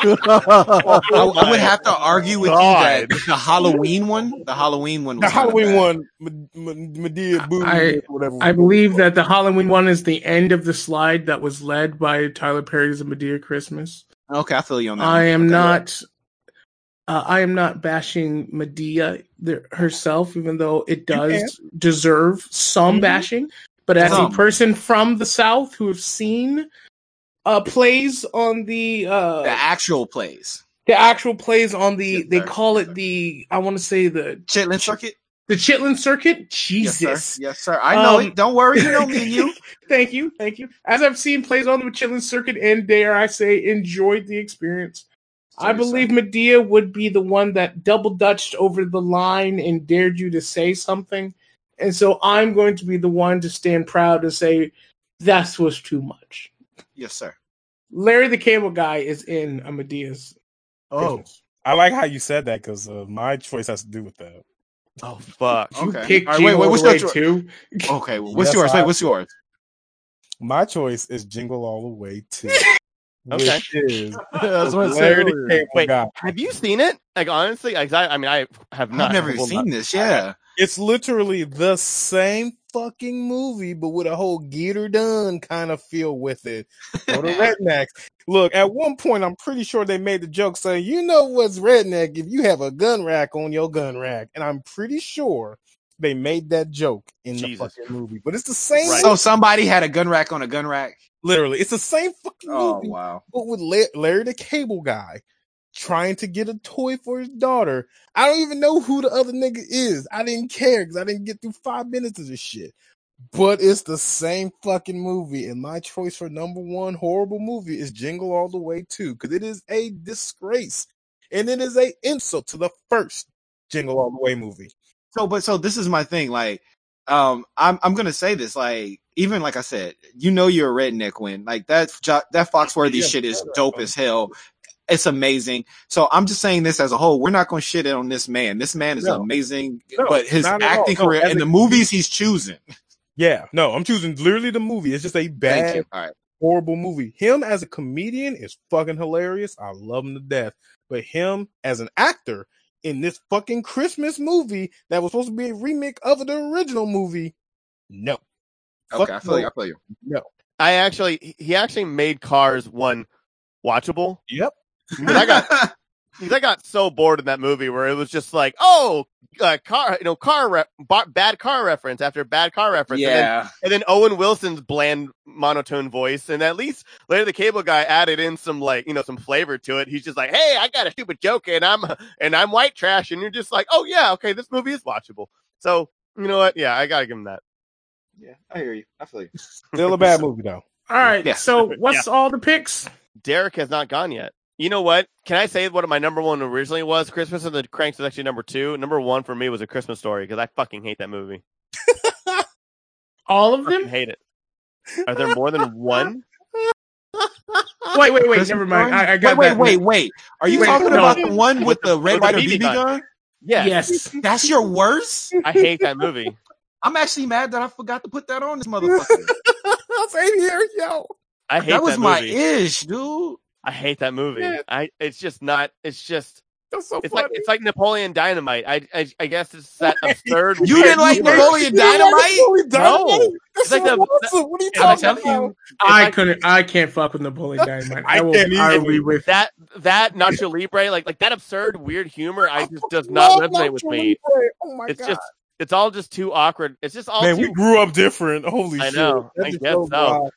I, I would have to argue with God. you that the Halloween one, the Halloween one, The was kinda Halloween bad. one, M- M- Madea Boo, I- whatever. I believe that the Halloween one is the end of the slide that was led by Tyler Perry's A Madea Christmas. Okay, I feel you on that. I one. am Okay. not. Uh, I am not bashing Madea herself, even though it does deserve some Mhm. bashing. But as Some. a person from the South who have seen uh, plays on the uh, the actual plays. the actual plays on the Yes, they sir. call Yes, it sir. the I want to say the Chitlin Circuit. the Chitlin Circuit. Yes, Jesus. sir. Yes, sir. I know Um, it. Don't worry. You know me and you. thank you, thank you. As I've seen plays on the Chitlin Circuit, and dare I say, enjoyed the experience. I believe son. Madea would be the one that double dutched over the line and dared you to say something. And so I'm going to be the one to stand proud and say that was too much. Yes, sir. Larry the Cable Guy is in a Madea's. oh, Christmas. I like how you said that because uh, my choice has to do with that. oh fuck. You Okay. picked All right, wait, Jingle wait, All what's the Way your cho- too. Okay. well, what's Yes, yours? I- Wait, what's yours? My choice is Jingle All the Way too. Okay. Which is that's what I said Larry the. Cable Wait, Guy. have you seen it? Like honestly, I, I mean, I have not. I've never seen not- this. Yeah. It's literally the same fucking movie, but with a whole get her done kind of feel with it. For the rednecks. Look, at one point, I'm pretty sure they made the joke saying, you know what's redneck if you have a gun rack on your gun rack. And I'm pretty sure they made that joke in Jesus. the fucking movie. But it's the same, Right. So somebody had a gun rack on a gun rack. literally, it's the same fucking Oh movie. wow. but with Larry the Cable Guy trying to get a toy for his daughter. I don't even know who the other nigga is. I didn't care because I didn't get through five minutes of this shit. But it's the same fucking movie, and my choice for number one horrible movie is Jingle All the Way too, because it is a disgrace and it is a insult to the first Jingle All the Way movie. So, but so this is my thing. Like, um, I'm I'm gonna say this. Like, even like I said, you know, you're a redneck when like that that Foxworthy Yeah, shit is dope as hell. It's amazing. So I'm just saying this as a whole. We're not gonna shit it on this man. This man is No. amazing, No, but his not at all. acting No, career and a- the movies he's choosing. Yeah, no, I'm choosing literally the movie. It's just a bad you. All right. horrible movie. Him as a comedian is fucking hilarious. I love him to death. But him as an actor in this fucking Christmas movie that was supposed to be a remake of the original movie, no. Okay, Fuck I feel you. no. I feel you. No. I actually, he- he actually made Cars one watchable. Yep. 'Cause I got, 'cause I got so bored in that movie where it was just like, oh, uh, car, you know, car re- ba- bad car reference after bad car reference. And then, yeah. and then Owen Wilson's bland monotone voice, and at least Larry the cable guy added in some like, you know, some flavor to it. He's just like, hey, I got a stupid joke, and I'm and I'm white trash, and you're just like, oh yeah, okay, this movie is watchable. So you know what? Yeah, I gotta give him that. Yeah, I hear you. I feel you. Still a bad movie though. All right. Yeah. So what's all the picks? Derek has not gone yet. You know what? Can I say what my number one originally was? Christmas and the Cranks was actually number two. Number one for me was a Christmas story because I fucking hate that movie. All of I them? hate it. Are there more than one? wait, wait, wait. Never mind. I, I got wait, that. wait, wait, wait. Are you Wait, talking no. about the one with the Red with the Ryder BB BB gun. gun? Yeah, Yes. That's your worst? I hate that movie. I'm actually mad that I forgot to put that on this motherfucker. Same here, yo. I hate that was my ish, dude. I hate that movie. Yeah. I it's just not. It's just. That's so It's funny. like it's like Napoleon Dynamite. I I, I guess it's that absurd. You didn't like humor. Napoleon You don't like Dynamite? No. Dynamite? It's That's like so the- awesome. What are you And I'm talking telling about? you, I like- couldn't. I can't fuck with Napoleon Dynamite. I I will. can't I either. will be with. that that Nacho Libre, like like that absurd weird humor, I just does not resonate with me. Libre. Oh my It's god. just it's all just too awkward. It's just all Man, too we grew up different. Holy I shit. know. That I guess shows so.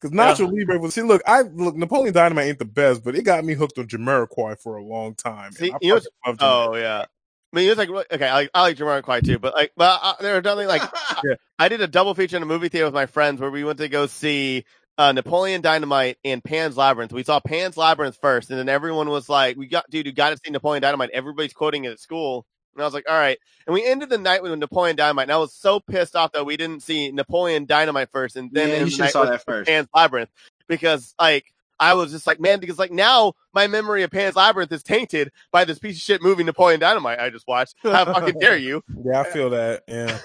Because Nacho Libre was see, look, I look Napoleon Dynamite ain't the best, but it got me hooked on Jamiroquai for a long time. See, and I you know fucking love Oh yeah. I mean, it was like okay, I like I like Jamiroquai too, but like, but uh, there are definitely like Yeah. I did a double feature in a movie theater with my friends where we went to go see uh, Napoleon Dynamite and Pan's Labyrinth. We saw Pan's Labyrinth first, and then everyone was like, "We got, dude, you got to see Napoleon Dynamite." Everybody's quoting it at school, and I was like, "All right." And we ended the night with Napoleon Dynamite, and I was so pissed off that we didn't see Napoleon Dynamite first, and then yeah, you should night saw that first. Pan's Labyrinth because like I was just like, man, because like now my memory of Pan's Labyrinth is tainted by this piece of shit movie Napoleon Dynamite I just watched. How fucking dare you? Yeah, I feel that. Yeah.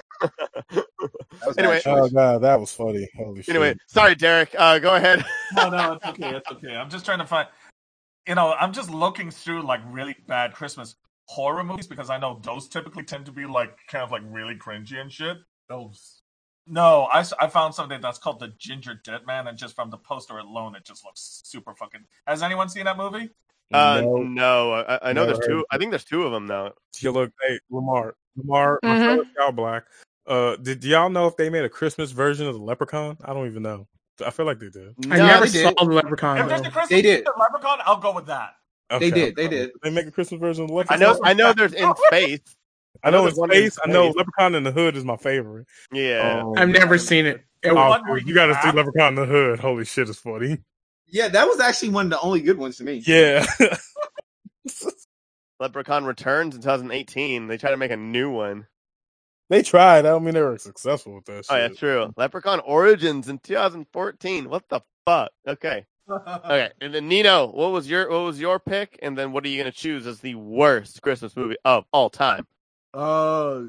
Anyway, Oh god, that was funny. Holy shit. anyway, sorry, Derek. Uh, go ahead. No, no, it's okay. It's okay. I'm just trying to find. You know, I'm just looking through like really bad Christmas horror movies because I know those typically tend to be like kind of like really cringy and shit. Those. No, I, I found something that's called the Ginger Dead Man, and just from the poster alone, it just looks super fucking. Has anyone seen that movie? Uh, No. no, I, I know Never there's two. I think there's two of them now. Yeah, look, hey, Lamar, Lamar, my Mhm. fellow Cow Black. Uh, did do y'all know if they made a Christmas version of the Leprechaun? I don't even know. I feel like they did. I never saw did. the Leprechaun. if there's a Christmas They did. version Leprechaun, I'll go with that. Okay, did, they did. They make a Christmas version of the I know. I know there's in space. I know I know it's in space. I know. Leprechaun in the Hood is my favorite. Yeah. Um, I've never seen it. It oh, was- One where you got to see. Leprechaun in the Hood. Holy shit, it's funny. Yeah, that was actually one of the only good ones to me. Yeah. Leprechaun returns in 2018. They try to make a new one. they tried. I don't mean they were successful with that shit. Oh yeah, true. Leprechaun Origins in 2014. What the fuck? Okay. Okay. And then Nino, what was your what was your pick? And then what are you gonna choose as the worst Christmas movie of all time? Uh,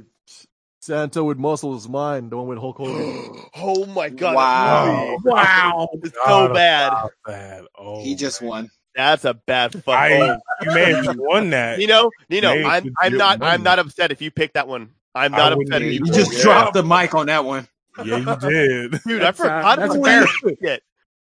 Santa with muscles, mine, the one with Hulk Hogan. oh my god! Wow. that Wow. is God, so bad. Stop that. Oh, He just won. That's a bad fuck. I, Oh, you may have won that. Nino, Nino, Made I'm I'm not I'm not upset if you pick that one. I'm not wouldn't upset if either. you You Yeah. just dropped the mic on that one. Yeah, you did. Dude, I That's, uh, forgot that's about fair. that shit.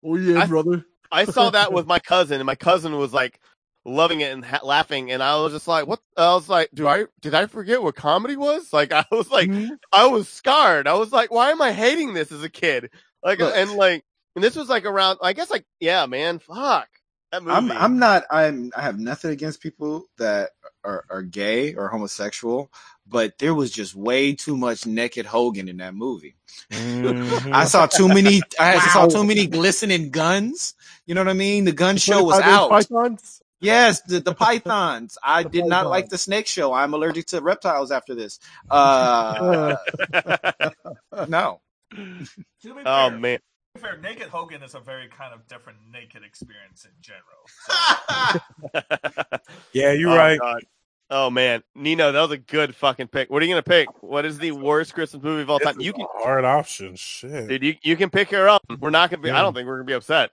Oh yeah, I- brother. I saw that with my cousin, and my cousin was like loving it and ha- laughing, and I was just like, "What?" I was like, "Do I did I forget what comedy was?" Like I was like, Mm-hmm. I was scarred. I was like, "Why am I hating this as a kid?" Like, Look. and like, and this was like around. I guess like, yeah, man, fuck. I'm I'm not I'm I have nothing against people that are, are gay or homosexual, but there was just way too much naked Hogan in that movie. Mhm. I saw too many I saw too many glistening guns. You know what I mean? The gun show was out. Pythons? Yes, the, the pythons. I The did not like the snake show. I'm allergic to reptiles after this. Uh no. To be oh fair, man, to be fair, Naked Hogan is a very kind of different naked experience in general. So, yeah, you're Oh, right. God. Oh man, Nino, that was a good fucking pick. What are you gonna pick? What is the worst Christmas movie of all This time? is You a can, hard option. Shit. dude, you you can pick her up. We're not gonna be. I don't think we're gonna be upset.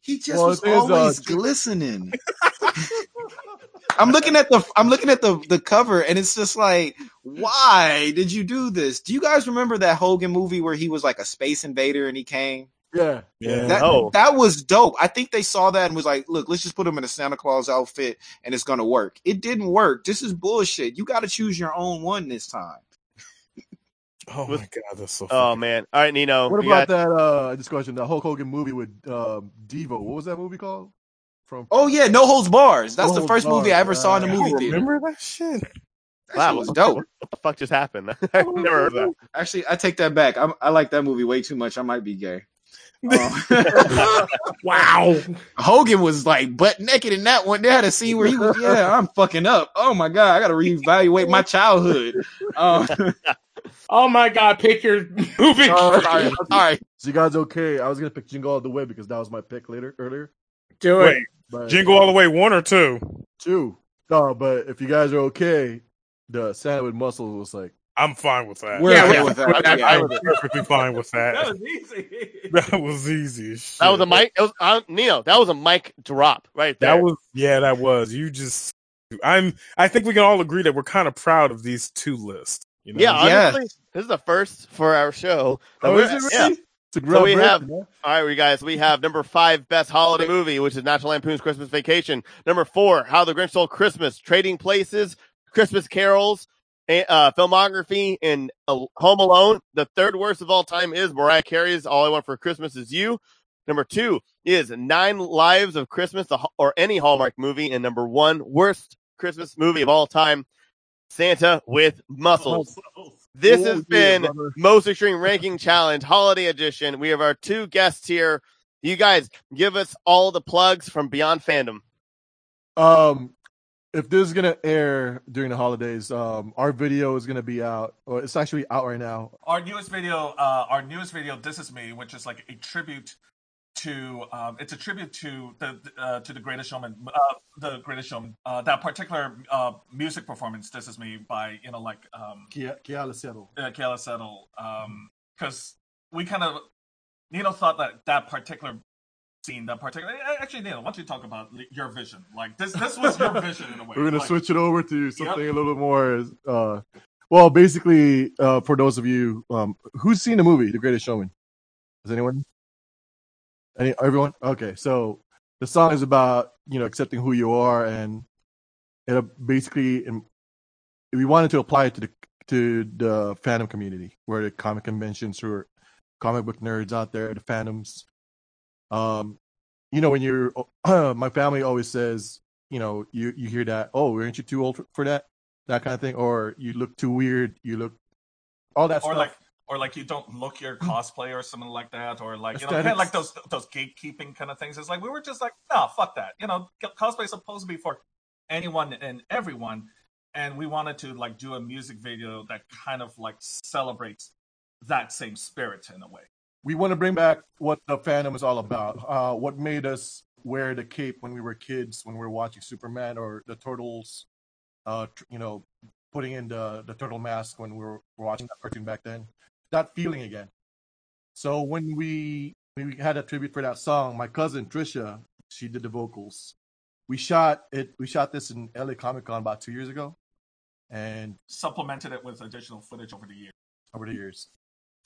He just Well, was the thing uh, always glistening. I'm looking at the I'm looking at the the cover and it's just like, why did you do this? Do you guys remember that Hogan movie where he was like a space invader and he came? Yeah. Yeah. That No. that was dope. I think they saw that and was like, look, let's just put him in a Santa Claus outfit and it's gonna work. It didn't work. This is bullshit. You got to choose your own one this time. oh my god, that's so. Oh man. All right, Nino. What about got- that? Uh, this question, the Hulk Hogan movie with um, Devo. What was that movie called? From Oh yeah, no holds bars. That's No the Holds first movie I Barred, ever saw in a movie theater. remember that shit. That Wow, was dope. What the fuck just happened? I've never heard that. Actually, I take that back. I, I like that movie way too much. I might be gay. Um, Wow. Hogan was like butt naked in that one. They had a scene where he was, yeah, I'm fucking up. Oh my god, I got to reevaluate my childhood. Um, Oh my God! Pick your movie. all right, all right. you guys okay? I was gonna pick Jingle All the Way because that was my pick later earlier. Do it. Wait, But Jingle All the Way, one or two? two. No, but if you guys are okay, the Santa with muscles was like I'm fine with that. We're Yeah, okay with that. we're- Yeah. I'm perfectly fine with That that. was easy. That was easy. That was a mic. It was uh, Nino. That was a mic drop right there. That was yeah, that was. You just I'm I think we can all agree that we're kind of proud of these two lists. You know? yeah. Yeah. Honestly, this is the first for our show. that Oh, we're- is it yeah. It's a So we groundbreaking, have- man. All right, we guys, we have number five, best holiday movie, which is National Lampoon's Christmas Vacation. Number four, How the Grinch Stole Christmas, Trading Places, Christmas Carols, uh, filmography, and uh, Home Alone. The third worst of all time is Mariah Carey's All I Want for Christmas Is You. Number two is Nine Lives of Christmas, or any Hallmark movie, and number one, worst Christmas movie of all time, Santa with Muscles. This Oh, has been most extreme ranking challenge holiday edition. We have our two guests here. You guys give us all the plugs from Beyond Fandom. Um, if this is gonna air during the holidays, um, our video is gonna be out. Or it's actually out right now. our newest video, uh, our newest video, "This Is Me," which is like a tribute to, um, it's a tribute to the uh, to the Greatest Showman, uh, the Greatest Showman. Uh, that particular uh, music performance, "This Is Me," by you know like um, Kia, Kia Settle. uh, Keala Settle, because we kind of Nino thought that that particular scene, that particular actually Nino, why don't you talk about your vision? Like this, this was your vision in a way. We're gonna Like, switch it over to something a little bit more. Uh, well, basically, uh, for those of you um, who's seen the movie, The Greatest Showman, has anyone? Any everyone? Okay, so the song is about you know accepting who you are, and it uh, basically we wanted to apply it to the to the fandom community, where the comic conventions, who are comic book nerds out there, the fandoms. Um, you know, when you're, my family always says, you know, you you hear that, oh, aren't you too old for that, that kind of thing, or you look too weird, you look, all that or stuff. like or like you don't look your cosplay or something like that, or like you know, kind of like those those gatekeeping kind of things. It's like we were just like, no, fuck that. You know, cosplay is supposed to be for anyone and everyone, and we wanted to like do a music video that kind of like celebrates that same spirit in a way. We want to bring back what the fandom is all about. Uh, what made us wear the cape when we were kids, when we were watching Superman or the Turtles. Uh, tr- you know, putting in the the turtle mask when we were watching that cartoon back then. That feeling again. So when we when we had a tribute for that song, my cousin Trisha, she did the vocals. We shot it. We shot this in LA Comic Con about two years ago, and Supplemented it with additional footage over the years. over the years.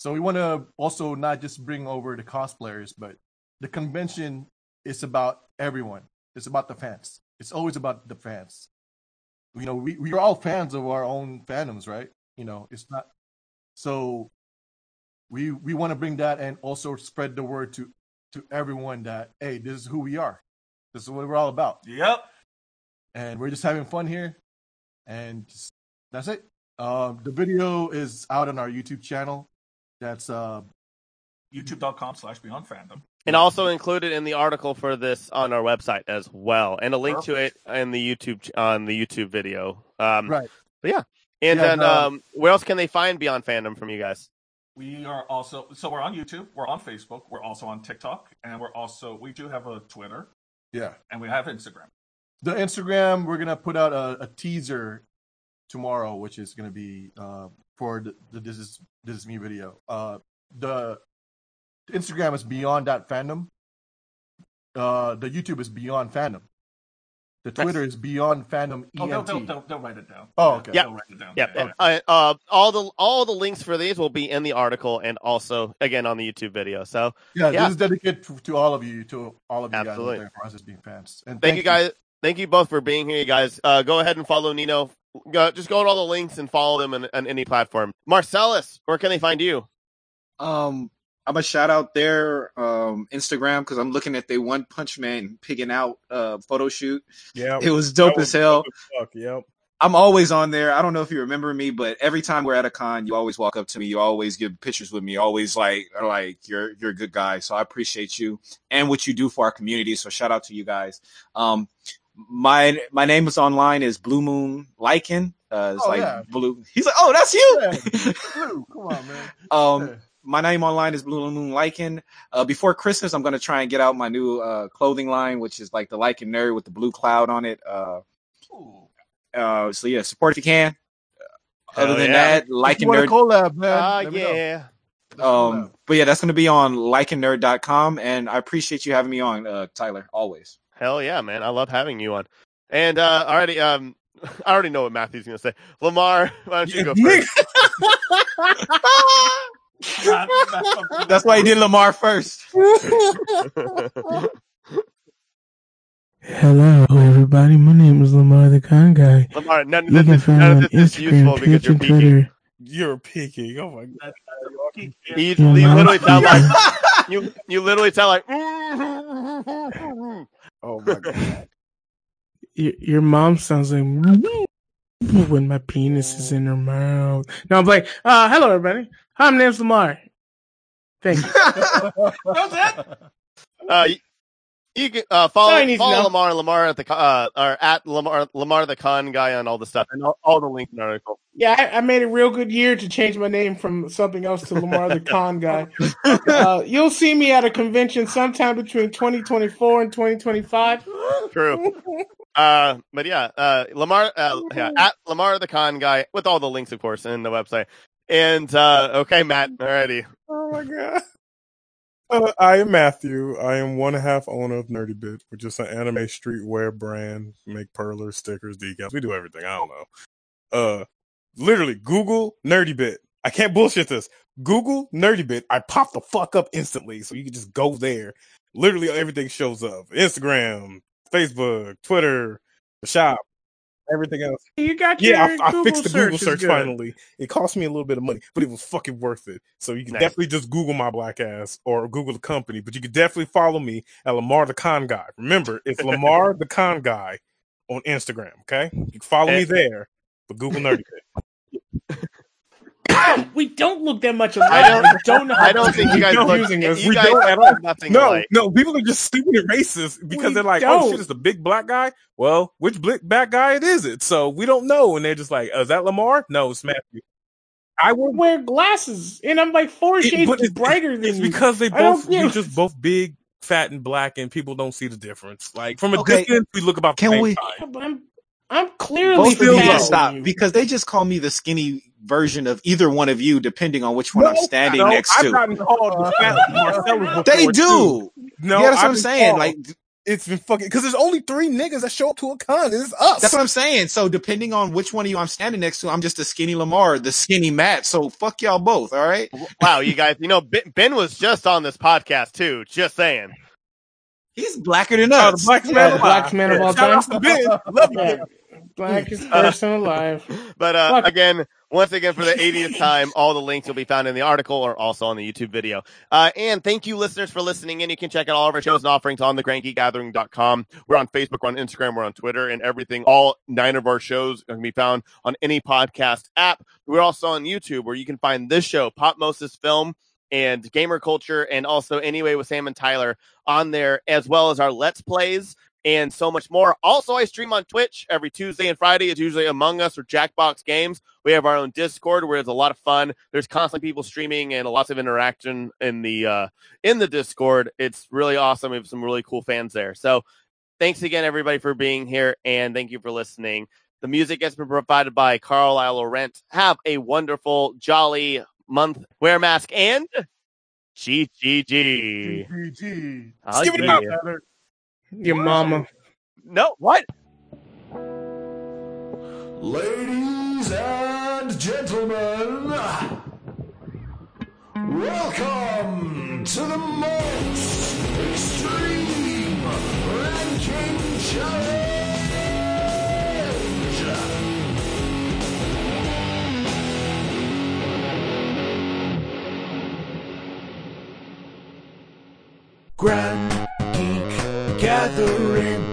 So we want to also not just bring over the cosplayers, but the convention is about everyone. It's about the fans. It's always about the fans. You know, we we're all fans of our own fandoms, right? You know, it's not so we we want to bring that and also spread the word to to everyone that hey, this is who we are. This is what we're all about. Yep. And we're just having fun here. And just, that's it. Um, the video is out on our YouTube channel. That's uh, YouTube.com slash Beyond Fandom. And also included in the article for this on our website as well, and a link to it in the YouTube on the YouTube video. Um, right. But yeah, and Yeah, then no. um, where else can they find Beyond Fandom from you guys? We are also so we're on YouTube, we're on Facebook, we're also on TikTok, and we're also we do have a Twitter Yeah. and we have Instagram. The Instagram, we're gonna put out a, a teaser tomorrow, which is gonna be uh, for the, the this is this is me video. Uh, the Instagram is beyond that fandom. Uh, the YouTube is beyond fandom. The Twitter is beyond fandom Oh, they'll, ENT. they'll, they'll, they'll write it down. Oh, okay. Yeah. They'll write it down. Yep. Yeah. Uh, uh, all the all the links for these will be in the article and also again on the YouTube video. So Yeah, Yeah. this is dedicated to, to all of you, to all of you Absolutely. guys for us as being fans. And thank, you guys. Thank you both for being here, you guys. Uh, go ahead and follow Nino. Go, just go to all the links and follow them on, on any platform. Marcellus, where can they find you? Um, I'm a shout out their um Instagram because I'm looking at the One Punch Man pigging out uh photo shoot. Yeah. It was dope as hell. Fuck, yep. I'm always on there. I don't know if you remember me, but every time we're at a con, you always walk up to me. You always give pictures with me. Always like are like you're you're a good guy. So I appreciate you and what you do for our community. So shout out to you guys. Um, my my name is online is Blue Moon Lycan. Uh, it's Oh, like yeah. blue. He's like, oh, that's you. Yeah. Blue, come on, man. Um, Yeah. my name online is Blue Moon Lycan. Uh, before Christmas, I'm gonna try and get out my new uh, clothing line, which is like the Lycan nerd with the blue cloud on it. Uh, uh, so yeah, support if you can. Other than yeah. that, Lycan Want a nerd. collab, man? Ah, Let me know. yeah. Um, but yeah, that's gonna be on lycannerd.com, and I appreciate you having me on, uh, Tyler. Always. Hell yeah, man. I love having you on. And uh already um I already know what Matthew's gonna say. Lamar, why don't you go first? That's why he did Lamar first. Hello, everybody. My name is Lamar the Con Guy. Lamar, none You of can this, find none me of on this is useful Instagram, because Twitch, you're and peeking. Twitter. You're picking. Oh my god. You, Yeah, you literally sound like you you literally sound like Oh my god. Your, your mom sounds like when my penis is in her mouth. Now I'm like, uh, hello, everybody. Hi, my name's Lamar. Thank you. uh you, you can uh, follow Sorry, I follow know. Lamar Lamar at the uh or at Lamar Lamar the con guy on all the stuff and all, all the links in the article. Yeah, I, I made a real good year to change my name from something else to Lamar the Con Guy. Uh, you'll see me at a convention sometime between 2024 and 2025. True. Uh, but yeah, uh, Lamar, uh, yeah, at Lamar the Con guy with all the links, of course, in the website. And uh, okay, Matt, alrighty. Oh my god. Uh, I am Matthew. I am one half owner of Nerdy Bit, which is an anime streetwear brand. Make perlers, stickers, decals. We do everything. I don't know. Uh, literally, Google Nerdy Bit. I can't bullshit this. Google Nerdy Bit. I pop the fuck up instantly, so you can just go there. Literally, everything shows up: Instagram, Facebook, Twitter, the shop, everything else. You got Yeah, I, I Google fixed the Google search finally. It cost me a little bit of money, but it was fucking worth it. So you can Nice. definitely just Google my black ass or Google the company, but you can definitely follow me at Lamar the Con Guy. Remember, it's Lamar the Con Guy on Instagram. Okay, you can follow me there, but Google Nerdy Pit. we don't look that much alike. I don't- I don't know. I don't think you guys don't look. using us. You We guys don't at have all. nothing No, alike. no, people are just stupid and racist because We they're like, "Oh don't. shit, it's the big black guy." Well, which bli- black guy it is it? So we don't know, and they're just like, "Oh, "Is that Lamar?" No, it's Matthew. I would wear glasses, and I'm like four It- shades it's- brighter than It's you. because they I both get- we just both big, fat, and black, and people don't see the difference. Like from a Okay. distance, we look about the Can same we- size. Yeah, but I'm, I'm clearly Both of you still can stop because they just call me the skinny version of either one of you, depending on which one I'm standing no, next I've to. gotten called the fat Marcellus before, They too. do. No, yeah, that's what I've I'm saying. called. Like it's been fucking because there's only three niggas that show up to a con. and It's us. that's what I'm saying. So depending on which one of you I'm standing next to, I'm just a skinny Lamar, the skinny Matt. So fuck y'all both. All right. Wow, you guys. You know, Ben, ben was just on this podcast too. Just saying. He's blacker than Oh, us. the black man, Yeah, alive. black man of all Shout out time. to Ben. Love you. Blackest person alive. But uh, Fuck. again, once again, for the 80th time, all the links will be found in the article or also on the YouTube video. Uh, and thank you, listeners, for listening in. You can check out all of our shows and offerings on thegrandgeekgathering.com. We're on Facebook, we're on Instagram, we're on Twitter, and everything. All nine of our shows can be found on any podcast app. We're also on YouTube, where you can find this show, Pop Moses Film, and Gamer Culture, and also Anyway with Sam and Tyler on there, as well as our Let's Plays and so much more. Also, I stream on Twitch every Tuesday and Friday. It's usually Among Us or Jackbox Games. We have our own Discord where it's a lot of fun. There's constantly people streaming and lots of interaction in the uh, in the Discord. It's really awesome. We have some really cool fans there. So, thanks again, everybody, for being here, and thank you for listening. The music has been provided by Carlisle Laurent. Have a wonderful, jolly month. Wear a mask and GGG. GG. Oh, Skip it yeah. out. Your mama. No, what? Ladies and gentlemen, welcome to the most extreme ranking challenge. Grand Geek Gathering